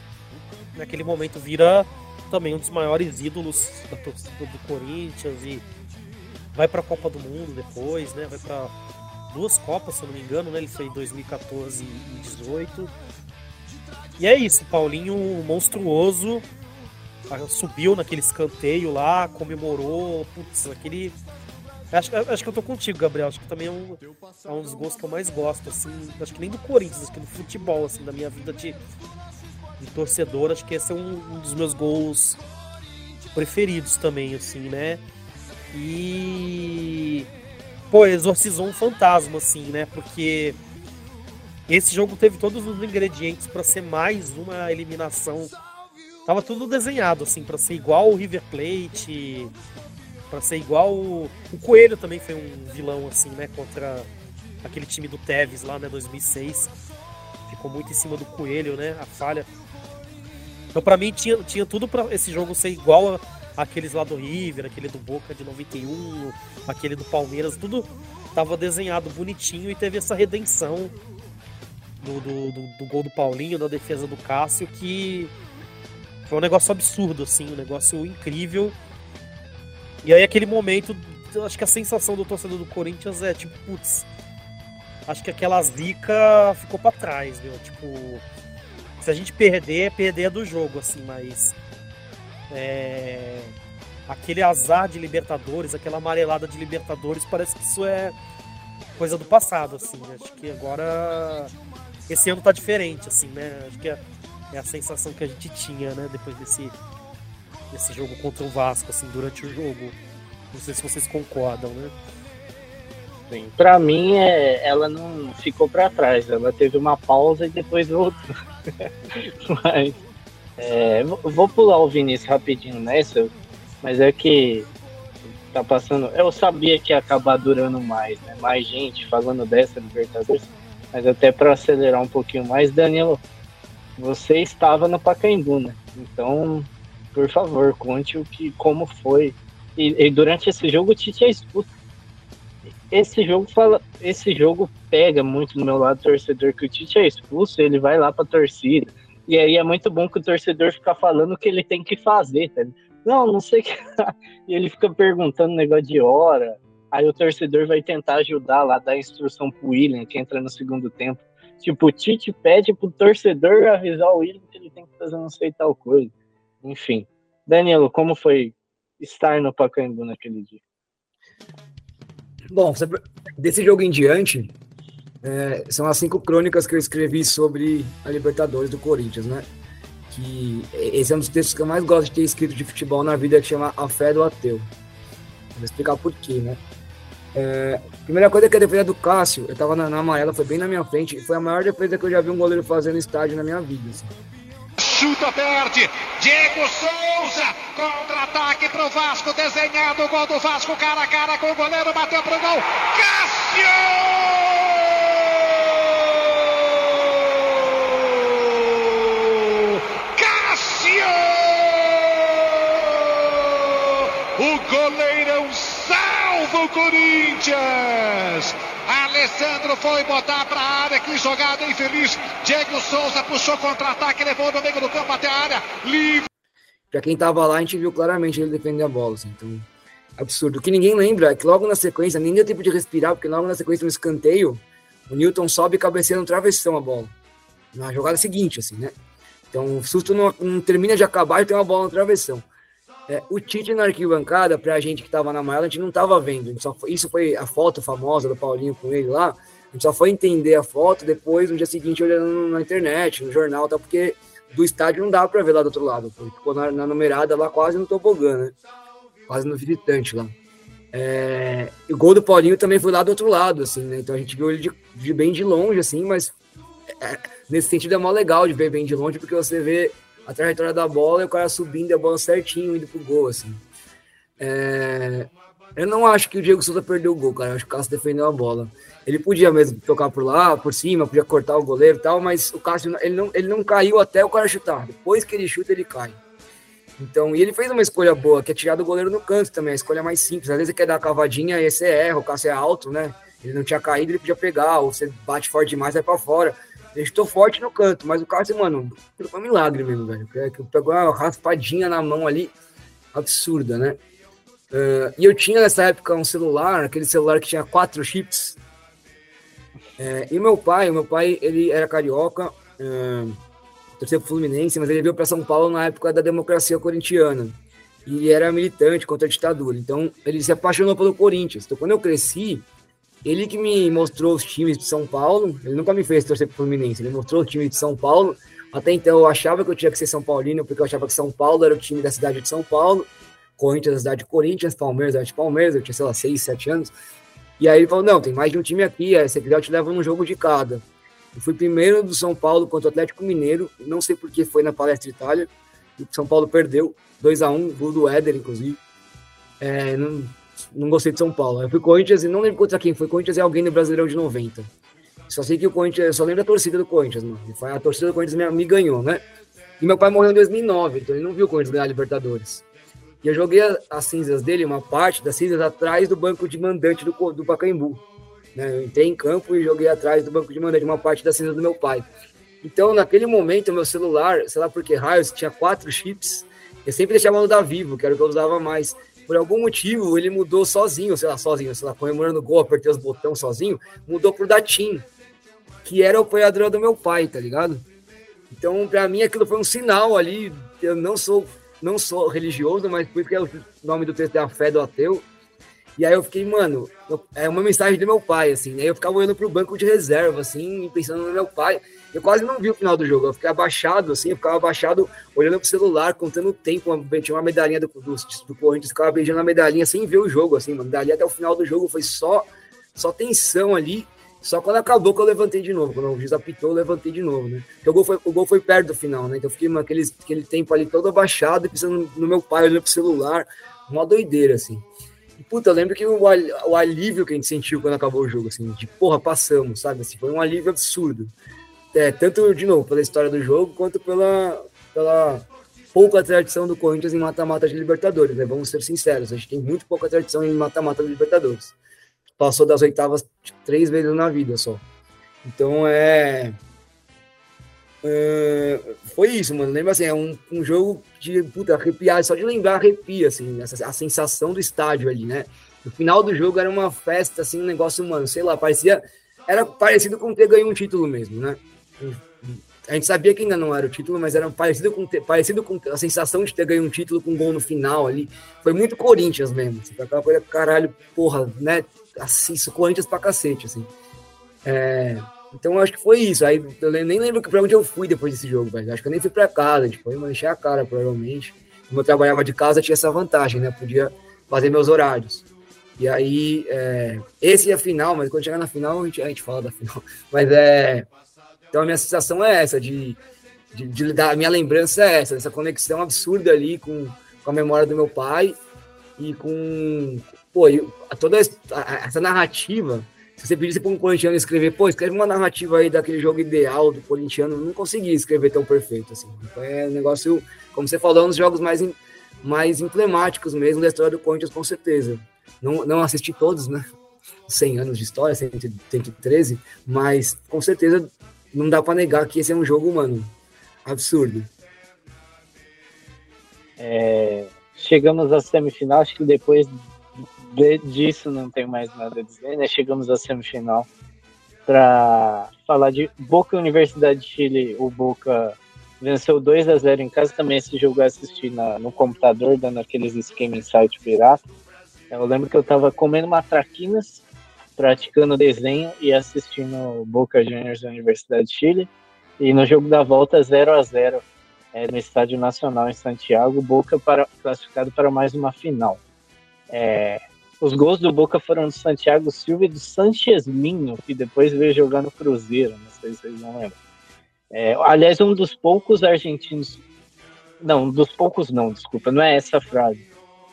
naquele momento, vira também um dos maiores ídolos da torcida do Corinthians e vai para a Copa do Mundo depois, né? Vai para duas Copas, se eu não me engano, né? Ele foi em 2014 e 2018. E é isso, Paulinho monstruoso, subiu naquele escanteio lá, comemorou, putz, aquele. Acho, acho que eu tô contigo, Gabriel. Acho que também é um, é um dos gols que eu mais gosto, assim. Acho que nem do Corinthians, acho que do futebol, assim, da minha vida de, de torcedor. Acho que esse é um, um dos meus gols preferidos também, assim, né? E. Pô, exorcizou um fantasma, assim, né? Porque esse jogo teve todos os ingredientes para ser mais uma eliminação Tava tudo desenhado, assim, para ser igual o River Plate, para ser igual. O... o Coelho também foi um vilão, assim, né? Contra aquele time do Tevez lá, né? 2006. Ficou muito em cima do Coelho, né? A falha. Então, para mim, tinha, tinha tudo para esse jogo ser igual a, aqueles lá do River, aquele do Boca de 91, aquele do Palmeiras, tudo tava desenhado bonitinho e teve essa redenção do, do, do, do gol do Paulinho, da defesa do Cássio, que foi um negócio absurdo, assim, um negócio incrível. E aí, aquele momento, acho que a sensação do torcedor do Corinthians é tipo, putz, acho que aquela zica ficou para trás, viu? Tipo, se a gente perder, é perder do jogo, assim, mas. É, aquele azar de Libertadores, aquela amarelada de Libertadores, parece que isso é coisa do passado, assim. Né? Acho que agora. Esse ano tá diferente, assim, né? Acho que. É, é a sensação que a gente tinha, né, depois desse, desse jogo contra o Vasco, assim, durante o jogo. Não sei se vocês concordam, né? Sim, pra mim, é, ela não ficou para trás, ela teve uma pausa e depois voltou. Mas, é, vou pular o Vinícius rapidinho nessa, mas é que tá passando. Eu sabia que ia acabar durando mais, né? Mais gente falando dessa Libertadores, mas até para acelerar um pouquinho mais, Danilo, você estava no Pacaembu, né? Então, por favor, conte o que, como foi. E, e durante esse jogo o Tite é expulso. Esse jogo fala, esse jogo pega muito no meu lado torcedor que o Tite é expulso, ele vai lá para torcida. E aí é muito bom que o torcedor fica falando o que ele tem que fazer, tá? Não, não sei que. e ele fica perguntando negócio de hora. Aí o torcedor vai tentar ajudar lá, dar instrução pro William, que entra no segundo tempo. Tipo, o Tite pede pro torcedor avisar o William que ele tem que fazer não sei tal coisa. Enfim. Danilo, como foi estar no Pacaembu naquele dia. Bom, desse jogo em diante, é, são as cinco crônicas que eu escrevi sobre a Libertadores do Corinthians, né? Que esse é um dos textos que eu mais gosto de ter escrito de futebol na vida, que chama A Fé do Ateu. Vou explicar por quê, né? É, primeira coisa é que a defesa do Cássio, eu tava na, na amarela, foi bem na minha frente, foi a maior defesa que eu já vi um goleiro fazer no estádio na minha vida. Assim. Chuta, perde. Diego Souza, contra-ataque pro Vasco, desenhado o gol do Vasco, cara a cara com o goleiro, bateu pro gol. Cássio! O goleirão salva o Corinthians. Alessandro foi botar para a área, que jogada infeliz. Diego Souza puxou contra-ataque, levou no meio do campo até a área, livre. Para quem tava lá, a gente viu claramente ele defender a bola. Assim, então, absurdo. O que ninguém lembra é que logo na sequência, nem deu tempo de respirar, porque logo na sequência, no escanteio, o Newton sobe e cabeceia no travessão a bola. Na jogada seguinte, assim, né? Então o susto não, não termina de acabar e tem uma bola no travessão. É, o Tite na arquibancada, pra gente que tava na maior, a gente não tava vendo. Foi, isso foi a foto famosa do Paulinho com ele lá. A gente só foi entender a foto depois, no dia seguinte, olhando na internet, no jornal, tá? Porque do estádio não dava pra ver lá do outro lado. Ficou na, na numerada lá quase no tobogã, né? Quase no visitante lá. É, o gol do Paulinho também foi lá do outro lado, assim, né? Então a gente viu ele de, de bem de longe, assim, mas é, nesse sentido é mó legal de ver bem de longe, porque você vê a trajetória da bola e o cara subindo a bola certinho, indo pro gol, assim. É... Eu não acho que o Diego Souza perdeu o gol, cara. Eu acho que o Cássio defendeu a bola. Ele podia mesmo tocar por lá, por cima, podia cortar o goleiro e tal, mas o Cássio ele não, ele não caiu até o cara chutar. Depois que ele chuta, ele cai. Então, e ele fez uma escolha boa, que é tirar do goleiro no canto também, a escolha mais simples. Às vezes ele quer dar a cavadinha e você erra, o Cássio é alto, né? Ele não tinha caído, ele podia pegar, ou você bate forte demais, vai para fora. Ele estou forte no canto, mas o Cássio, mano, foi um milagre mesmo, velho. Que pegou uma raspadinha na mão ali, absurda, né? Uh, e eu tinha nessa época um celular, aquele celular que tinha quatro chips. É, e meu pai, meu pai, ele era carioca, uh, torceu pro Fluminense, mas ele veio para São Paulo na época da democracia corintiana. E era militante contra a ditadura. Então, ele se apaixonou pelo Corinthians. Então, quando eu cresci, ele que me mostrou os times de São Paulo, ele nunca me fez torcer pro Fluminense, ele mostrou os times de São Paulo. Até então eu achava que eu tinha que ser São Paulino, porque eu achava que São Paulo era o time da cidade de São Paulo, Corinthians da cidade de Corinthians, Palmeiras da cidade de Palmeiras, eu tinha, sei lá, 6, 7 anos. E aí ele falou: não, tem mais de um time aqui, se quiser eu te levo num jogo de cada. Eu fui primeiro do São Paulo contra o Atlético Mineiro, não sei por que foi na Palestra Itália, o São Paulo perdeu, 2 a 1 gol do Éder, inclusive. É, não, não gostei de São Paulo. Eu fui Corinthians e não lembro contra quem foi. Corinthians é alguém no Brasileirão de 90. Só sei que o Corinthians, só lembro da torcida do Corinthians, mano. A torcida do Corinthians me, me ganhou, né? E meu pai morreu em 2009, então ele não viu o Corinthians ganhar a Libertadores. E eu joguei as cinzas dele, uma parte das cinzas, atrás do banco de mandante do, do Pacaembu. Né? Eu entrei em campo e joguei atrás do banco de mandante, uma parte das cinzas do meu pai. Então, naquele momento, meu celular, sei lá por que raios, tinha quatro chips. Eu sempre deixava no da Vivo, que era o que eu usava mais por algum motivo, ele mudou sozinho, sei lá, sozinho, sei lá, comemorando o gol, apertei os botões sozinho, mudou pro Datim, que era o apoiador do meu pai, tá ligado? Então, para mim, aquilo foi um sinal ali. Eu não sou, não sou religioso, mas por isso que é o nome do texto é a fé do ateu. E aí eu fiquei, mano, é uma mensagem do meu pai, assim. Aí eu ficava olhando pro banco de reserva, assim, pensando no meu pai. Eu quase não vi o final do jogo. Eu fiquei abaixado, assim, eu ficava abaixado, olhando pro celular, contando o tempo. Tinha uma medalhinha do, do, do Corinthians, ficava beijando a medalhinha sem ver o jogo, assim, mano. Dali até o final do jogo foi só, só tensão ali. Só quando acabou que eu levantei de novo. Quando o juiz apitou, eu levantei de novo, né? Porque o gol foi, o gol foi perto do final, né? Então eu fiquei naquele aquele tempo ali todo abaixado, pensando no meu pai, olhando pro celular. Uma doideira, assim. E, puta, eu lembro que o, o alívio que a gente sentiu quando acabou o jogo, assim, de porra, passamos, sabe? Assim, foi um alívio absurdo é, tanto, de novo, pela história do jogo, quanto pela, pela pouca tradição do Corinthians em mata-mata de Libertadores, né? Vamos ser sinceros, a gente tem muito pouca tradição em mata-mata de Libertadores. Passou das oitavas três vezes na vida só. Então é. é foi isso, mano. Lembra assim, é um, um jogo de puta, arrepiar, só de lembrar arrepia, assim, essa, a sensação do estádio ali, né? No final do jogo era uma festa, assim, um negócio, mano, sei lá, parecia. Era parecido com ter ganho um título mesmo, né? A gente sabia que ainda não era o título, mas era parecido com, parecido com a sensação de ter ganho um título com um gol no final ali. Foi muito Corinthians mesmo. Assim, aquela coisa, caralho, porra, né? Assim, isso, Corinthians pra cacete, assim. É, então acho que foi isso. Aí eu nem lembro pra onde eu fui depois desse jogo, velho. Acho que eu nem fui pra casa, tipo, eu encher a cara, provavelmente. Como eu trabalhava de casa, tinha essa vantagem, né? Podia fazer meus horários. E aí, é, esse é a final, mas quando chegar na final, a gente, a gente fala da final. Mas é. Então a minha sensação é essa, de, de, de a minha lembrança é essa, essa conexão absurda ali com, com a memória do meu pai e com pô, toda essa narrativa. Se você pedisse para um corintiano escrever, pô, escreve uma narrativa aí daquele jogo ideal do corintiano, não conseguia escrever tão perfeito assim. Então é um negócio, como você falou, é um dos jogos mais, mais emblemáticos mesmo da história do Corinthians, com certeza. Não, não assisti todos, né? 100 anos de história, 113, mas com certeza não dá para negar que esse é um jogo, mano, absurdo. É, chegamos à semifinal, acho que depois de, disso não tem mais nada a dizer, né? Chegamos à semifinal para falar de Boca Universidade de Chile. O Boca venceu 2 a 0 em casa. Também esse jogo eu assisti na, no computador, dando aqueles esquema em site pirata. Eu lembro que eu estava comendo matraquinas praticando desenho e assistindo Boca Juniors da Universidade de Chile. E no jogo da volta, 0 a 0 é, no Estádio Nacional em Santiago, Boca para, classificado para mais uma final. É, os gols do Boca foram do Santiago Silva e do Sanchez Minho, que depois veio jogar no Cruzeiro, não sei se vocês não lembram. É, aliás, um dos poucos argentinos. Não, dos poucos não, desculpa, não é essa a frase.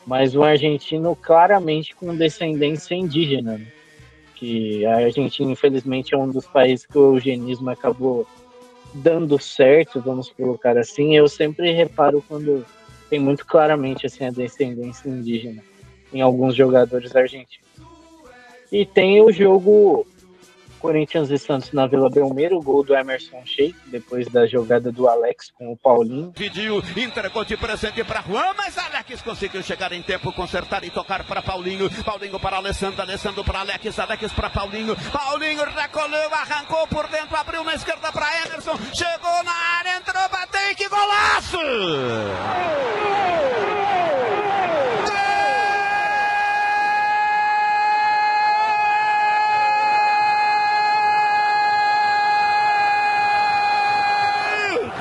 Mas um argentino claramente com descendência indígena. Né? Que a Argentina, infelizmente, é um dos países que o eugenismo acabou dando certo, vamos colocar assim. Eu sempre reparo quando tem muito claramente assim a descendência indígena em alguns jogadores argentinos. E tem o jogo Corinthians e Santos na Vila Belmiro, gol do Emerson Sheik, depois da jogada do Alex com o Paulinho. Pediu, entregou presente para Juan, mas Alex conseguiu chegar em tempo, consertar e tocar para Paulinho. Paulinho para Alessandro, Alessandro para Alex, Alex para Paulinho. Paulinho recolheu, arrancou por dentro, abriu na esquerda para Emerson, chegou na área, entrou, bateu, que golaço!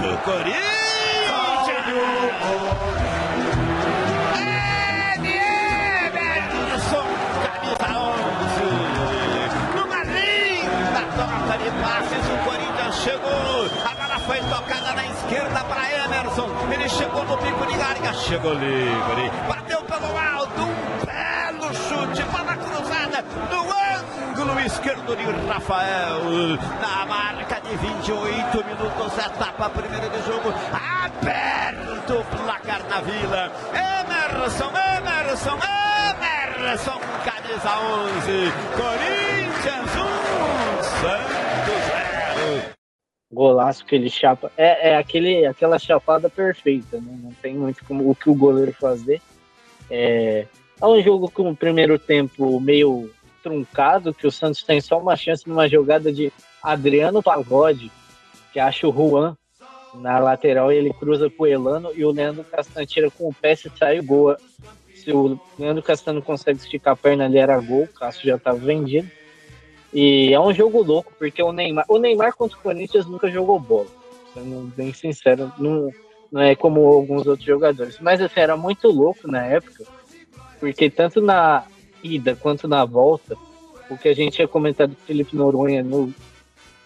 Corinthians! Emerson, camisa 11. Numa linda troca de passes, o Corinthians chegou. A bola foi tocada na esquerda para Emerson. Ele chegou no pico de Garga, chegou livre. Bateu pelo alto, um belo chute, bola cruzada no esquerdo de Rafael. Na marca de 28 minutos, etapa primeira do jogo. Aberto o placar na vila. Emerson, Emerson, Emerson, camisa 11. Corinthians 1, Santos 0. Golaço que ele chapa. É, é aquele, aquela chapada perfeita, né? Não tem muito como, o que o goleiro fazer. É, é um jogo com o primeiro tempo meio truncado, que o Santos tem só uma chance numa jogada de Adriano Pagode, que acha o Juan na lateral e ele cruza pro Elano e o Leandro Castan tira com o pé se sai o gol. Se o Leandro Castan não consegue esticar a perna ali era gol, o Cássio já estava vendido. E é um jogo louco, porque o Neymar, o Neymar contra o Corinthians nunca jogou bola. Sendo bem sincero, não, não é como alguns outros jogadores. Mas assim, era muito louco na época, porque tanto na ida quanto na volta, o que a gente tinha comentado com o Felipe Noronha no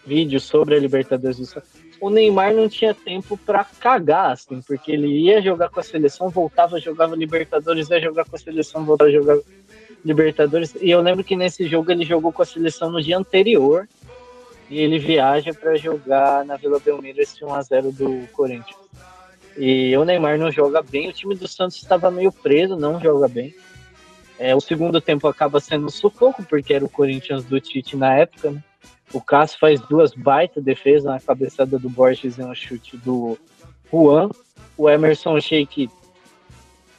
vídeo sobre a Libertadores do Santos, o Neymar não tinha tempo para cagar, assim, porque ele ia jogar com a seleção, voltava, jogava Libertadores, ia jogar com a seleção, voltava a jogar Libertadores. E eu lembro que nesse jogo ele jogou com a seleção no dia anterior e ele viaja para jogar na Vila Belmiro esse 1x0 do Corinthians. E o Neymar não joga bem, o time do Santos estava meio preso, não joga bem. É, o segundo tempo acaba sendo um sufoco, porque era o Corinthians do Tite na época, né? O Cássio faz duas baita defesas na cabeçada do Borges e um chute do Juan. O Emerson Sheik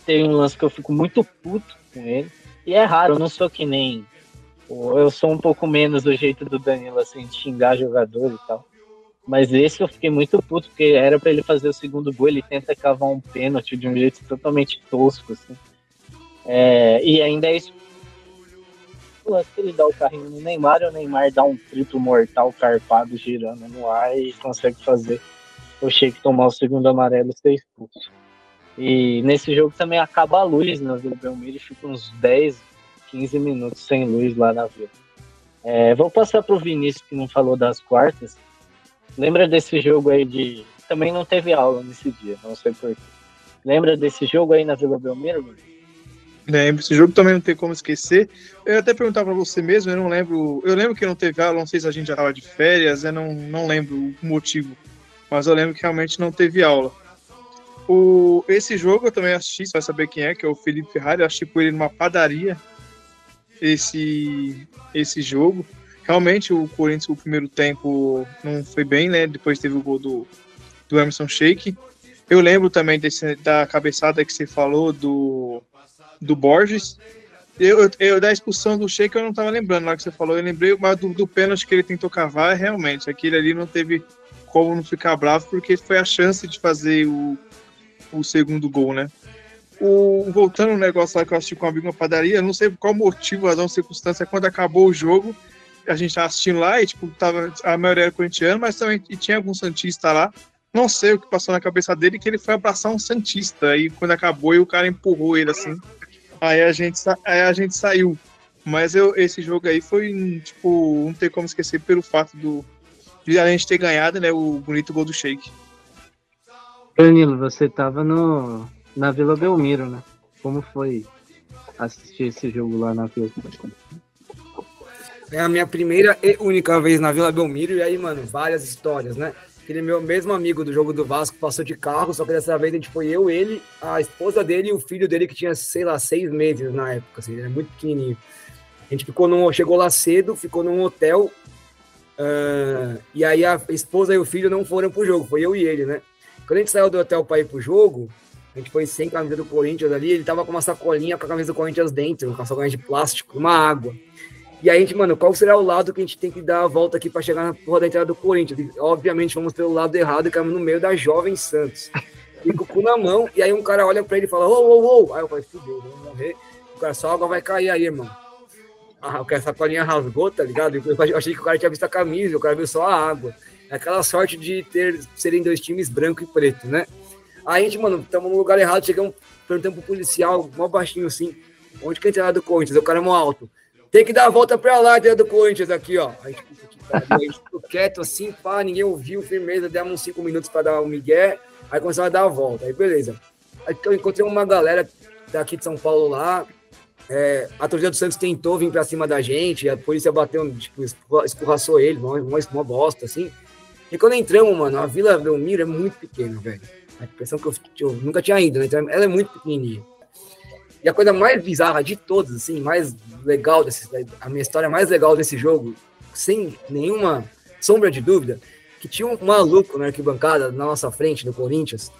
tem um lance que eu fico muito puto com ele. E é raro, eu não sou que nem. Eu sou um pouco menos do jeito do Danilo, assim, de xingar jogador e tal. Mas esse eu fiquei muito puto, porque era para ele fazer o segundo gol, ele tenta cavar um pênalti de um jeito totalmente tosco, assim. É, e ainda é isso. que ele dá o carrinho no Neymar, o Neymar dá um triplo mortal carpado girando no ar e consegue fazer o Sheik tomar o segundo amarelo e ser expulso. E nesse jogo também acaba a luz na Vila Belmiro e fica uns 10, 15 minutos sem luz lá na Vila. É, vou passar para o Vinícius, que não falou das quartas. Lembra desse jogo aí de. Também não teve aula nesse dia, não sei porquê. Lembra desse jogo aí na Vila Belmiro? Lembro, esse jogo também não tem como esquecer. Eu até perguntar para você mesmo, eu não lembro. Eu lembro que não teve aula, não sei se a gente já estava de férias, eu não, não lembro o motivo. Mas eu lembro que realmente não teve aula. O, esse jogo eu também assisti, você vai saber quem é, que é o Felipe Ferrari. Eu assisti com ele numa padaria esse, esse jogo. Realmente o Corinthians, o primeiro tempo, não foi bem, né? Depois teve o gol do, do Emerson Sheik. Eu lembro também desse, da cabeçada que você falou do, do Borges. Eu, eu, da expulsão do Sheik eu não estava lembrando hora que você falou. Eu lembrei mas do, do pênalti que ele tentou cavar, realmente. Aquele ali não teve como não ficar bravo, porque foi a chance de fazer o, o segundo gol, né? O, voltando no negócio lá que eu assisti com um amigo na padaria, não sei qual motivo, razão, circunstância, quando acabou o jogo, a gente tava assistindo lá e, tipo, tava, a maioria era corintiana, mas também tinha algum Santista lá. Não sei o que passou na cabeça dele, que ele foi abraçar um Santista. Aí quando acabou, e o cara empurrou ele assim. Aí a gente, aí a gente saiu. Mas eu, esse jogo aí foi, tipo, não tem como esquecer pelo fato do, de a gente ter ganhado, né, o bonito gol do Sheik. Danilo, você tava no, na Vila Belmiro, né? Como foi assistir esse jogo lá na Vila? É a minha primeira e única vez na Vila Belmiro, e aí, mano, várias histórias, né? Aquele meu mesmo amigo do jogo do Vasco passou de carro, só que dessa vez a gente foi eu, ele, a esposa dele e o filho dele, que tinha, sei lá, seis meses na época, assim, ele era muito pequenininho. A gente ficou num, chegou lá cedo, ficou num hotel, uh, e aí a esposa e o filho não foram pro jogo, foi eu e ele, né? Quando a gente saiu do hotel para ir pro jogo, a gente foi sem camisa do Corinthians ali, ele tava com uma sacolinha com a camisa do Corinthians dentro, com a sacolinha de plástico, uma água. E aí a gente, mano, qual será o lado que a gente tem que dar a volta aqui para chegar na porra da entrada do Corinthians? Obviamente, fomos pelo lado errado e caímos no meio da Jovem Santos. E com o cu na mão, e aí um cara olha para ele e fala, ô, ô, ô. Aí eu falei, fudeu, vamos morrer. O cara, só água vai cair aí, irmão. Ah, a sacolinha rasgou, tá ligado? Eu achei que o cara tinha visto a camisa, o cara viu só a água. É aquela sorte de ter serem dois times branco e preto, né? Aí a gente, mano, estamos no lugar errado, chegamos perguntando pro policial, mó baixinho assim, onde que é a entrada do Corinthians? O cara é mó alto. Tem que dar a volta pra lá, entrada do Corinthians aqui, ó. A gente, a gente ficou quieto assim, pá, ninguém ouviu, firmeza, demos uns cinco minutos para dar o um migué, aí começamos a dar a volta, aí beleza. Aí eu encontrei uma galera daqui de São Paulo lá, é, a torcida do Santos tentou vir pra cima da gente, a polícia bateu, tipo, escorraçou ele, uma, uma, uma bosta, assim. E quando entramos, mano, a Vila Belmiro é muito pequena, velho. A impressão que eu, eu, nunca tinha ido, né? Então, ela é muito pequenininha. E a coisa mais bizarra de todas, assim, mais legal desse, a minha história mais legal desse jogo, sem nenhuma sombra de dúvida, que tinha um maluco na arquibancada na nossa frente, do Corinthians,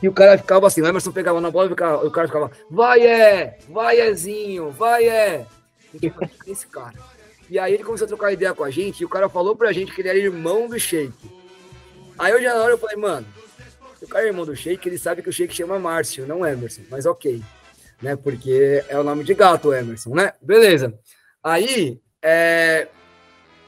e o cara ficava assim, o Emerson pegava na bola e o cara ficava, vai é, vai Ezinho, vai é. Esse cara. E aí ele começou a trocar ideia com a gente, e o cara falou pra gente que ele era irmão do Sheik. Aí eu já na hora eu falei, mano, o cara é irmão do Sheik, ele sabe que o Sheik chama Márcio, não Emerson, mas ok. Né, porque é o nome de gato, Emerson, né? Beleza. Aí, é,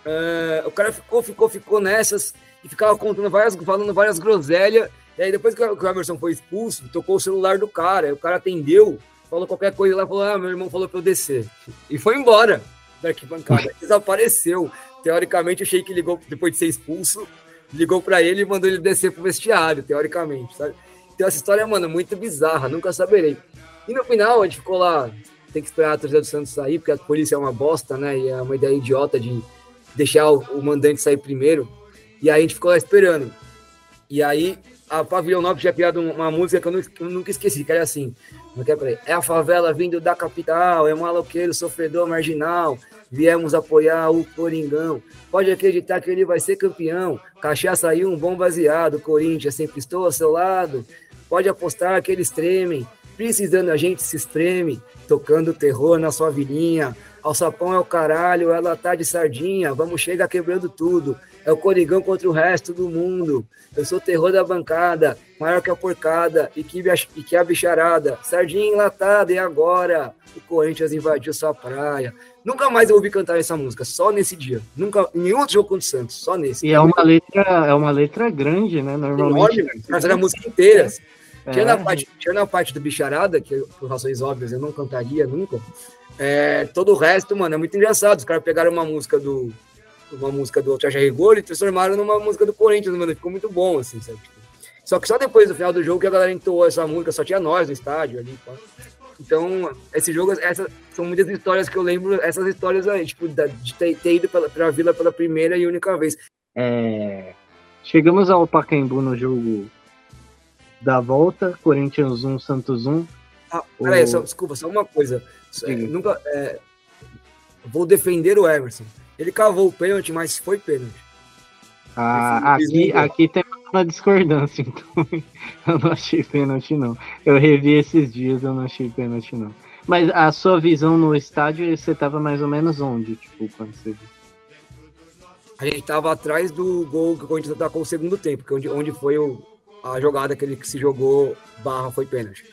é, o cara ficou, ficou, ficou nessas e ficava contando várias, falando várias groselhas. E aí, depois que o Emerson foi expulso, tocou o celular do cara. Aí o cara atendeu, falou qualquer coisa lá, falou: Ah, meu irmão falou pra eu descer. E foi embora da arquibancada. Desapareceu. Teoricamente, o Sheik ligou, depois de ser expulso, ligou para ele e mandou ele descer pro vestiário, teoricamente, sabe? Então essa história, mano, é muito bizarra, nunca saberei. E no final, a gente ficou lá, tem que esperar a torcida do Santos sair, porque a polícia é uma bosta, né? E é uma ideia idiota de deixar o, o mandante sair primeiro. E aí a gente ficou lá esperando. E aí a Pavilhão 9 tinha criado uma música que eu nunca, eu nunca esqueci, que era assim. Não quer É a favela vindo da capital, é um maloqueiro, sofredor, marginal. Viemos apoiar o Coringão. Pode acreditar que ele vai ser campeão. Cachaça e um bom baseado. Corinthians sempre estou ao seu lado. Pode apostar que eles tremem. Precisando a gente se espreme. Tocando terror na sua vilinha. Alçapão é o caralho, ela tá de sardinha, vamos chegar quebrando tudo. É o Corigão contra o resto do mundo. Eu sou o terror da bancada, maior que a porcada e que, e que a bicharada. Sardinha enlatada, e agora? O Corinthians invadiu sua praia. Nunca mais eu ouvi cantar essa música, só nesse dia. Nunca, em nenhum outro jogo contra o Santos, só nesse. E é uma letra, é uma letra grande, né? Normalmente. Enorme, mas era a música inteira. É. Tinha, na parte, tinha na parte do bicharada, que por razões óbvias eu não cantaria nunca. É, todo o resto, mano, é muito engraçado. Os caras pegaram uma música do. Uma música do Traje Rigor e transformaram numa música do Corinthians, mano. Ficou muito bom, assim, sabe? Só que só depois do final do jogo que a galera entoou essa música, só tinha nós no estádio ali. Pá. Então, esse jogo, essas são muitas histórias que eu lembro, essas histórias aí, tipo, de ter, ter ido pra, pra Vila pela primeira e única vez. É, chegamos ao Pacaembu no jogo da volta, Corinthians 1, Santos 1. Ah, peraí, o... só, desculpa, só uma coisa. É, nunca, é, vou defender o Emerson. Ele cavou o pênalti, mas foi pênalti. Ah, aqui, aqui tem uma discordância, então eu não achei pênalti, não. Eu revi esses dias, eu não achei pênalti, não. Mas a sua visão no estádio, você tava mais ou menos onde, tipo, quando você viu? A gente tava atrás do gol que o Corinthians atacou o segundo tempo, que é onde, onde foi o, a jogada que ele se jogou barra foi pênalti.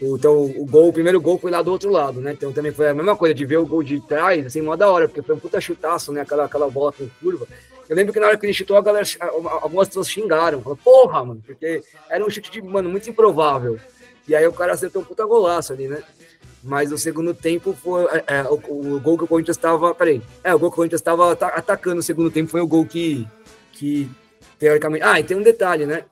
Então, o gol, o primeiro gol foi lá do outro lado, né? Então também foi a mesma coisa de ver o gol de trás, assim, mó da hora, porque foi um puta chutaço, né? Aquela, aquela bola com curva. Eu lembro que na hora que ele chutou, a galera, algumas pessoas xingaram, falaram, porra, mano, porque era um chute de, mano, muito improvável. E aí o cara acertou um puta golaço ali, né? Mas o segundo tempo foi. É, é o, o, gol que o Corinthians estava. Peraí. É, o gol que o Corinthians estava atacando no segundo tempo foi o gol que. que teoricamente. Ah, e tem um detalhe, né?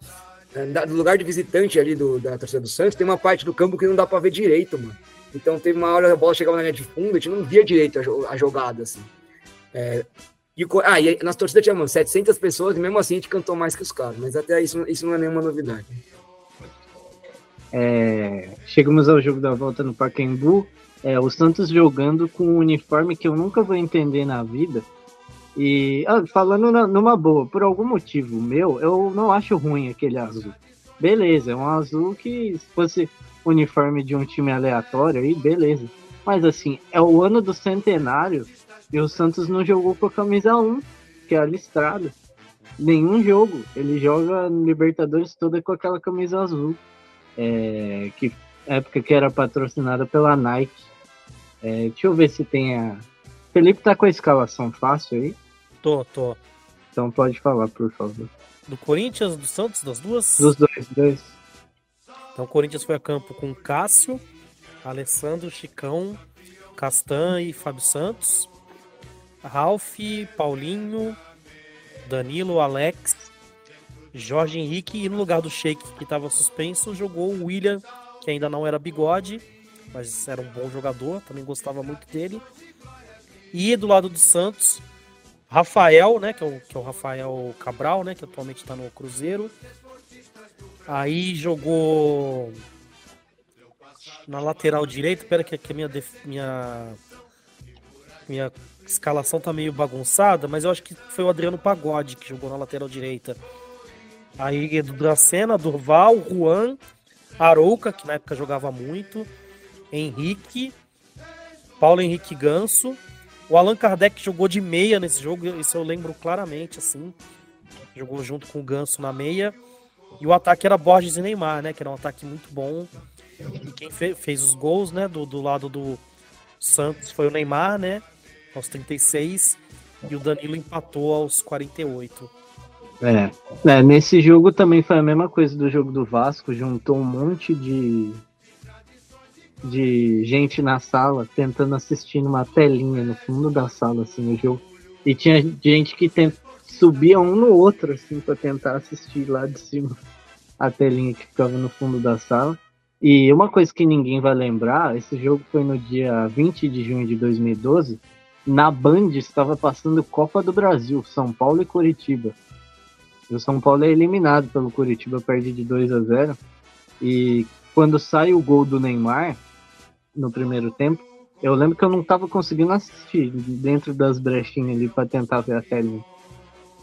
No lugar de visitante ali do, da torcida do Santos, tem uma parte do campo que não dá para ver direito, mano. Então teve uma hora a bola chegava na linha de fundo, a gente não via direito a, a jogada, assim. É, e, ah, e nas torcidas tinha, mano, 700 pessoas e mesmo assim a gente cantou mais que os caras, mas até isso, isso não é nenhuma novidade. É, chegamos ao jogo da volta no Pacaembu, é, o Santos jogando com um uniforme que eu nunca vou entender na vida, e ah, falando na, numa boa, por algum motivo meu, eu não acho ruim aquele azul. Beleza, é um azul que se fosse uniforme de um time aleatório aí, beleza. Mas assim, é o ano do centenário e o Santos não jogou com a camisa 1, que é a listrada. Nenhum jogo. Ele joga no Libertadores toda com aquela camisa azul. É, que época que era patrocinada pela Nike. É, deixa eu ver se tem a. Felipe tá com a escalação fácil aí. Tô, tô. Então pode falar, por favor. Do Corinthians, do Santos, das duas? Dos dois, dois. Então o Corinthians foi a campo com Cássio, Alessandro, Chicão, Castan e Fábio Santos. Ralph, Paulinho, Danilo, Alex, Jorge Henrique e no lugar do Sheik que estava suspenso jogou o William, que ainda não era bigode, mas era um bom jogador, também gostava muito dele. E do lado do Santos, Rafael, né, que é o, que é o Rafael Cabral, né, que atualmente está no Cruzeiro. Aí jogou na lateral direita, pera que, que a minha, minha minha escalação tá meio bagunçada, mas eu acho que foi o Adriano Pagode que jogou na lateral direita. Aí do Dracena, Durval, Juan, Arouca, que na época jogava muito, Henrique, Paulo Henrique Ganso, o Allan Kardec jogou de meia nesse jogo, isso eu lembro claramente, assim. Jogou junto com o Ganso na meia. E o ataque era Borges e Neymar, né? Que era um ataque muito bom. E quem fe fez os gols, né? Do, do lado do Santos foi o Neymar, né? Aos 36. E o Danilo empatou aos 48. É. é, nesse jogo também foi a mesma coisa do jogo do Vasco. Juntou um monte de de gente na sala tentando assistir numa telinha no fundo da sala, assim, o jogo. E tinha gente que tent... subia um no outro, assim, para tentar assistir lá de cima a telinha que ficava no fundo da sala. E uma coisa que ninguém vai lembrar, esse jogo foi no dia 20 de junho de 2012. Na Band estava passando Copa do Brasil, São Paulo e Curitiba. O São Paulo é eliminado pelo Curitiba, perde de 2 a 0. E quando sai o gol do Neymar, no primeiro tempo, eu lembro que eu não estava conseguindo assistir dentro das brechinhas ali para tentar ver a telinha.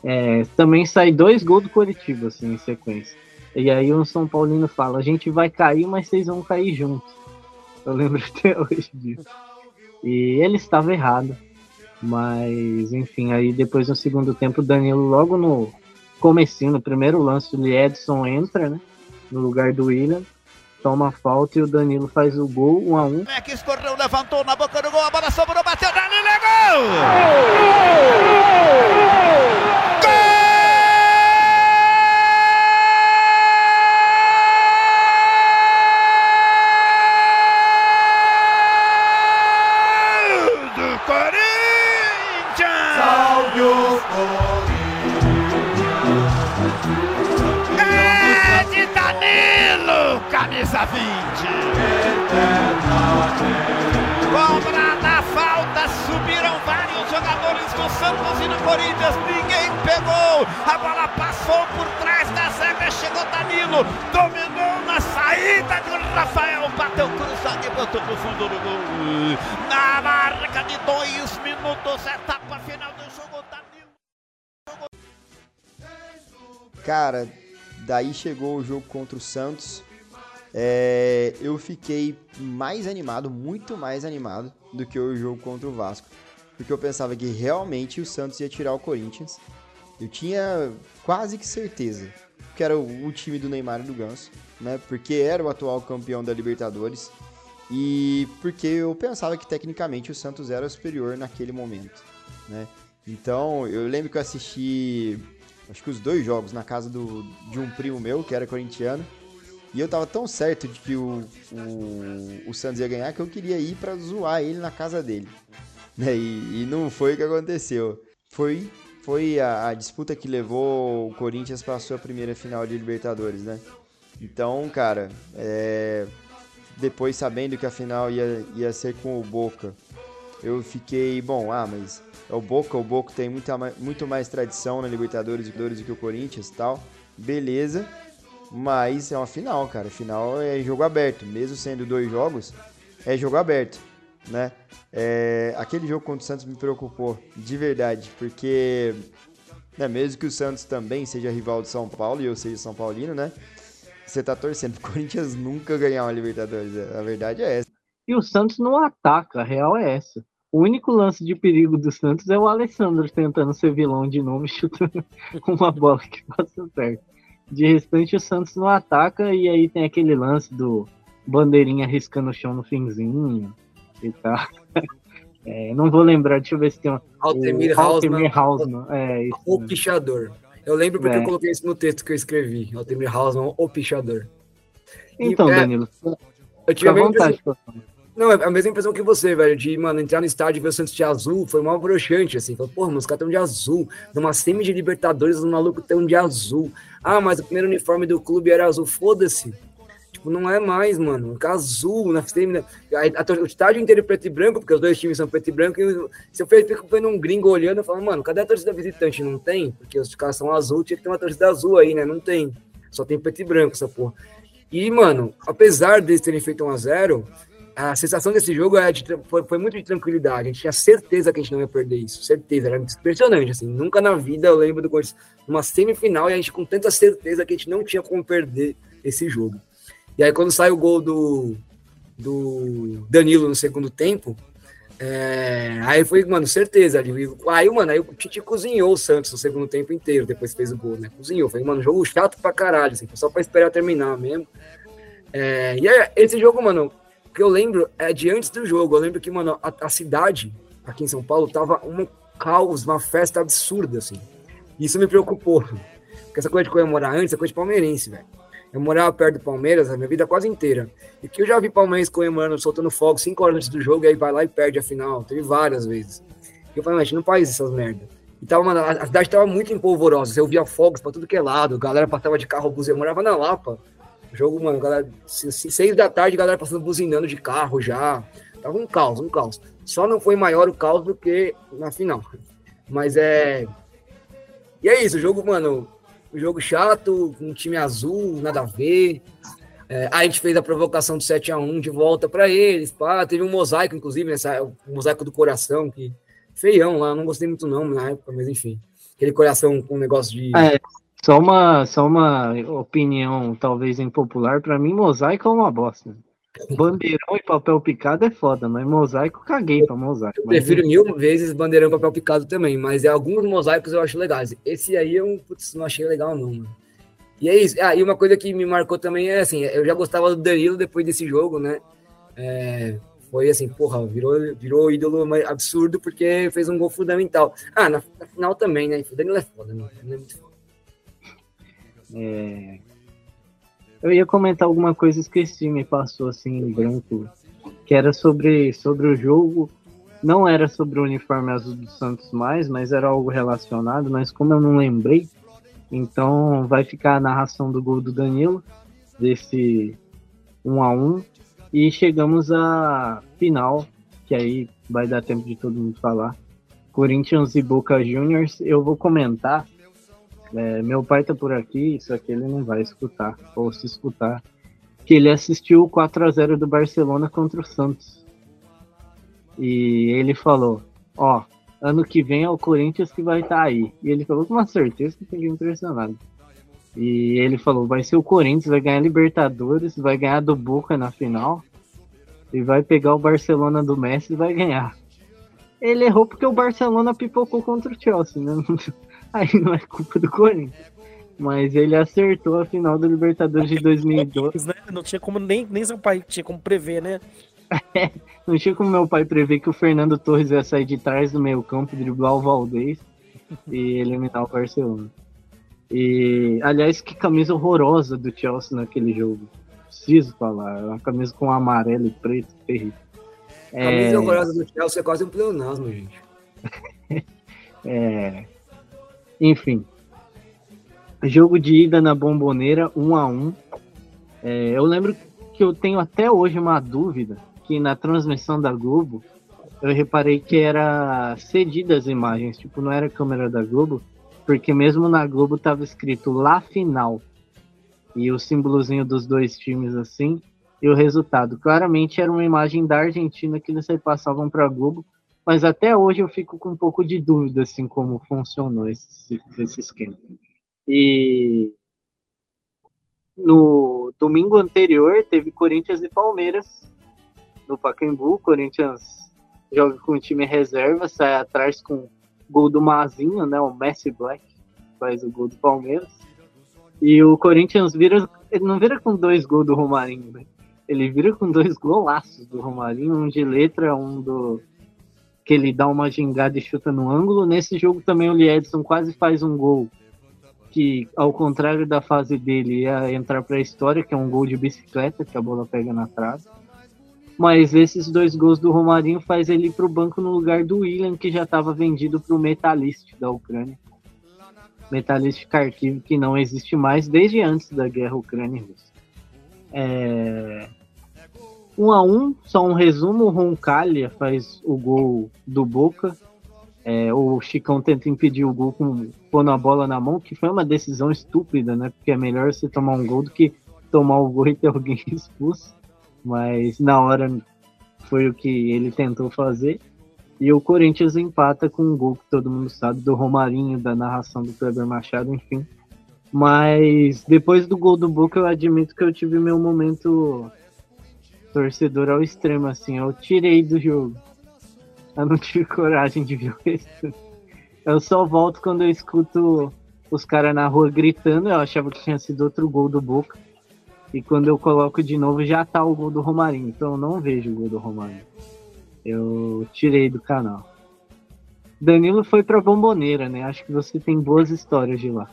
É, também sai dois gols do Curitiba, assim, em sequência. E aí o São Paulino fala, a gente vai cair, mas vocês vão cair juntos. Eu lembro até hoje disso. E ele estava errado. Mas, enfim, aí depois no segundo tempo, o Danilo, logo no comecinho, no primeiro lance, o Edson entra, né? No lugar do William, toma a falta e o Danilo faz o gol, 1 um a 1 um. É que escorreu, levantou na boca do gol, a bola sobrou, bateu, Danilo, é gol! do camisa 20. Cobra da falta, subiram vários jogadores do Santos e do Corinthians, ninguém pegou. A bola passou por trás da zaga, chegou Danilo, dominou na saída do Rafael, bateu cruzado e botou pro fundo do gol. Na marca de dois minutos, etapa final do jogo, Danilo. Cara, daí chegou o jogo contra o Santos. É, eu fiquei mais animado, muito mais animado do que o jogo contra o Vasco. Porque eu pensava que realmente o Santos ia tirar o Corinthians. Eu tinha quase que certeza que era o, o time do Neymar e do Ganso, né? Porque era o atual campeão da Libertadores. E porque eu pensava que tecnicamente o Santos era superior naquele momento, né? Então, eu lembro que eu assisti acho que os dois jogos na casa do, de um primo meu, que era corintiano. E eu tava tão certo de que o, o, o Santos ia ganhar que eu queria ir pra zoar ele na casa dele. Né? E, e não foi o que aconteceu. Foi, foi a, a disputa que levou o Corinthians pra sua primeira final de Libertadores, né? Então, cara, é, depois sabendo que a final ia, ia ser com o Boca, eu fiquei, bom, ah, mas é o Boca, o Boca tem muita, muito mais tradição na Libertadores do que o Corinthians tal. Beleza, mas é uma final, cara. Final é jogo aberto, mesmo sendo dois jogos, é jogo aberto, né? É, aquele jogo contra o Santos me preocupou de verdade, porque né, mesmo que o Santos também seja rival de São Paulo e eu seja São Paulino, né? Você tá torcendo pro Corinthians nunca ganhar uma Libertadores. A verdade é essa. E o Santos não ataca, a real é essa. O único lance de perigo do Santos é o Alessandro tentando ser vilão de novo chutando uma bola que passa perto. De restante, o Santos não ataca e aí tem aquele lance do bandeirinha riscando o chão no finzinho e tal. É, não vou lembrar, deixa eu ver se tem uma. Altemir o Altemir Hausmann. Hausmann, É, isso O pichador. Eu lembro porque É. eu coloquei isso no texto que eu escrevi. Altemir Hausmann, o pichador. Então, é, Danilo, Eu tive a mesma vontade. impressão, não, é a mesma impressão que você, velho, de, mano, entrar no estádio e ver o Santos de azul, foi mal broxante, assim. Falei, porra, os caras estão de azul. Numa semi de Libertadores, os malucos estão de azul. Ah, mas o primeiro uniforme do clube era azul. Foda-se. Tipo, não é mais, mano. Azul na semi. né? A, a, o estádio inteiro é preto e branco, porque os dois times são preto e branco. E se eu fico vendo um gringo olhando, eu falo, mano, cadê a torcida visitante? Não tem? Porque os caras são azul, tinha que ter uma torcida azul aí, né? Não tem. Só tem preto e branco essa porra. E, mano, apesar deles terem feito 1x0, a sensação desse jogo é de foi, foi muito de tranquilidade. A gente tinha certeza que a gente não ia perder isso. Certeza. Era impressionante, assim. Nunca na vida eu lembro do Corinthians numa semifinal e a gente com tanta certeza que a gente não tinha como perder esse jogo. E aí, quando sai o gol do, do Danilo no segundo tempo, é, aí foi, mano, certeza. ali. Aí, mano, aí o Tite cozinhou o Santos no segundo tempo inteiro, depois fez o gol, né? Cozinhou. Foi, mano, jogo chato pra caralho, assim, só pra esperar terminar mesmo. É, e aí, esse jogo, mano, que eu lembro é de antes do jogo. Eu lembro que, mano, a, a cidade aqui em São Paulo tava um caos, uma festa absurda, assim. Isso me preocupou. Porque essa coisa de comemorar antes é coisa de palmeirense, velho. Eu morava perto do Palmeiras a minha vida quase inteira. E que eu já vi palmeirense comemorando, soltando fogo 5 horas antes do jogo, e aí vai lá e perde a final. Teve várias vezes. E eu falei, mas não faz essas merda. E tava, mano, a cidade tava muito empolvorosa. Você ouvia fogos pra tudo que é lado. Galera passava de carro, buzina. Eu morava na Lapa. O jogo, mano, galera, se- se- seis da tarde, a galera passando buzinando de carro já. Tava um caos, um caos. Só não foi maior o caos do que na final. Mas é. E é isso, o jogo, mano, um jogo chato, um time azul, nada a ver. É, a gente fez a provocação do 7x1 de volta para eles. Pá, teve um mosaico, inclusive, nessa, o mosaico do coração, que feião lá, não gostei muito não na época, mas enfim. Aquele coração com um negócio de. É, só uma, só uma opinião talvez impopular. Pra mim, mosaico é uma bosta. Bandeirão e papel picado é foda, mas mosaico caguei pra mosaico. Eu prefiro mil vezes bandeirão e papel picado também, mas é, alguns mosaicos eu acho legais. Esse aí eu putz, não achei legal, não, mano. E é isso. Ah, e uma coisa que me marcou também é assim, eu já gostava do Danilo depois desse jogo, né? É, foi assim, porra, virou, virou ídolo absurdo porque fez um gol fundamental. Ah, na, na final também, né? O Danilo é foda, né? é muito foda. É... Eu ia comentar alguma coisa, esqueci, me passou assim em branco, que era sobre, sobre o jogo. Não era sobre o uniforme azul do Santos mais, mas era algo relacionado, mas como eu não lembrei, então vai ficar a narração do gol do Danilo, desse 1 a 1 e chegamos à final, que aí vai dar tempo de todo mundo falar. Corinthians e Boca Juniors, eu vou comentar é, meu pai tá por aqui, isso aqui ele não vai escutar, ou se escutar, que ele assistiu o 4 a 0 do Barcelona contra o Santos. E ele falou, ó, ano que vem é o Corinthians que vai estar tá aí. E ele falou com uma certeza que fiquei impressionado. E ele falou, vai ser o Corinthians, vai ganhar Libertadores, vai ganhar do Boca na final, e vai pegar o Barcelona do Messi e vai ganhar. Ele errou porque o Barcelona pipocou contra o Chelsea, né? aí não é culpa do Corinthians. Mas ele acertou a final da Libertadores de 2012. Né? Não tinha como, nem, nem seu pai tinha como prever, né? não tinha como meu pai prever que o Fernando Torres ia sair de trás do meio campo, driblar o Valdez e eliminar o Barcelona. E, aliás, que camisa horrorosa do Chelsea naquele jogo. Preciso falar. Uma camisa com amarelo e preto, terrível. Camisa é... horrorosa do Chelsea é quase um pleonasmo, gente. é... Enfim. Jogo de ida na bomboneira, 1 um a 1 um. É, eu lembro que eu tenho até hoje uma dúvida que na transmissão da Globo eu reparei que era cedida as imagens, tipo, não era câmera da Globo, porque mesmo na Globo tava escrito lá final e o símbolozinho dos dois times assim e o resultado. Claramente era uma imagem da Argentina que eles passavam para a Globo mas até hoje eu fico com um pouco de dúvida assim como funcionou esse, esse esquema. E no domingo anterior teve Corinthians e Palmeiras no Pacaembu. Corinthians joga com o time reserva, sai atrás com gol do Mazinho, né? O Messi Black faz o gol do Palmeiras. E o Corinthians vira, ele não vira com dois gols do Romarinho, né? Ele vira com dois golaços do Romarinho, um de letra, um do que ele dá uma gingada e chuta no ângulo. Nesse jogo também o Liedson quase faz um gol que, ao contrário da fase dele, ia entrar para a história, que é um gol de bicicleta, que a bola pega na trave. Mas esses dois gols do Romarinho faz ele ir para o banco no lugar do William, que já estava vendido para o Metalist da Ucrânia. Metalist Kharkiv, que não existe mais desde antes da guerra Ucrânia-Rússia. É... Um a um, só um resumo, o Roncalha faz o gol do Boca. É, o Chicão tenta impedir o gol com pondo a bola na mão, que foi uma decisão estúpida, né? Porque é melhor você tomar um gol do que tomar o gol e ter alguém expulso. Mas na hora foi o que ele tentou fazer. E o Corinthians empata com um gol que todo mundo sabe, do Romarinho, da narração do Kleber Machado, enfim. Mas depois do gol do Boca, eu admito que eu tive meu momento torcedor ao extremo, assim. Eu tirei do jogo. Eu não tive coragem de ver o resto. Eu só volto quando eu escuto os caras na rua gritando. Eu achava que tinha sido outro gol do Boca. E quando eu coloco de novo, já tá o gol do Romarinho. Então eu não vejo o gol do Romarinho. Eu tirei do canal. Danilo foi pra Bomboneira, né? Acho que você tem boas histórias de lá.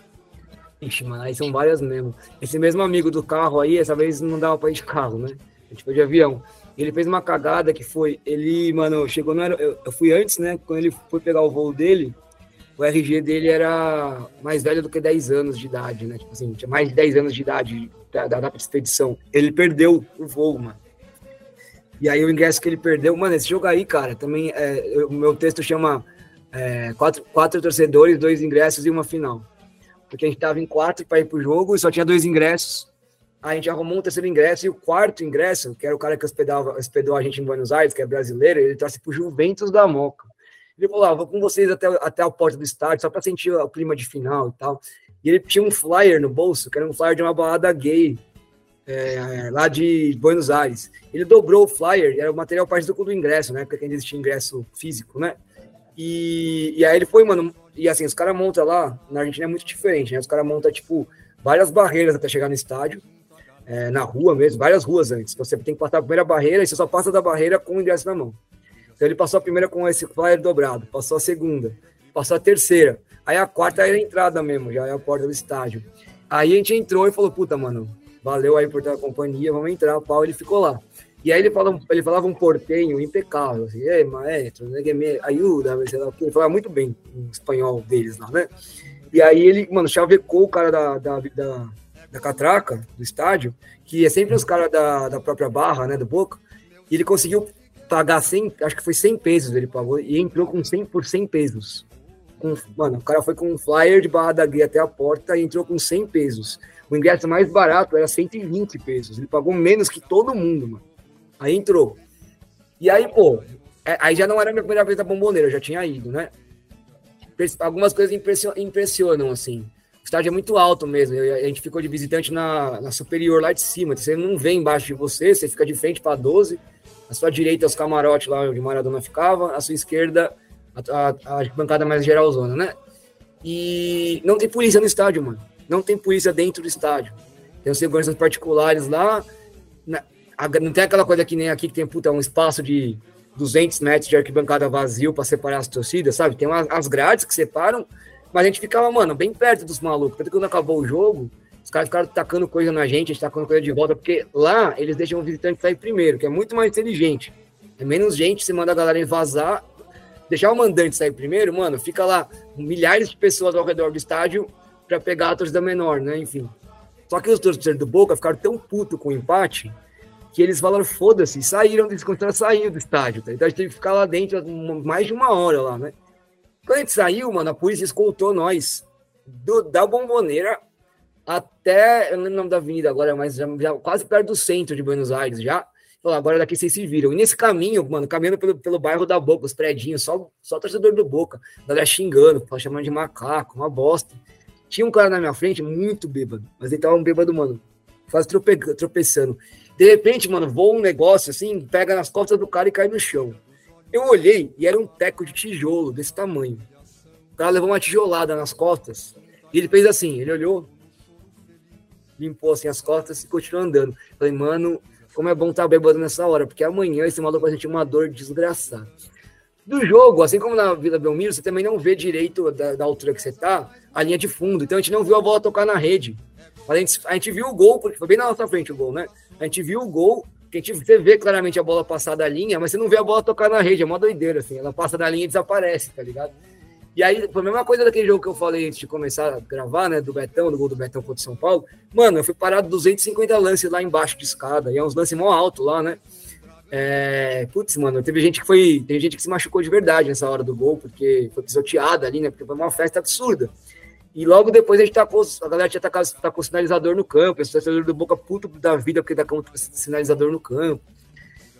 Ixi, mano, aí são várias mesmo. Esse mesmo amigo do carro aí, essa vez não dava pra ir de carro, né? A gente foi de avião. Ele fez uma cagada que foi, ele, mano, chegou no eu, eu fui antes, né? Quando ele foi pegar o voo dele, o RG dele era mais velho do que 10 anos de idade, né? Tipo assim, tinha mais de 10 anos de idade da, da data expedição. Ele perdeu o voo, mano. E aí o ingresso que ele perdeu, mano, esse jogo aí, cara, também, é, o meu texto chama é, quatro, quatro torcedores, dois ingressos e uma final. Porque a gente tava em quatro para ir pro jogo e só tinha dois ingressos a gente arrumou um terceiro ingresso e o quarto ingresso, que era o cara que hospedava, hospedou a gente em Buenos Aires, que é brasileiro, ele trouxe para o Juventus da Moca. Ele falou: ah, vou com vocês até, até a porta do estádio, só para sentir o clima de final e tal. E ele tinha um flyer no bolso, que era um flyer de uma balada gay é, lá de Buenos Aires. Ele dobrou o flyer, era o material parecido com do ingresso, né? Porque ainda existia ingresso físico, né? E, e aí ele foi, mano. E assim, os caras montam lá, na Argentina é muito diferente, né? Os caras montam, tipo, várias barreiras até chegar no estádio, é, na rua mesmo, várias ruas antes. Você tem que passar a primeira barreira e você só passa da barreira com o ingresso na mão. Então ele passou a primeira com esse flyer dobrado, passou a segunda, passou a terceira. Aí a quarta era a entrada mesmo, já é a porta do estádio. Aí a gente entrou e falou, puta, mano, valeu aí por ter a companhia, vamos entrar, o pau, ele ficou lá. E aí ele falava, ele falava um portenho impecável, assim, ei, maestro, né, me ajuda, sei lá, ele falava muito bem espanhol deles lá, né? E aí ele, mano, chavecou o cara da, da, da, da catraca, do estádio, que é sempre os caras da, da própria barra, né, do Boca, e ele conseguiu pagar 100, acho que foi 100 pesos ele pagou, e entrou com 100 por 100 pesos. Com, mano, o cara foi com um flyer de Barra da Guia até a porta e entrou com 100 pesos. O ingresso mais barato era 120 pesos. Ele pagou menos que todo mundo, mano. Aí entrou. E aí, pô, é, aí já não era a minha primeira vez na bomboneira, eu já tinha ido, né? Algumas coisas impressionam, assim. Estádio é muito alto mesmo. A gente ficou de visitante na, na superior lá de cima. Você não vê embaixo de você, você fica de frente para 12 a sua direita os camarotes lá onde Maradona ficava, a sua esquerda a, a, a bancada mais geralzona, né? E não tem polícia no estádio, mano. Não tem polícia dentro do estádio. Tem os seguranças particulares lá. Na, a, não tem aquela coisa que nem aqui que tem puta, um espaço de 200 metros de arquibancada vazio para separar as torcidas, sabe? Tem as grades que separam, mas a gente ficava, mano, bem perto dos malucos. Tanto que quando acabou o jogo, os caras ficaram tacando coisa na gente, a gente tacando coisa de volta, porque lá eles deixam o visitante sair primeiro, que é muito mais inteligente. É menos gente, você manda a galera vazar, deixar o mandante sair primeiro, mano, fica lá milhares de pessoas ao redor do estádio para pegar a torcida menor, né? Enfim. Só que os torcedores do Boca ficaram tão putos com o empate que eles falaram, foda-se, saíram, eles continuaram saindo do estádio, tá? Então a gente teve que ficar lá dentro mais de uma hora lá, né? Quando saiu, mano, a polícia escoltou nós do, da bomboneira até, eu não lembro o nome da avenida agora, mas já, já quase perto do centro de Buenos Aires já. Falou, agora daqui vocês se viram. E nesse caminho, mano, caminhando pelo, pelo bairro da Boca, os predinhos, só, só torcedor do Boca, galera xingando, chamando de macaco, uma bosta. Tinha um cara na minha frente muito bêbado, mas ele tava um bêbado, mano, quase trope, tropeçando. De repente, mano, voa um negócio assim, pega nas costas do cara e cai no chão. Eu olhei e era um teco de tijolo desse tamanho. O cara levou uma tijolada nas costas e ele fez assim: ele olhou, limpou assim as costas e continuou andando. Falei, mano, como é bom estar tá bêbado nessa hora, porque amanhã esse maluco vai sentir uma dor desgraçada. Do jogo, assim como na Vila Belmiro, você também não vê direito da, da, altura que você tá, a linha de fundo. Então a gente não viu a bola tocar na rede. A gente, a gente viu o gol, porque foi bem na nossa frente o gol, né? A gente viu o gol, que a gente, você vê claramente a bola passar da linha, mas você não vê a bola tocar na rede, é uma doideira, assim. Ela passa da linha e desaparece, tá ligado? E aí, foi a mesma coisa daquele jogo que eu falei antes de começar a gravar, né? Do Betão, do gol do Betão contra o São Paulo. Mano, eu fui parado 250 lances lá embaixo de escada. E é uns lances mó alto lá, né? É, putz, mano, teve gente que foi. Teve gente que se machucou de verdade nessa hora do gol, porque foi pisoteada ali, né? Porque foi uma festa absurda. E logo depois a gente tacou, a galera tinha tacado, tacou sinalizador no campo, esse torcedor do Boca puto da vida porque tacou sinalizador no campo.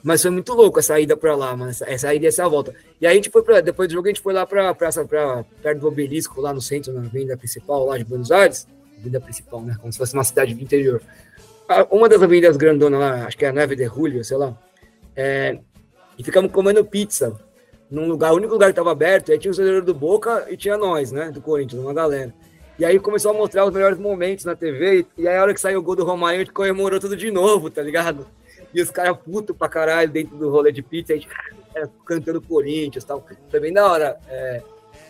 Mas foi muito louco essa ida para lá, mano. Essa ida e essa volta. E aí a gente foi para depois do jogo a gente foi lá para praça para perto do obelisco lá no centro, na avenida principal lá de Buenos Aires, avenida principal, né, como se fosse uma cidade do interior. Uma das avenidas grandonas lá, acho que é a Neve de Julio, sei lá. É, e ficamos comendo pizza num lugar, o único lugar que estava aberto, aí tinha o jogador do Boca e tinha nós, né, do Corinthians, uma galera. E aí começou a mostrar os melhores momentos na TV, e aí a hora que saiu o gol do Romário, a gente comemorou tudo de novo, tá ligado? E os caras putos pra caralho dentro do rolê de pizza, a gente é, cantando Corinthians e tal. Foi bem da hora. É,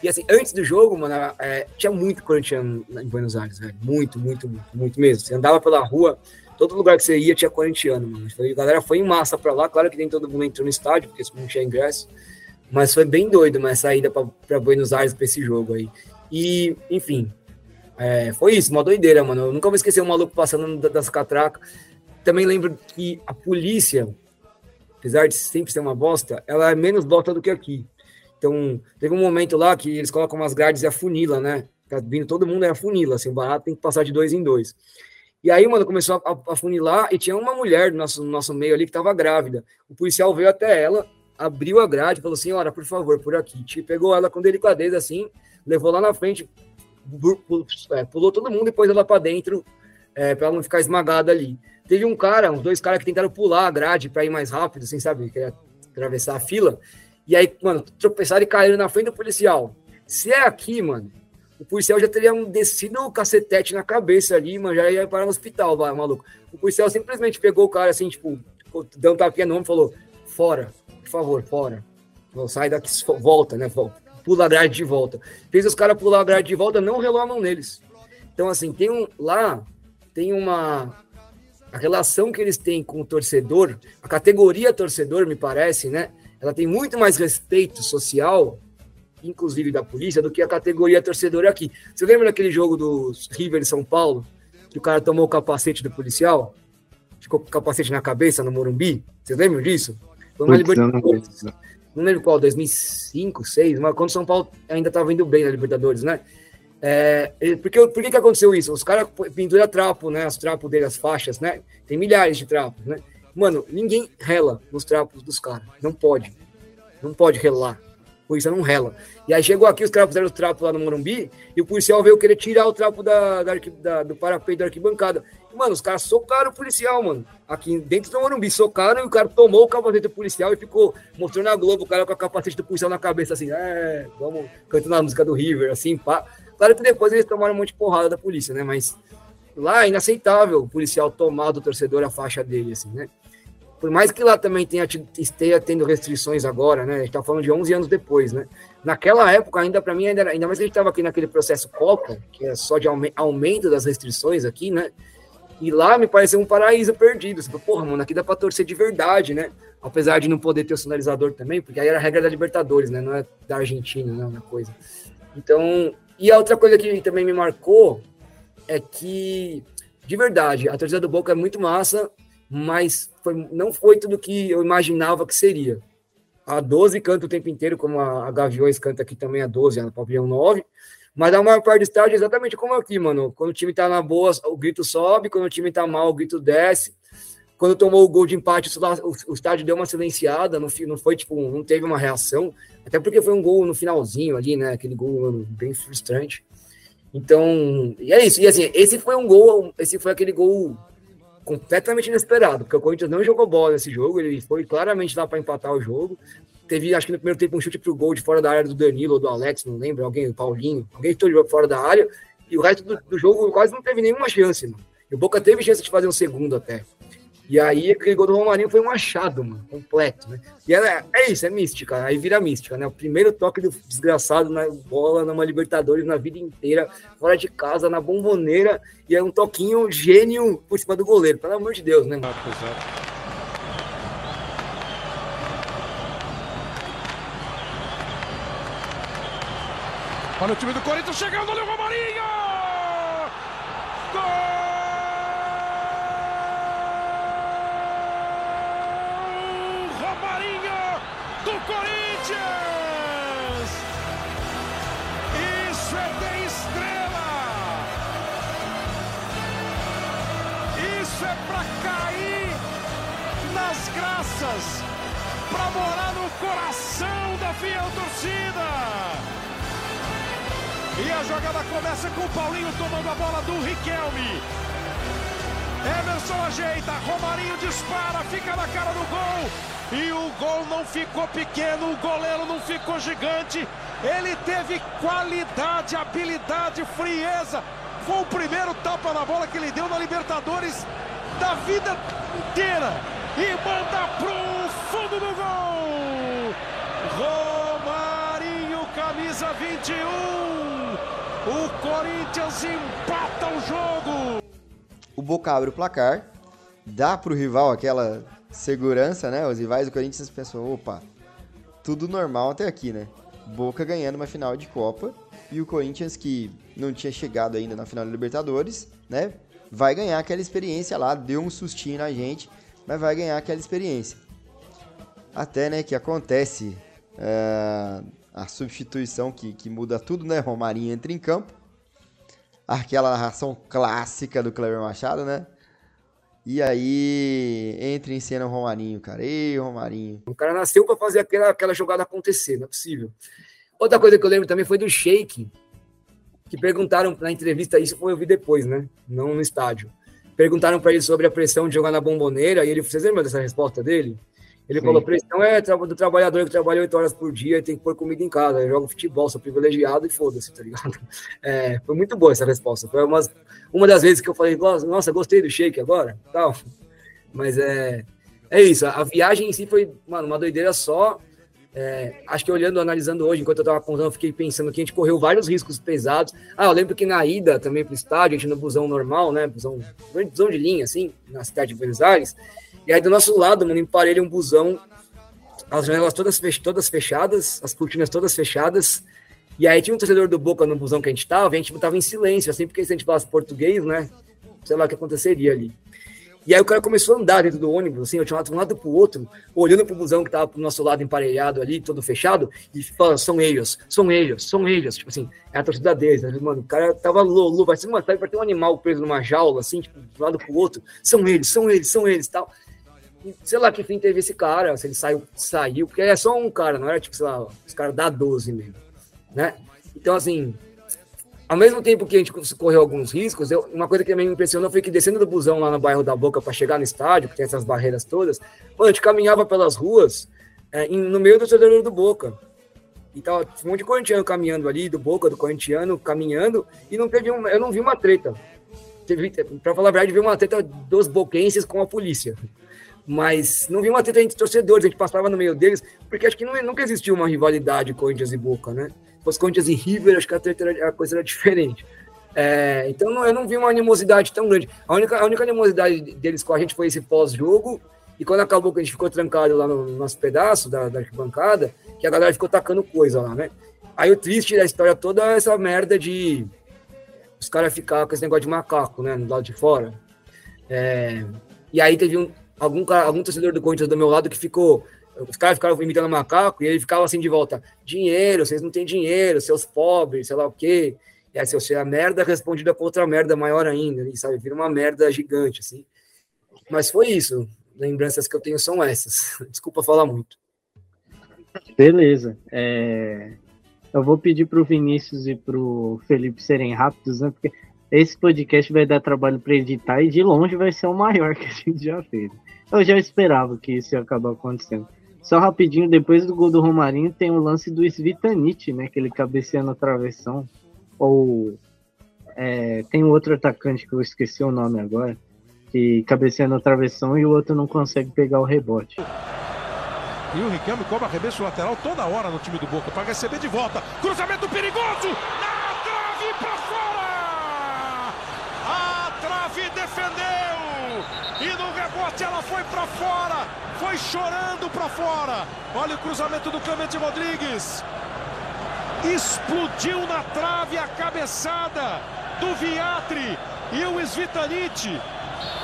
e assim, antes do jogo, mano, é, tinha muito corintiano em Buenos Aires, velho. Muito, muito, muito, muito mesmo. Você andava pela rua, todo lugar que você ia tinha corintiano, mano. A galera foi em massa pra lá, claro que nem todo mundo entrou no estádio, porque não tinha ingresso. Mas foi bem doido, mas saída pra, pra Buenos Aires pra esse jogo aí. E, enfim, é, foi isso, uma doideira, mano. Eu nunca vou esquecer um maluco passando das catracas. Também lembro que a polícia, apesar de sempre ser uma bosta, ela é menos bosta do que aqui. Então, teve um momento lá que eles colocam umas grades e a funila, né? Tá vindo todo mundo é a funila, assim, o barato tem que passar de dois em dois. E aí, mano, começou a, a funilar e tinha uma mulher no nosso, no nosso meio ali que estava grávida. O policial veio até ela, abriu a grade, falou: Senhora, por favor, por aqui. Te pegou ela com delicadeza assim, levou lá na frente, pulou todo mundo e pôs ela para dentro é, para não ficar esmagado ali. Teve um cara, uns dois caras que tentaram pular a grade para ir mais rápido, sem saber, queria atravessar a fila. E aí, mano, tropeçaram e caíram na frente do policial. Se é aqui, mano, o policial já teria um descido o cacetete na cabeça ali, mano, já ia parar no hospital, vai, maluco. O policial simplesmente pegou o cara assim, tipo, deu um tapinha no ombro e falou: fora, por favor, fora. Sai daqui, volta, né? Pula a grade de volta. Fez os caras pular a grade de volta, não relou a mão neles. Então, assim, tem um. Lá tem uma. A relação que eles têm com o torcedor, a categoria torcedor, me parece, né? Ela tem muito mais respeito social inclusive da polícia, do que a categoria torcedora aqui. Você lembra daquele jogo do River São Paulo, que o cara tomou o capacete do policial? Ficou com o capacete na cabeça no Morumbi? Você lembra disso? Foi uma Libertadores. Não, lembro qual, 2005, 2006, mas quando o São Paulo ainda estava indo bem na Libertadores, né? É, por, que, por que, que aconteceu isso? Os caras penduram trapo, né? Os trapos dele, as faixas, né? Tem milhares de trapos, né? Mano, ninguém rela nos trapos dos caras. Não pode. Não pode relar polícia não rela. E aí chegou aqui, os caras fizeram o trapo lá no Morumbi, e o policial veio querer tirar o trapo da, da, da do parapeito da arquibancada. Mano, os caras socaram o policial, mano. Aqui dentro do Morumbi, socaram e o cara tomou o capacete do policial e ficou mostrando na Globo o cara com a capacete do policial na cabeça, assim, é, vamos cantando a música do River, assim, pá. Claro que depois eles tomaram um monte de porrada da polícia, né? Mas lá é inaceitável o policial tomar do torcedor a faixa dele, assim, né? por mais que lá também tenha, esteja tendo restrições agora, né? A gente tá falando de 11 anos depois, né? Naquela época, ainda para mim, ainda, ainda mais que a gente estava aqui naquele processo Copa, que é só de aumento das restrições aqui, né? E lá me pareceu um paraíso perdido. Você fala, porra, mano, aqui dá para torcer de verdade, né? Apesar de não poder ter o sinalizador também, porque aí era a regra da Libertadores, né? Não é da Argentina, né? Uma coisa. Então, e a outra coisa que também me marcou é que, de verdade, a torcida do Boca é muito massa, mas foi, não foi tudo que eu imaginava que seria. A 12 canta o tempo inteiro, como a, a Gaviões canta aqui também a 12, a Pavilhão 9, mas a maior parte do estádio é exatamente como aqui, mano. Quando o time tá na boa, o grito sobe, quando o time tá mal, o grito desce. Quando tomou o gol de empate, o, estádio deu uma silenciada, não, não foi tipo, não teve uma reação, até porque foi um gol no finalzinho ali, né? Aquele gol mano, bem frustrante. Então, e é isso. E assim, esse foi um gol, esse foi aquele gol completamente inesperado, porque o Corinthians não jogou bola nesse jogo, ele foi claramente lá para empatar o jogo. Teve, acho que no primeiro tempo, um chute pro gol de fora da área do Danilo ou do Alex, não lembro, alguém, o Paulinho, alguém estou fora da área, e o resto do, do, jogo quase não teve nenhuma chance, mano. E o Boca teve chance de fazer um segundo até. E aí, aquele gol do Romarinho foi um achado, mano, completo, né? E é, é isso, é mística, aí vira mística, né? O primeiro toque do desgraçado na bola, numa Libertadores, na vida inteira, fora de casa, na bomboneira, e é um toquinho gênio por cima do goleiro, pelo amor de Deus, né, mano? Olha o time do Corinthians chegando, olha o Romarinho! Gol! graças para morar no coração da fiel torcida. E a jogada começa com o Paulinho tomando a bola do Riquelme. Emerson ajeita, Romarinho dispara, fica na cara do gol. E o gol não ficou pequeno, o goleiro não ficou gigante. Ele teve qualidade, habilidade, frieza. Foi o primeiro tapa na bola que ele deu na Libertadores da vida inteira e manda pro fundo do gol. Romarinho, camisa 21. O Corinthians empata o jogo. O Boca abre o placar, dá pro rival aquela segurança, né? Os rivais do Corinthians pensam, opa, tudo normal até aqui, né? Boca ganhando uma final de Copa e o Corinthians que não tinha chegado ainda na final da Libertadores, né? Vai ganhar aquela experiência lá, deu um sustinho na gente mas vai ganhar aquela experiência. Até né, que acontece é, a substituição que, que muda tudo, né? Romarinho entra em campo. Aquela narração clássica do Cleber Machado, né? E aí entra em cena o Romarinho, cara. Ei, Romarinho. O cara nasceu para fazer aquela, aquela jogada acontecer, não é possível. Outra coisa que eu lembro também foi do Sheik, que perguntaram na entrevista, isso foi eu vi depois, né? Não no estádio perguntaram para ele sobre a pressão de jogar na bomboneira, e ele, vocês lembram dessa resposta dele? Ele Sim. falou: pressão é do trabalhador que trabalha oito horas por dia e tem que pôr comida em casa. Eu jogo futebol, sou privilegiado e foda-se, tá ligado? É, foi muito boa essa resposta. Foi umas, uma das vezes que eu falei: nossa, gostei do shake agora. Tal. Mas é, é isso. A, a viagem em si foi, mano, uma doideira só. É, acho que olhando, analisando hoje, enquanto eu estava contando, eu fiquei pensando que a gente correu vários riscos pesados. Ah, eu lembro que na ida também para o estádio, a gente no busão normal, né? Busão, busão de linha, assim, na cidade de Buenos Aires. E aí do nosso lado, mano, emparelha um busão, as janelas todas, fech todas fechadas, as cortinas todas fechadas. E aí tinha um torcedor do Boca no busão que a gente tava, e a gente tava em silêncio, assim, porque se a gente falasse português, né? Sei lá o que aconteceria ali. E aí o cara começou a andar dentro do ônibus, assim, eu tinha de um lado pro outro, olhando pro busão que tava pro nosso lado emparelhado ali, todo fechado, e falando, são eles, são eles, são eles. Tipo assim, é a torcida deles. Né? Mano, o cara tava louco, vai ser uma vai ter um animal preso numa jaula, assim, tipo, de um lado pro outro. São eles, são eles, são eles tal. Sei lá que fim teve esse cara, se ele saiu, saiu, porque é só um cara, não era tipo, sei lá, os caras da 12 mesmo, né? Então, assim, ao mesmo tempo que a gente correu alguns riscos, eu, uma coisa que também me impressionou foi que descendo do busão lá no bairro da Boca para chegar no estádio, que tem essas barreiras todas, mano, a gente caminhava pelas ruas é, no meio do torcedor do Boca. E tava um monte de corintiano caminhando ali, do Boca, do corintiano, caminhando, e não teve um, eu não vi uma treta. Para falar a verdade, vi uma treta dos boquenses com a polícia. Mas não vi uma treta entre torcedores, a gente passava no meio deles, porque acho que não, nunca existiu uma rivalidade Corinthians e Boca, né? fosse Corinthians e River, acho que a, era, a coisa era diferente. É, então não, eu não vi uma animosidade tão grande. A única, a única animosidade deles com a gente foi esse pós-jogo, e quando acabou que a gente ficou trancado lá no, no nosso pedaço da, da arquibancada, que a galera ficou tacando coisa lá, né? Aí o triste da história toda é essa merda de os caras ficar com esse negócio de macaco, né, no lado de fora. É, e aí teve um, algum, algum torcedor do Corinthians do meu lado que ficou os caras ficaram imitando macaco e ele ficava assim de volta: dinheiro, vocês não têm dinheiro, seus pobres, sei lá o quê. E aí, se você a merda respondida com outra merda maior ainda, sabe? Vira uma merda gigante, assim. Mas foi isso. Lembranças que eu tenho são essas. Desculpa falar muito. Beleza. É... Eu vou pedir para o Vinícius e para o Felipe serem rápidos, né? Porque esse podcast vai dar trabalho para editar e de longe vai ser o maior que a gente já fez. Eu já esperava que isso ia acabar acontecendo. Só rapidinho, depois do gol do Romarinho, tem o lance do Svitanit, né? Que ele cabeceia na travessão. Ou é, tem outro atacante que eu esqueci o nome agora, que cabeceia na travessão e o outro não consegue pegar o rebote. E o Riquelme cobra arremesso lateral toda hora no time do Boca para receber de volta. Cruzamento perigoso! Na trave para fora! A trave defendeu! E no rebote ela foi para fora! foi chorando para fora. Olha o cruzamento do Clemente Rodrigues. Explodiu na trave a cabeçada do Viatri e o Svitanit.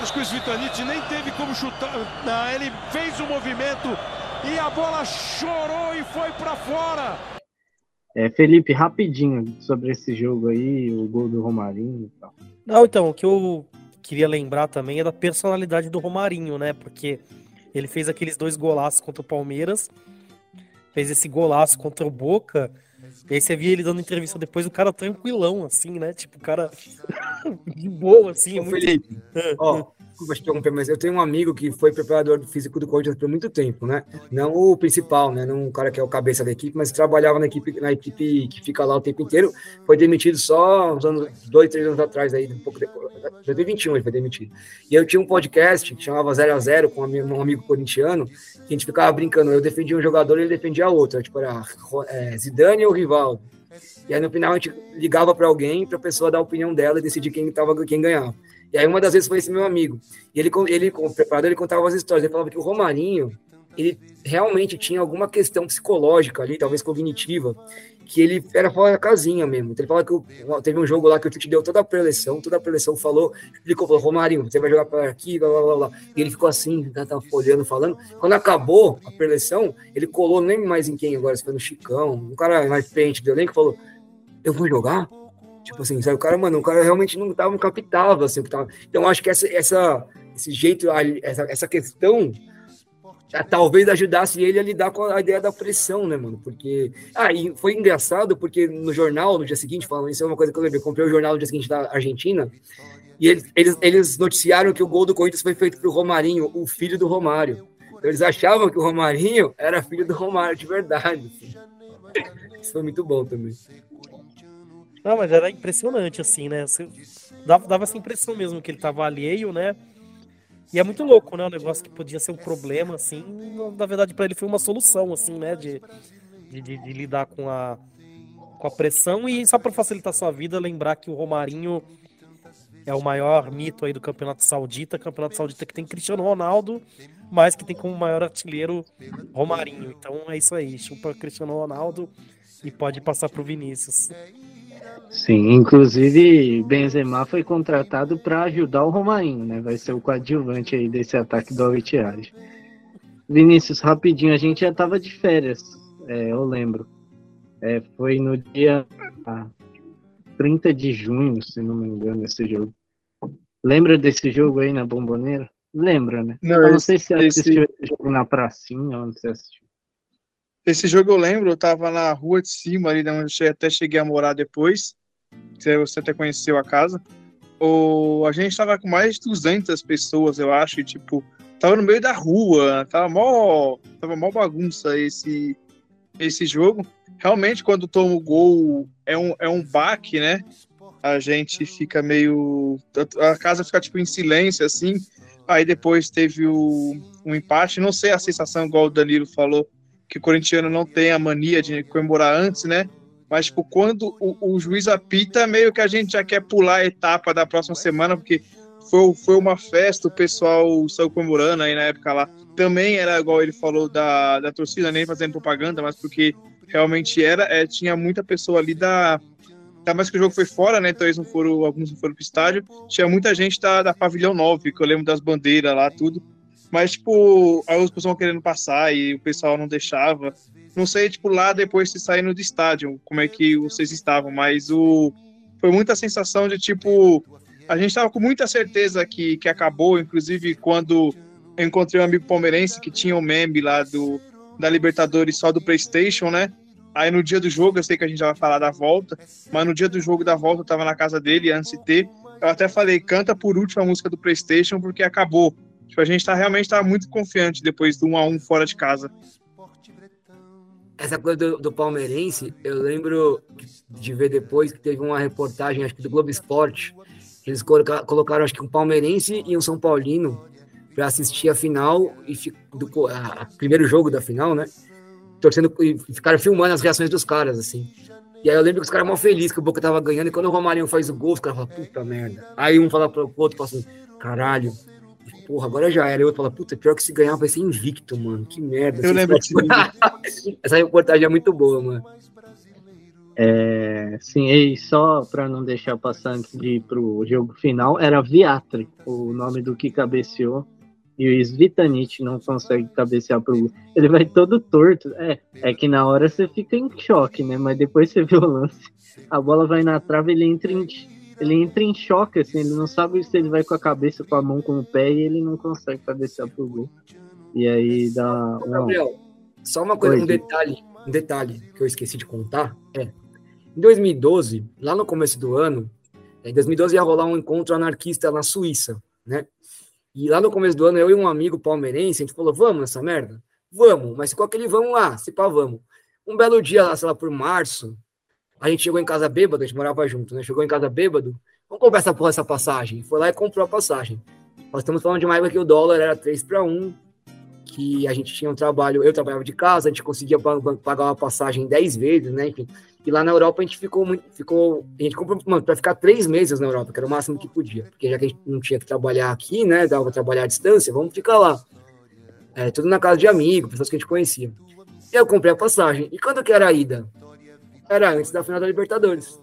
Acho que o Svitanit nem teve como chutar. Não, ele fez o movimento e a bola chorou e foi para fora. É, Felipe, rapidinho sobre esse jogo aí, o gol do Romarinho e tal. Não, então, o que eu queria lembrar também é da personalidade do Romarinho, né? Porque ele fez aqueles dois golaços contra o Palmeiras, fez esse golaço contra o Boca. E aí você via ele dando entrevista depois, o cara tranquilão, assim, né? Tipo, o cara de boa, assim. Ô, muito... Felipe, ó, desculpa te interromper, mas eu tenho um amigo que foi preparador físico do Corinthians por muito tempo, né? Não o principal, né? Não o cara que é o cabeça da equipe, mas trabalhava na equipe, na equipe que fica lá o tempo inteiro. Foi demitido só uns anos, dois, três anos atrás, aí, um pouco depois. 2021 ele foi demitido. E eu tinha um podcast que chamava 0 a 0 com um amigo corintiano, que a gente ficava brincando. Eu defendia um jogador e ele defendia outro. Tipo, era é, Zidane ou Rivaldo. E aí no final a gente ligava para alguém, para a pessoa dar a opinião dela e decidir quem, tava, quem ganhava. E aí uma das vezes foi esse meu amigo. E ele, ele como preparador, ele contava as histórias. Ele falava que o Romarinho, ele realmente tinha alguma questão psicológica ali, talvez cognitiva, que ele era fora da casinha mesmo. Então, ele fala que teve um jogo lá que o Tite deu toda a preleção, toda a preleção falou, explicou, falou, Romarinho, você vai jogar para aqui, blá, blá, blá, E ele ficou assim, tava olhando, falando. Quando acabou a preleção, ele colou nem mais em quem agora, se foi no Chicão, um cara mais pente do elenco, falou, eu vou jogar? Tipo assim, sabe? o cara, mano, o cara realmente não tava, não captava, assim, que tava. Então, acho que essa, essa, esse jeito, essa, essa questão talvez ajudasse ele a lidar com a ideia da pressão, né, mano? Porque. Ah, e foi engraçado porque no jornal, no dia seguinte, falando isso é uma coisa que eu lembrei, comprei o jornal no dia seguinte da Argentina, e eles, eles, eles noticiaram que o gol do Corinthians foi feito pro Romarinho, o filho do Romário. Então, eles achavam que o Romarinho era filho do Romário de verdade. Assim. Isso foi muito bom também. Não, mas era impressionante, assim, né? Você dava, dava essa impressão mesmo que ele tava alheio, né? E é muito louco, né? Um negócio que podia ser um problema, assim, na verdade, para ele foi uma solução, assim, né? De, de, de, lidar com a, com a pressão. E só para facilitar sua vida, lembrar que o Romarinho é o maior mito aí do Campeonato Saudita. Campeonato Saudita que tem Cristiano Ronaldo, mas que tem como maior artilheiro Romarinho. Então é isso aí, chupa Cristiano Ronaldo e pode passar pro Vinícius. Sim, inclusive Benzema foi contratado para ajudar o Romarinho, né? Vai ser o coadjuvante aí desse ataque do Alvitiage. Vinícius, rapidinho, a gente já tava de férias, é, eu lembro. É, foi no dia ah, 30 de junho, se não me engano, esse jogo. Lembra desse jogo aí na Bomboneira? Lembra, né? Não, eu não sei se assistiu esse... esse jogo na pracinha, onde você assistiu. Esse jogo eu lembro, eu tava na rua de cima, ali onde eu até cheguei a morar depois. Você até conheceu a casa. O, a gente tava com mais de 200 pessoas, eu acho, e, tipo, tava no meio da rua, tava mó, tava mó bagunça esse, esse jogo. Realmente, quando toma o gol, é um, é um baque, né? A gente fica meio. A casa fica, tipo, em silêncio, assim. Aí depois teve o, um empate. Não sei a sensação, igual o Danilo falou, que o corintiano não tem a mania de comemorar antes, né? Mas, tipo, quando o, o, juiz apita, meio que a gente já quer pular a etapa da próxima semana, porque foi, foi uma festa, o pessoal saiu comemorando aí na época lá. Também era, igual ele falou, da, da torcida, nem fazendo propaganda, mas porque realmente era, é, tinha muita pessoa ali da. Ainda mais que o jogo foi fora, né? Então eles não foram, alguns não foram pro estádio. Tinha muita gente da, da Pavilhão 9, que eu lembro das bandeiras lá, tudo. Mas, tipo, aí os pessoal querendo passar e o pessoal não deixava. Não sei, tipo, lá depois de saindo do estádio, como é que vocês estavam, mas o foi muita sensação de, tipo, a gente tava com muita certeza que, que acabou, inclusive quando eu encontrei um amigo palmeirense que tinha um meme lá do, da Libertadores só do PlayStation, né? Aí no dia do jogo, eu sei que a gente já vai falar da volta, mas no dia do jogo da volta eu tava na casa dele antes de ter. Eu até falei, canta por último a música do PlayStation porque acabou. Tipo, a gente tá realmente tá muito confiante depois do 1 a 1 fora de casa. Essa coisa do, do palmeirense, eu lembro de ver depois que teve uma reportagem, acho que do Globo Esporte, eles colocaram, colocaram acho que um palmeirense e um São Paulino para assistir a final e do a, a, primeiro jogo da final, né? Torcendo e ficaram filmando as reações dos caras assim. E aí eu lembro que os caras mal felizes que o Boca tava ganhando e quando o Romarinho faz o gol, os caras falam, puta merda. Aí um fala pro outro, fala assim, caralho, porra, agora já era. E o outro fala, puta, pior que se ganhar vai ser invicto, mano. Que merda. Eu lembro disso. Essa reportagem é muito boa, mano. É, sim, e só para não deixar passar antes de ir pro jogo final, era Viatri, o nome do que cabeceou. E o Svitanit não consegue cabecear pro gol. Ele vai todo torto. É, é que na hora você fica em choque, né? Mas depois você vê o lance. A bola vai na trave, ele entra em, ele entra em choque, assim, ele não sabe se ele vai com a cabeça, com a mão, com o pé, e ele não consegue cabecear pro gol. E aí dá. Gabriel, só uma coisa, Oi, um detalhe, um detalhe que eu esqueci de contar é. Em 2012, lá no começo do ano, em 2012 ia rolar um encontro anarquista na Suíça, né? E lá no começo do ano, eu e um amigo palmeirense, a gente falou, vamos nessa merda? Vamos, mas com aquele vamos lá, se pá, vamos. Um belo dia lá, sei lá, por março, a gente chegou em casa bêbado, a gente morava junto, né? Chegou em casa bêbado, vamos comprar essa porra, essa passagem. Foi lá e comprou a passagem. Nós estamos falando de uma época que o dólar era 3 para 1, que a gente tinha um trabalho, eu trabalhava de casa, a gente conseguia pagar uma passagem 10 vezes, né? Enfim. E lá na Europa a gente ficou muito, ficou, a gente comprou, mano, para ficar três meses na Europa, que era o máximo que podia, porque já que a gente não tinha que trabalhar aqui, né? Dava para trabalhar à distância, vamos ficar lá. É, tudo na casa de amigos, pessoas que a gente conhecia. Eu comprei a passagem. E quando que era a ida? Era antes da final da Libertadores.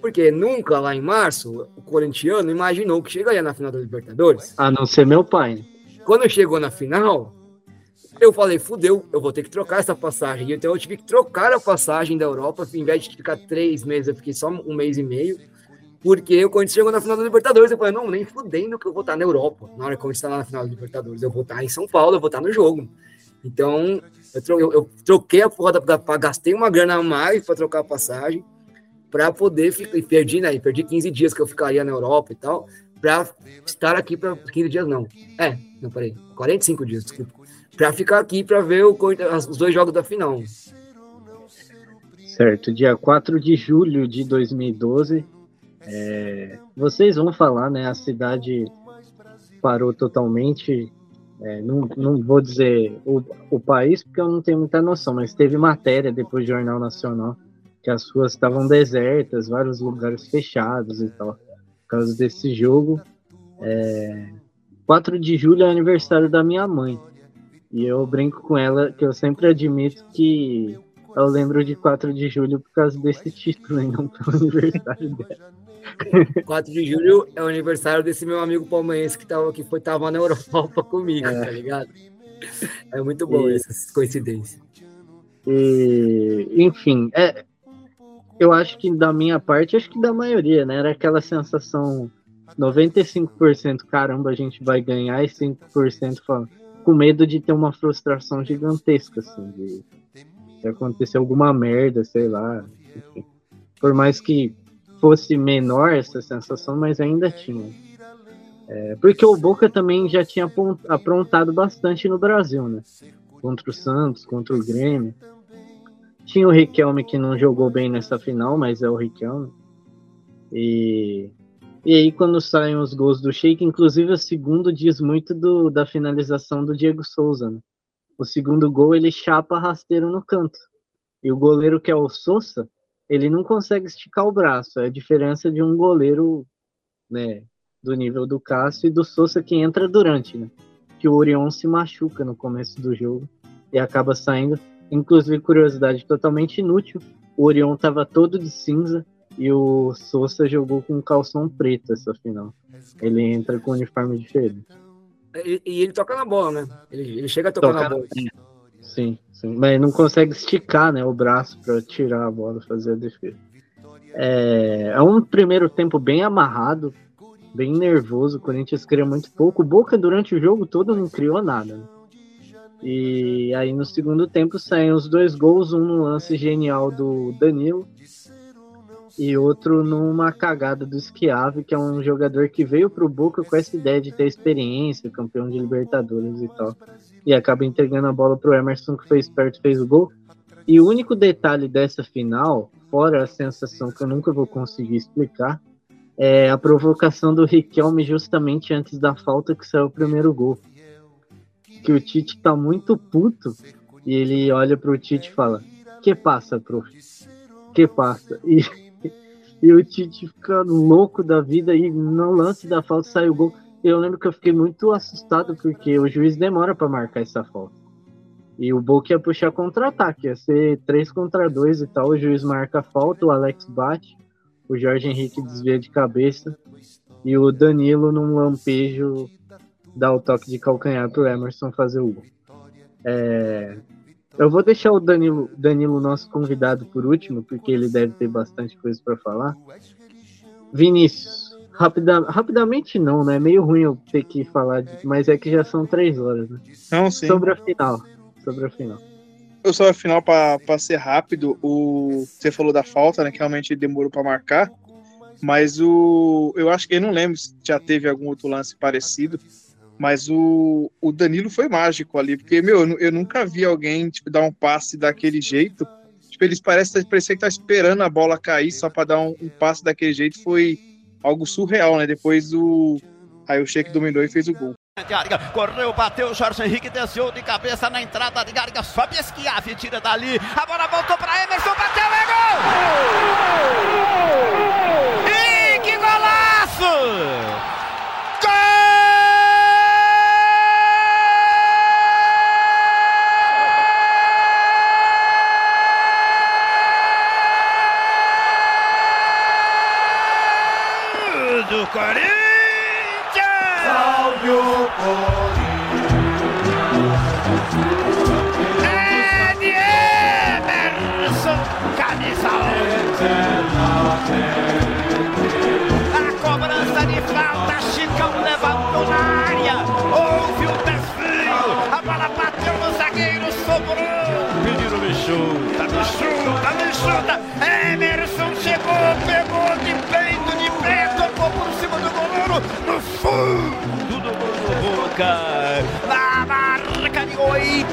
Porque nunca lá em março o corintiano imaginou que chegaria na final da Libertadores. A não ser meu pai. Quando chegou na final, eu falei, fudeu, eu vou ter que trocar essa passagem. Então eu tive que trocar a passagem da Europa, em vez de ficar três meses, eu fiquei só um mês e meio. Porque o Corinthians chegou na final da Libertadores, eu falei, não, nem fudendo que eu vou estar na Europa. Na hora que Corinthians está na final da Libertadores, eu vou estar em São Paulo, eu vou estar no jogo. Então, eu, eu, eu troquei a porra da, gastei uma grana a mais para trocar a passagem, para poder ficar, e perdi, né? Perdi 15 dias que eu ficaria na Europa e tal, para estar aqui para 15 dias não. É, não parei, 45 dias, desculpa. Para ficar aqui para ver o, os dois jogos da final. Certo, dia 4 de julho de 2012. É, vocês vão falar, né? A cidade parou totalmente. É, não, não vou dizer o, o país, porque eu não tenho muita noção, mas teve matéria depois do Jornal Nacional que as ruas estavam desertas, vários lugares fechados e tal, por causa desse jogo. É, 4 de julho é aniversário da minha mãe. E eu brinco com ela que eu sempre admito que eu lembro de 4 de julho por causa desse título, e não pelo aniversário dela. 4 de julho é o aniversário desse meu amigo palmeirense que tava, que foi, tava na Europa comigo, é. tá ligado? É muito bom e... essas coincidências. E, enfim, é, eu acho que da minha parte, acho que da maioria, né? Era aquela sensação 95% caramba, a gente vai ganhar e 5% falando, com medo de ter uma frustração gigantesca, assim, de se acontecer alguma merda, sei lá. Por mais que fosse menor essa sensação, mas ainda tinha. É, porque o Boca também já tinha aprontado bastante no Brasil, né? Contra o Santos, contra o Grêmio. Tinha o Riquelme que não jogou bem nessa final, mas é o Riquelme. E, e aí quando saem os gols do Sheik, inclusive o segundo diz muito do, da finalização do Diego Souza, né? O segundo gol ele chapa rasteiro no canto. E o goleiro que é o Souza, ele não consegue esticar o braço. É a diferença de um goleiro, né, do nível do Cássio e do Souza que entra durante, né? Que o Orion se machuca no começo do jogo e acaba saindo. Inclusive, curiosidade totalmente inútil, o Orion estava todo de cinza e o Souza jogou com calção preto essa final. Ele entra com uniforme diferente. E, e, ele toca na bola, né? Ele, ele chega a tocar toca, na bola. Sim, sim. Mas não consegue esticar né, o braço para tirar a bola, fazer a defesa. É, é um primeiro tempo bem amarrado, bem nervoso. O Corinthians cria muito pouco. O Boca, durante o jogo todo, não criou nada. Né? E aí no segundo tempo saem os dois gols, um no lance genial do Danilo e outro numa cagada do Schiave, que é um jogador que veio pro Boca com essa ideia de ter experiência, campeão de Libertadores e tal. E acaba entregando a bola pro Emerson, que fez perto fez o gol. E o único detalhe dessa final, fora a sensação que eu nunca vou conseguir explicar, é a provocação do Riquelme justamente antes da falta que saiu o primeiro gol. Que o Tite tá muito puto e ele olha pro Tite e fala: Que passa, prof? Que passa? E e o Tite fica louco da vida e no lance da falta sai o gol. Eu lembro que eu fiquei muito assustado porque o juiz demora para marcar essa falta. E o Boca ia puxar contra-ataque, ia ser 3 contra 2 e tal. O juiz marca a falta, o Alex bate, o Jorge Henrique desvia de cabeça e o Danilo, num lampejo, dá o toque de calcanhar pro Emerson fazer o gol. É, eu vou deixar o Danilo, Danilo, nosso convidado, por último, porque ele deve ter bastante coisa para falar. Vinícius, rapida, rapidamente não, né? É meio ruim eu ter que falar, de, mas é que já são três horas, né? Não, sim. Sobre a final. Sobre a final. Eu só a final para ser rápido. O você falou da falta, né? Que realmente demorou para marcar. Mas o eu acho que eu não lembro se já teve algum outro lance parecido mas o, o Danilo foi mágico ali, porque, meu, eu, eu nunca vi alguém tipo, dar um passe daquele jeito. Tipo, eles parecem parecia que tá esperando a bola cair só para dar um, um, passe daquele jeito. Foi algo surreal, né? Depois o. Aí o Sheik dominou e fez o gol. Correu, bateu, Jorge Henrique desceu de cabeça na entrada de Garga, sobe Esquiave, tira dali, a bola voltou para Emerson, bateu, é gol! E que golaço! do Corinthians! Salve o Corinthians! É de Emerson A cobrança de falta, Chicão levantou na área, houve o desvio, a bola bateu no zagueiro, sobrou! Menino me chuta, me chuta, me chuta, é.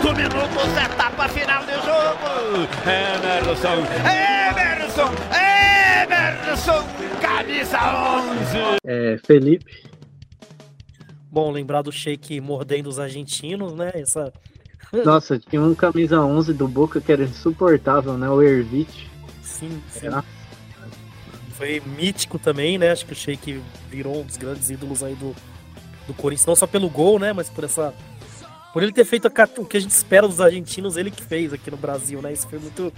Oito minutos, etapa final do jogo. Emerson, Emerson, Emerson, camisa 11. É, Felipe. Bom, lembrar do Sheik mordendo os argentinos, né? Essa. Nossa, tinha um camisa 11 do Boca que era insuportável, né? O Ervit. Sim, sim. Era- Foi mítico também, né? Acho que o Sheik virou um dos grandes ídolos aí do, do Corinthians, não só pelo gol, né? Mas por essa. Por ele ter feito a o que a gente espera dos argentinos, ele que fez aqui no Brasil, né? Isso foi muito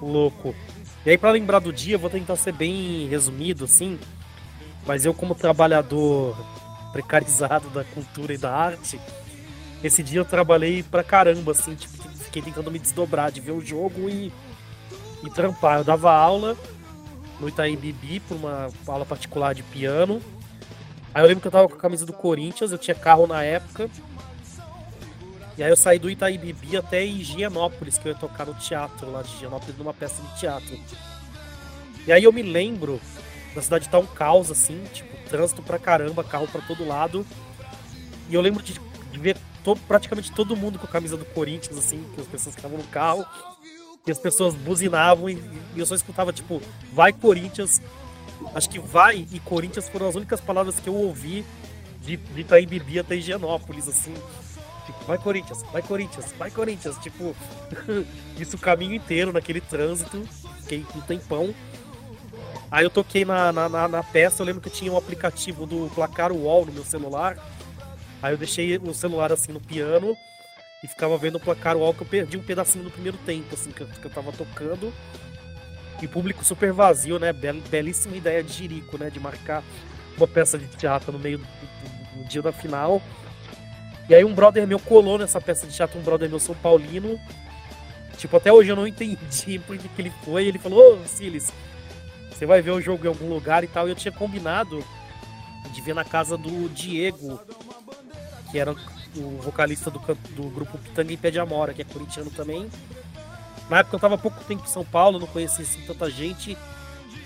louco. E aí, pra lembrar do dia, eu vou tentar ser bem resumido, assim. Mas eu, como trabalhador precarizado da cultura e da arte, esse dia eu trabalhei pra caramba, assim, tipo, fiquei tentando me desdobrar de ver o jogo e, e trampar. Eu dava aula no Itaim Bibi por uma aula particular de piano. Aí eu lembro que eu tava com a camisa do Corinthians, eu tinha carro na época. E aí eu saí do Itaim Bibi até Higienópolis, que eu ia tocar no teatro lá de Higienópolis, numa peça de teatro. E aí eu me lembro da cidade tá um caos, assim, tipo, trânsito pra caramba, carro pra todo lado. E eu lembro de, de ver to- praticamente todo mundo com a camisa do Corinthians, assim, que as pessoas estavam no carro. E as pessoas buzinavam e, e eu só escutava, tipo, vai Corinthians. Acho que vai e Corinthians foram as únicas palavras que eu ouvi de, de Itaim Bibi até Higienópolis, assim. Vai Corinthians, vai Corinthians, vai Corinthians. Tipo, isso o caminho inteiro naquele trânsito. Fiquei um tempão. Aí eu toquei na, na, na, na peça, eu lembro que tinha um aplicativo do Placar Wall no meu celular. Aí eu deixei o celular assim no piano e ficava vendo o Placar Wall que eu perdi um pedacinho no primeiro tempo, assim, que eu, que eu tava tocando. E público super vazio, né? Bel, belíssima ideia de Jirico, né? De marcar uma peça de teatro no meio do, do- do dia da final. E aí um brother meu colou nessa peça de teatro, um brother meu São Paulino. Tipo, até hoje eu não entendi por que que ele foi. Ele falou, ô Siles, você vai ver o jogo em algum lugar e tal. E eu tinha combinado de ver na casa do Diego, que era o vocalista do, do grupo Pitanga em Pé de Amora, que é corintiano também. Na época eu tava pouco tempo em São Paulo, não conhecia assim, tanta gente.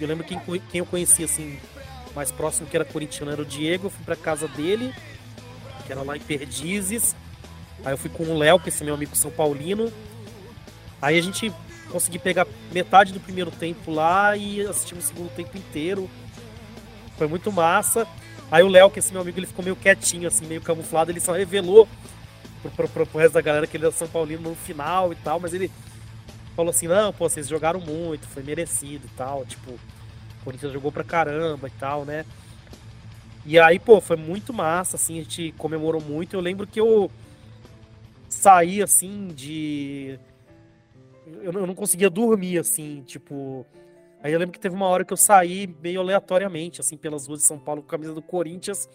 Eu lembro quem, quem eu conhecia assim, mais próximo que era corintiano era o Diego. Eu fui pra casa dele, que era lá em Perdizes. Aí eu fui com o Léo, que é esse meu amigo São Paulino. Aí a gente conseguiu pegar metade do primeiro tempo lá e assistimos o segundo tempo inteiro. Foi muito massa. Aí o Léo, que é esse meu amigo, ele ficou meio quietinho, assim, meio camuflado. Ele só revelou pro, pro, pro, pro resto da galera que ele era São Paulino no final e tal. Mas ele falou assim, não, pô, vocês jogaram muito, foi merecido e tal. Tipo, o Corinthians jogou pra caramba e tal, né? E aí, pô, foi muito massa, assim, a gente comemorou muito. Eu lembro que eu saí, assim, de... Eu não conseguia dormir, assim, tipo... Aí eu lembro que teve uma hora que eu saí meio aleatoriamente, assim, pelas ruas de São Paulo com a camisa do Corinthians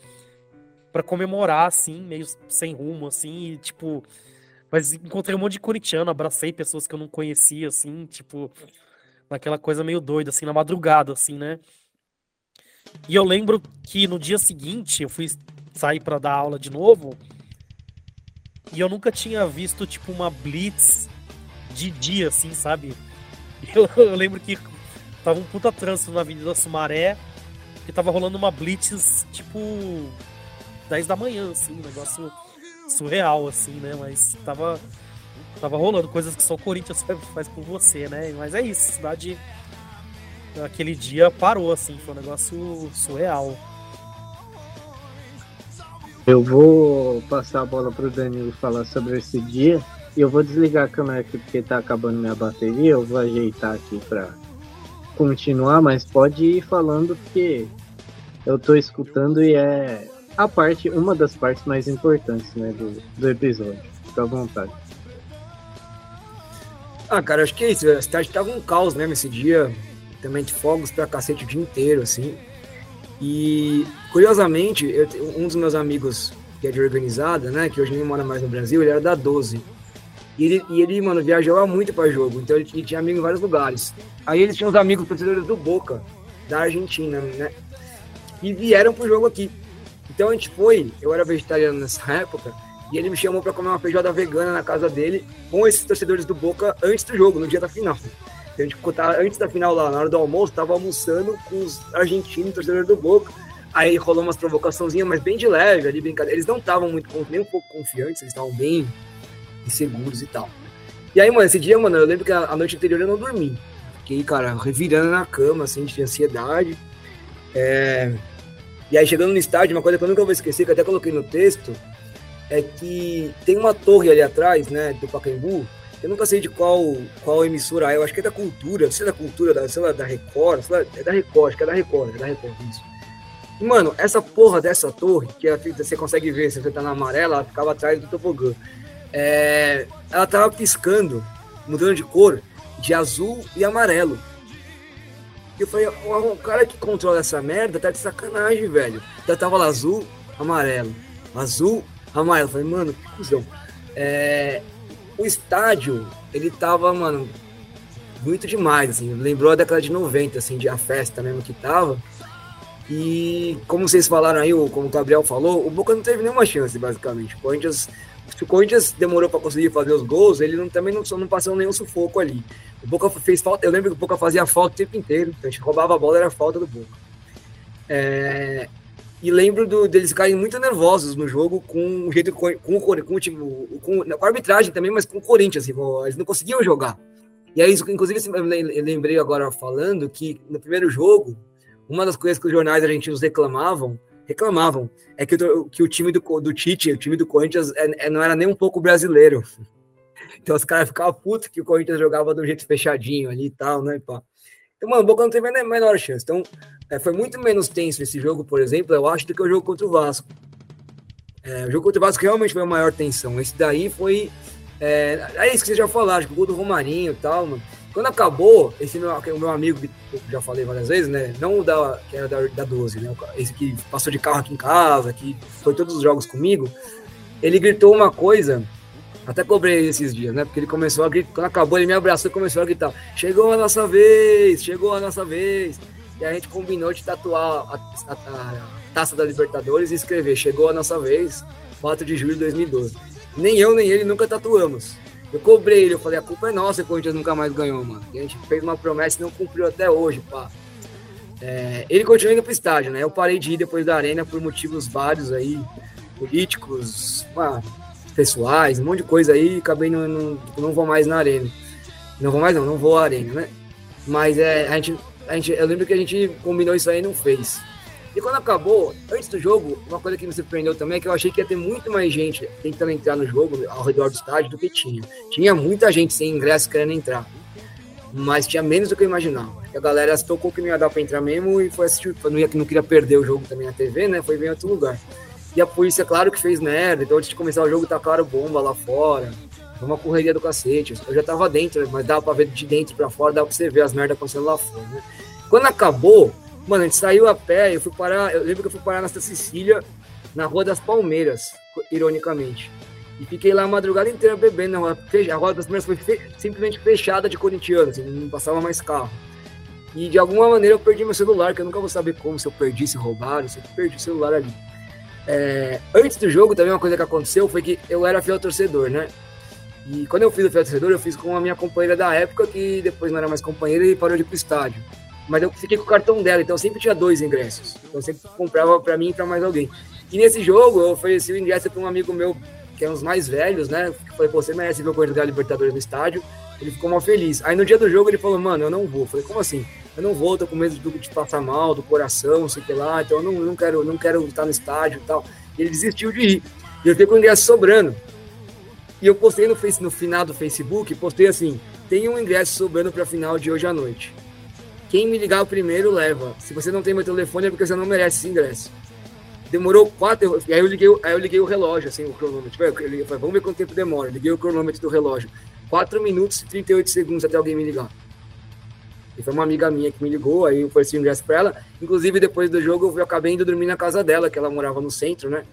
pra comemorar, assim, meio sem rumo, assim, e, tipo... Mas encontrei um monte de corintiano, abracei pessoas que eu não conhecia, assim, tipo... Naquela coisa meio doida, assim, na madrugada, assim, né? E eu lembro que no dia seguinte eu fui sair pra dar aula de novo e eu nunca tinha visto, tipo, uma blitz de dia, assim, sabe? Eu, eu lembro que tava um puta trânsito na Avenida Sumaré que tava rolando uma blitz, tipo, 10 da manhã, assim, um negócio surreal, assim, né? Mas tava, tava rolando coisas que só o Corinthians faz- por você, né? Mas é isso, cidade aquele dia parou, assim, foi um negócio surreal. Eu vou passar a bola pro Danilo falar sobre esse dia. E eu vou desligar a câmera aqui porque tá acabando minha bateria. Eu vou ajeitar aqui pra continuar, mas pode ir falando porque eu tô escutando e é a parte, uma das partes mais importantes, né, do, do episódio. Fica à vontade. Ah, cara, acho que é isso. A cidade tava um caos mesmo esse dia. Também de fogos pra cacete o dia inteiro, assim. E, curiosamente, eu um dos meus amigos que é de organizada, né, que hoje nem mora mais no Brasil, ele era da 12. E ele, e ele mano, viajava muito pra jogo, então ele, ele tinha amigos em vários lugares. Aí eles tinham os amigos torcedores do Boca, da Argentina, né, e vieram pro jogo aqui. Então a gente foi, eu era vegetariano nessa época, e ele me chamou pra comer uma feijoada vegana na casa dele com esses torcedores do Boca antes do jogo, no dia da final. A gente tava, antes da final lá, na hora do almoço, tava almoçando com os argentinos, torcedores do Boca. Aí rolou umas provocaçãozinhas, mas bem de leve ali, brincadeira. Eles não estavam muito, nem um pouco confiantes, eles estavam bem inseguros e tal. E aí, mano, esse dia, mano, eu lembro que a noite anterior eu não dormi. Fiquei, cara, revirando na cama, assim, de ansiedade. É... E aí, chegando no estádio, uma coisa que eu nunca vou esquecer, que até coloquei no texto, é que tem uma torre ali atrás, né, do Pacaembu, eu nunca sei de qual, qual emissora é, eu acho que é da Cultura, sei da Cultura, da, sei lá, da Record, sei lá, é da Record, acho que é da Record, é da Record, isso. E, mano, essa porra dessa torre, que você consegue ver, se você tá na amarela, ela ficava atrás do tobogã. É, ela tava piscando, mudando de cor, de azul e amarelo. E eu falei, o cara que controla essa merda tá de sacanagem, velho. Já tava lá azul, amarelo, azul, amarelo. Eu falei, mano, que cuzão. É, o estádio, ele tava, mano, muito demais, assim. Lembrou a década de 90, assim, de a festa mesmo que tava. E como vocês falaram aí, como o Gabriel falou, o Boca não teve nenhuma chance, basicamente. O Corinthians, se o Corinthians demorou para conseguir fazer os gols, ele não, também não, não passou nenhum sufoco ali. O Boca fez falta, eu lembro que o Boca fazia falta o tempo inteiro, então a gente roubava a bola, era falta do Boca. É, e lembro do, deles ficarem muito nervosos no jogo com o jeito com, com, com, com, com, com a arbitragem também, mas com o Corinthians. Assim, eles não conseguiam jogar. E aí, inclusive, assim, eu lembrei agora falando que no primeiro jogo, uma das coisas que os jornais argentinos reclamavam, reclamavam, é que, o, que o time do, do Tite, o time do Corinthians, é, é, não era nem um pouco brasileiro. Então os caras ficavam putos que o Corinthians jogava do jeito fechadinho ali e tal, né? Pá. Então, mano, o Boca não teve a menor chance. Então, é, foi muito menos tenso esse jogo, por exemplo, eu acho, do que o jogo contra o Vasco. É, o jogo contra o Vasco realmente foi a maior tensão. Esse daí foi. É, é isso que vocês já falaram, o gol do Romarinho e tal, mano. Quando acabou, esse meu, o meu amigo, que eu já falei várias vezes, né? Não o da, que era da, da 12, né? Esse que passou de carro aqui em casa, que foi todos os jogos comigo, ele gritou uma coisa, até cobrei esses dias, né? Porque ele começou a gritar, quando acabou, ele me abraçou e começou a gritar: Chegou a nossa vez, chegou a nossa vez. E a gente combinou de tatuar a, a, a taça da Libertadores e escrever: Chegou a nossa vez, 4 de julho de 2012. Nem eu, nem ele nunca tatuamos. Eu cobrei ele, eu falei: a culpa é nossa o Corinthians nunca mais ganhou, mano. E a gente fez uma promessa e não cumpriu até hoje, pá. É, ele continua indo pro estádio, né? Eu parei de ir depois da arena por motivos vários aí, políticos, pá, pessoais, um monte de coisa aí, acabei não, não, não vou mais na arena. Não vou mais não, não vou à arena, né? Mas é, a gente a gente, eu lembro que a gente combinou isso aí e não fez. E quando acabou, antes do jogo, uma coisa que me surpreendeu também é que eu achei que ia ter muito mais gente tentando entrar no jogo ao redor do estádio do que tinha. Tinha muita gente sem ingresso querendo entrar, mas tinha menos do que eu imaginava. A galera se tocou que não ia dar para entrar mesmo e foi assistir, não, ia, não queria perder o jogo também na TV, né? Foi ver em outro lugar. E a polícia, claro que fez merda, então antes de começar o jogo tá claro bomba lá fora. Foi uma correria do cacete. Eu já tava dentro, mas dava pra ver de dentro pra fora, dava pra você ver as merdas acontecendo lá fora, né? Quando acabou, mano, a gente saiu a pé, eu fui parar, eu lembro que eu fui parar na Sicília, na Rua das Palmeiras, ironicamente. E fiquei lá a madrugada inteira bebendo. A Rua das Palmeiras foi fe simplesmente fechada de corintianos, assim, não passava mais carro. E de alguma maneira eu perdi meu celular, que eu nunca vou saber como, se eu perdi, se roubaram, se eu perdi o celular ali. É, antes do jogo, também uma coisa que aconteceu foi que eu era fiel torcedor, né? E quando eu fiz o fiel torcedor, eu fiz com a minha companheira da época, que depois não era mais companheira e parou de ir pro estádio. Mas eu fiquei com o cartão dela, então eu sempre tinha dois ingressos. Então eu sempre comprava para mim e para mais alguém. E nesse jogo eu ofereci o ingresso para um amigo meu, que é um dos mais velhos, né? Falei, pô, você merece ver o Corinthians ganhar Libertadores no estádio. Ele ficou mal feliz. Aí no dia do jogo ele falou, mano, eu não vou. Eu falei, como assim? Eu não vou, tô com medo de passar mal, do coração, sei que lá, então eu não, não, quero, não quero estar no estádio e tal. E ele desistiu de ir. E eu fiquei com o ingresso sobrando. E eu postei no, face, no final do Facebook, postei assim: tem um ingresso sobrando para a final de hoje à noite. Quem me ligar primeiro leva. Se você não tem meu telefone é porque você não merece esse ingresso. Demorou quatro. Aí eu liguei, aí eu liguei o relógio, assim, o cronômetro. Eu liguei, vamos ver quanto tempo demora. Liguei o cronômetro do relógio. 4 minutos e 38 segundos até alguém me ligar. E foi uma amiga minha que me ligou, aí eu ofereci o ingresso para ela. Inclusive, depois do jogo, eu acabei indo dormir na casa dela, que ela morava no centro, né?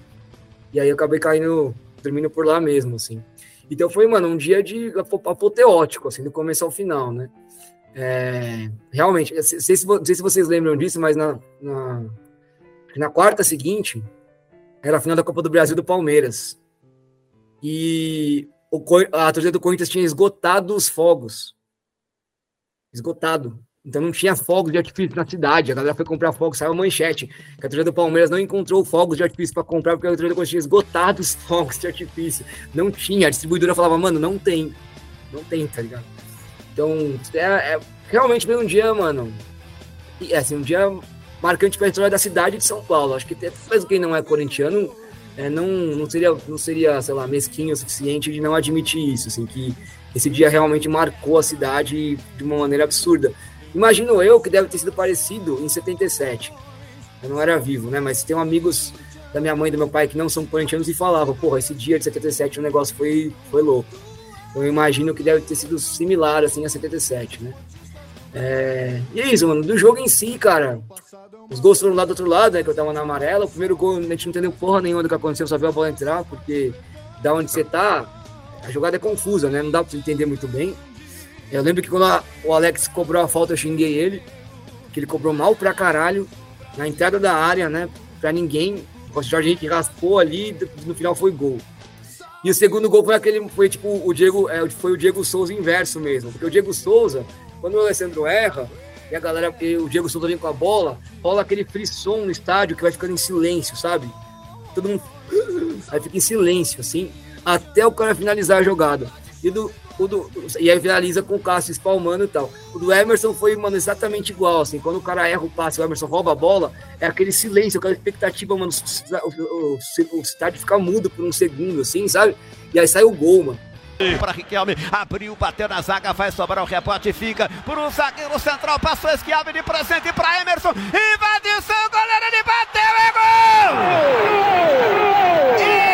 E aí eu acabei caindo, dormindo por lá mesmo, assim. Então foi, mano, um dia de apoteótico, assim, do começo ao final, né? É, realmente, não sei, se, não sei se vocês lembram disso, mas na, na, na, quarta seguinte era a final da Copa do Brasil do Palmeiras. E o, a torcida do Corinthians tinha esgotado os fogos. esgotado. Então não tinha fogos de artifício na cidade. A galera foi comprar fogos, saiu a manchete. Que a torcida do Palmeiras não encontrou fogos de artifício para comprar porque a torcida do Corinthians tinha esgotado os fogos de artifício. Não tinha. A distribuidora falava, mano, não tem. Não tem, tá ligado? Então, é, é realmente foi um dia, mano. É assim, um dia marcante para a história da cidade de São Paulo. Acho que até mesmo quem não é corintiano é, não, não, seria, não seria, sei lá, mesquinho o suficiente de não admitir isso, assim, que esse dia realmente marcou a cidade de uma maneira absurda. Imagino eu que deve ter sido parecido em 77. Eu não era vivo, né? Mas tem amigos da minha mãe e do meu pai que não são corintianos e falavam, porra, esse dia de 77 o negócio foi, foi louco. Então, eu imagino que deve ter sido similar, assim, a 77, né? É... E é isso, mano. Do jogo em si, cara, os gols foram lá do outro lado, né? Que eu tava na amarela. O primeiro gol a gente não entendeu porra nenhuma do que aconteceu, só viu a bola entrar, porque da onde você tá, a jogada é confusa, né? Não dá pra entender muito bem. Eu lembro que quando a, o Alex cobrou a falta, eu xinguei ele, que ele cobrou mal pra caralho, na entrada da área, né? Pra ninguém. O Jorge Henrique raspou ali, no final foi gol. E o segundo gol foi aquele, foi tipo o Diego, é, foi o Diego Souza inverso mesmo, porque o Diego Souza, quando o Alessandro erra, e a galera, e o Diego Souza vem com a bola, rola aquele frisson no estádio que vai ficando em silêncio, sabe? Todo mundo aí fica em silêncio, assim, até o cara finalizar a jogada. E do, o do, e aí finaliza com o Cássio espalmando e tal. O do Emerson foi, mano, exatamente igual, assim, quando o cara erra o passe, o Emerson rouba a bola, é aquele silêncio, aquela expectativa, mano, o, o, estádio fica mudo por um segundo, assim, sabe? E aí sai o gol, mano. Para Riquelme, abriu, bateu na zaga, vai sobrar o rebote, fica um zagueiro central, passou esquiava de presente para Emerson, invadiu o goleiro, ele bateu, é gol! E que golaço!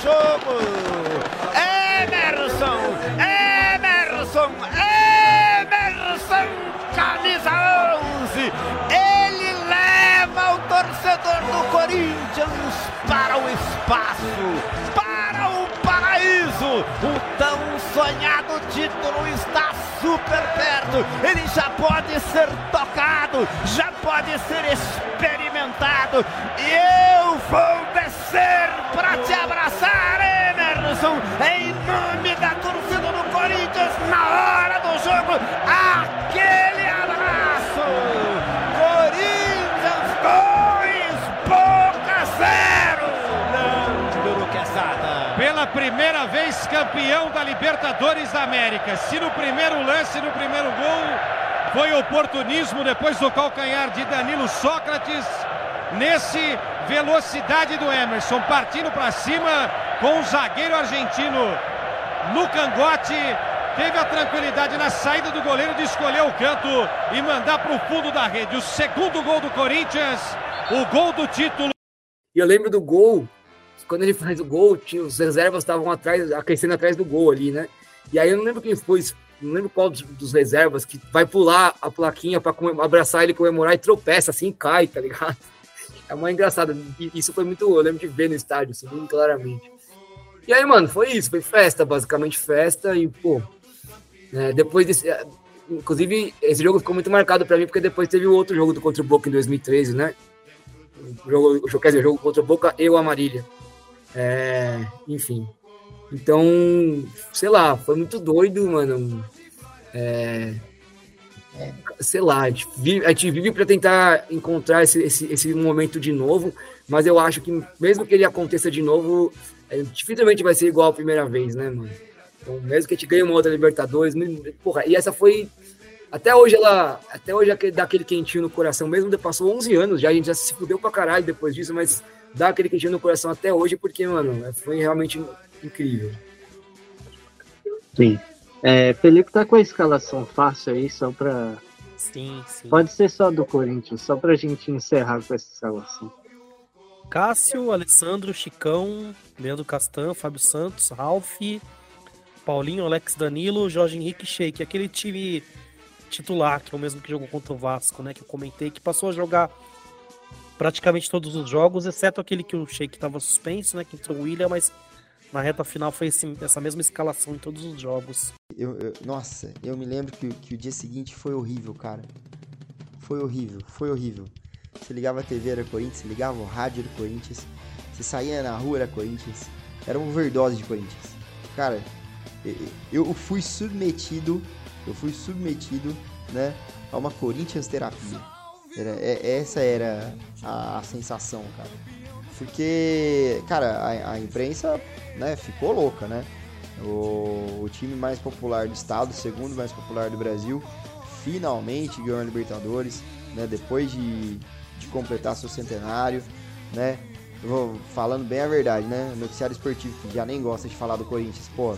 Jogo. Emerson, Emerson, Emerson, camisa 11. Ele leva o torcedor do Corinthians para o espaço, para o. O tão sonhado título está super perto. Ele já pode ser tocado, já pode ser experimentado. E eu vou descer para te abraçar, Emerson, em nome da torcida do Corinthians, na hora do jogo. Aquele Pela primeira vez campeão da Libertadores da América. Se no primeiro lance, no primeiro gol, foi oportunismo depois do calcanhar de Danilo Sócrates. Nesse velocidade do Emerson partindo para cima com o zagueiro argentino no cangote. Teve a tranquilidade na saída do goleiro de escolher o canto e mandar para o fundo da rede. O segundo gol do Corinthians, o gol do título. E eu lembro do gol, quando ele faz o gol, tinha, os reservas estavam atrás, aquecendo atrás do gol ali, né? E aí eu não lembro quem foi, não lembro qual dos, dos reservas que vai pular a plaquinha para abraçar ele, comemorar e tropeça assim, cai, tá ligado? É uma engraçada. Isso foi muito. Eu lembro de ver no estádio, assim, muito claramente. E aí, mano, foi isso. Foi festa, basicamente festa. E, pô. É, depois desse. É, inclusive, esse jogo ficou muito marcado para mim, porque depois teve o outro jogo do contra o Boca em 2013, né? O jogo, quer dizer, o jogo contra o Boca e o Amarília. É, enfim. Então, sei lá, foi muito doido, mano. É, sei lá, a gente vive, a gente vive para tentar encontrar esse, esse, esse, momento de novo, mas eu acho que mesmo que ele aconteça de novo, é, dificilmente vai ser igual a primeira vez, né, mano? Então, mesmo que a gente ganhe uma outra Libertadores, porra, e essa foi até hoje ela, até hoje dá aquele quentinho no coração, mesmo passou 11 anos já, a gente já se fudeu pra caralho depois disso, mas dá aquele quentinho no coração até hoje, porque, mano, foi realmente incrível. Sim. É, Felipe tá com a escalação fácil aí, só pra. Sim, sim. Pode ser só do Corinthians, só pra gente encerrar com essa escalação. Cássio, Alessandro, Chicão, Leandro Castan, Fábio Santos, Ralf, Paulinho, Alex Danilo, Jorge Henrique Sheik. Aquele time titular, que é o mesmo que jogou contra o Vasco, né? Que eu comentei, que passou a jogar praticamente todos os jogos, exceto aquele que o Sheik estava suspenso, né? Que entrou o William, mas na reta final foi esse, essa mesma escalação em todos os jogos. Eu, eu- nossa, eu me lembro que, que o dia seguinte foi horrível, cara. Foi horrível, foi horrível. Você ligava a TV, era Corinthians, você ligava o rádio, era Corinthians. Você saía na rua, era Corinthians. Era uma overdose de Corinthians. Cara, eu fui submetido, eu fui submetido, né, a uma Corinthians terapia. Era, é- essa era a, a sensação, cara. Porque, cara, a, a imprensa, né, ficou louca, né? O, o time mais popular do estado, segundo mais popular do Brasil, finalmente ganhou a Libertadores, né? Depois de, de completar seu centenário, né? Vou falando bem a verdade, né? Noticiário esportivo que já nem gosta de falar do Corinthians, pô.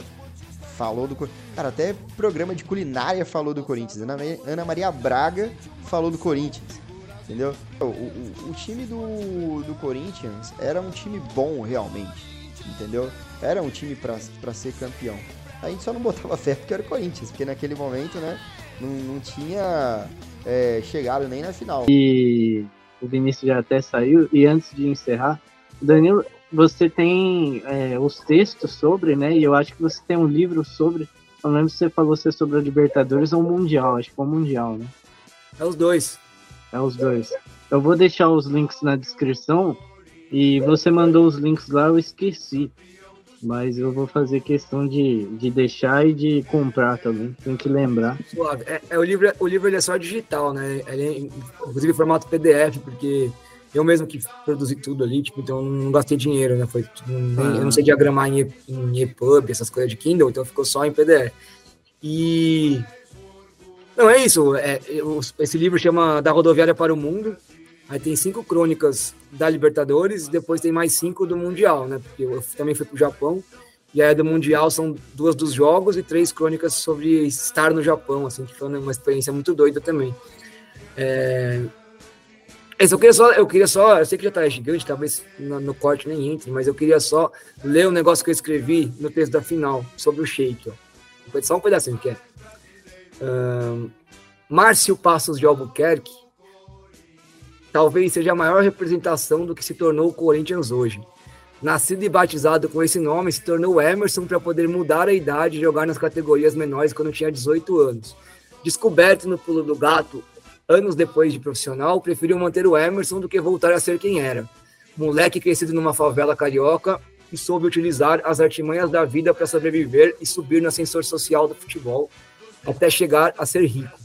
Falou do Cara, até programa de culinária falou do Corinthians. Ana Maria Braga falou do Corinthians. Entendeu? O, o- o time do, do Corinthians era um time bom realmente. Entendeu? Era um time pra pra ser campeão. A gente só não botava fé porque era o Corinthians, porque naquele momento, né? Não, não tinha é, chegado nem na final. E o Vinícius já até saiu. E antes de encerrar, Danilo, você tem é, os textos sobre, né? E eu acho que você tem um livro sobre. Não lembro se você falou se é sobre a Libertadores ou o Mundial. Acho que é o Mundial, né? É os dois. É os dois. Eu vou deixar os links na descrição. E você mandou os links lá, eu esqueci. Mas eu vou fazer questão de, de deixar e de comprar também. Tem que lembrar. Suave. É, é, o livro, o livro ele é só digital, né? Ele é, inclusive, em formato PDF, porque eu mesmo que produzi tudo ali, tipo, então não gastei dinheiro, né? Foi, nem- Eu não sei diagramar em, em EPUB, essas coisas de Kindle, então ficou só em PDF. E. Não, é isso. É, eu- esse livro chama Da Rodoviária para o Mundo. Aí tem cinco crônicas da Libertadores, depois tem mais cinco do Mundial, né? Porque eu também fui pro Japão. E aí do Mundial são duas dos jogos e três crônicas sobre estar no Japão, assim, que foi uma experiência muito doida também. É... Eu queria só, eu queria só, eu sei que já tá gigante, talvez no, no corte nem entre, mas eu queria só ler um negócio que eu escrevi no texto da final sobre o Sheik, ó. Só um pedacinho que é. Márcio Passos de Albuquerque talvez seja a maior representação do que se tornou o Corinthians hoje. Nascido e batizado com esse nome, se tornou Emerson para poder mudar a idade e jogar nas categorias menores quando tinha 18 anos. Descoberto no pulo do gato, anos depois de profissional, preferiu manter o Emerson do que voltar a ser quem era. Moleque crescido numa favela carioca e soube utilizar as artimanhas da vida para sobreviver e subir no ascensor social do futebol até chegar a ser rico.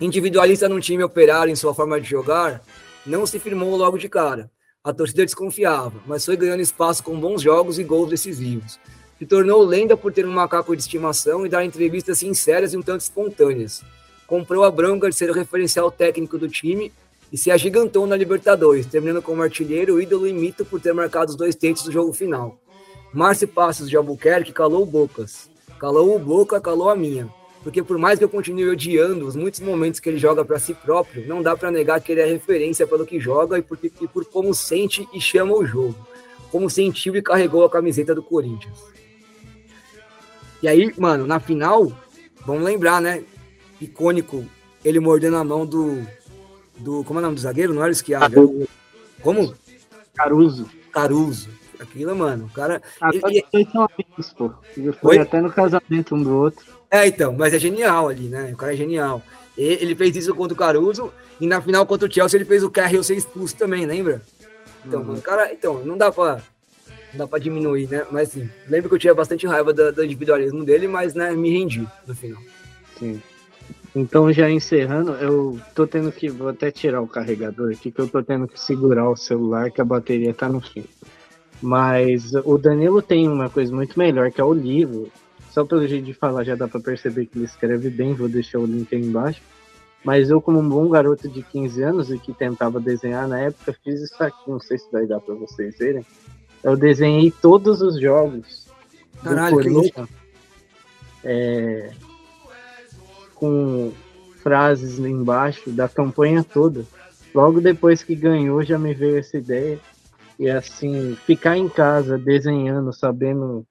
Individualista num time operário em sua forma de jogar, não se firmou logo de cara. A torcida desconfiava, mas foi ganhando espaço com bons jogos e gols decisivos. Se tornou lenda por ter um macaco de estimação e dar entrevistas sinceras e um tanto espontâneas. Comprou a bronca de ser o referencial técnico do time e se agigantou na Libertadores, terminando como artilheiro, ídolo e mito por ter marcado os dois tentos do jogo final. Márcio Passos de Albuquerque calou bocas. Calou o boca, calou a minha. Porque por mais que eu continue odiando os muitos momentos que ele joga para si próprio, não dá para negar que ele é referência pelo que joga e por, e por como sente e chama o jogo. Como sentiu e carregou a camiseta do Corinthians. E aí, mano, na final, vamos lembrar, né? Icônico, ele mordendo a mão do. do como é o nome do zagueiro? Não era o Schiavi? Como? Caruso. Caruso. Aquilo, mano, o cara. Agora ele- dois são amigos, pô. Foi Oi? até no casamento um do outro. É, então, mas é genial ali, né? O cara é genial. Ele fez isso contra o Caruso e na final contra o Chelsea ele fez o Carriel ser expulso também, lembra? Então, Uhum. mano, cara, então, não dá pra. Não dá pra diminuir, né? Mas assim, lembro que eu tinha bastante raiva do, do individualismo dele, mas né, me rendi no final. Sim. Então, já encerrando, eu tô tendo que. Vou até tirar o carregador aqui, que eu tô tendo que segurar o celular, que a bateria tá no fim. Mas o Danilo tem uma coisa muito melhor, que é o livro. Só pelo jeito de falar, já dá pra perceber que ele escreve bem. Vou deixar o link aí embaixo. Mas eu, como um bom garoto de 15 anos e que tentava desenhar na época, fiz isso aqui. Não sei se vai dar para vocês verem. Eu desenhei todos os jogos Caralho, do é, com frases embaixo da campanha toda. Logo depois que ganhou, já me veio essa ideia. E assim, ficar em casa desenhando, sabendo.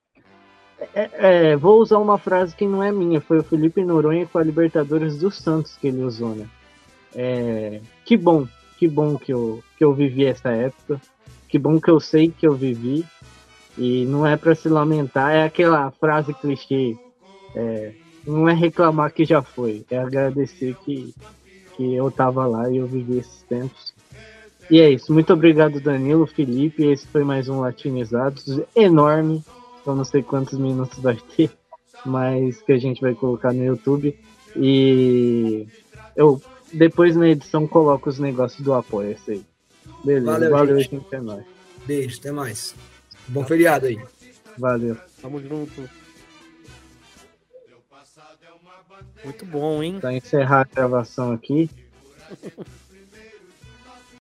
É, é, vou usar uma frase que não é minha, foi o Felipe Noronha com a Libertadores do Santos que ele usou, né? É, que bom, que bom que eu, que eu vivi essa época. Que bom que eu sei que eu vivi. E não é para se lamentar, é aquela frase clichê. É, não é reclamar que já foi, é agradecer que, que eu tava lá e eu vivi esses tempos. E é isso. Muito obrigado, Danilo, Felipe. Esse foi mais um Latinizados enorme. Eu não sei quantos minutos vai ter, mas que a gente vai colocar no YouTube. E eu depois na edição coloco os negócios do apoio. Esse aí. Beleza, valeu, valeu gente. gente. É nóis. Beijo, até mais. Bom feriado aí. Valeu. Tamo junto. Muito bom, hein? Pra encerrar a gravação aqui.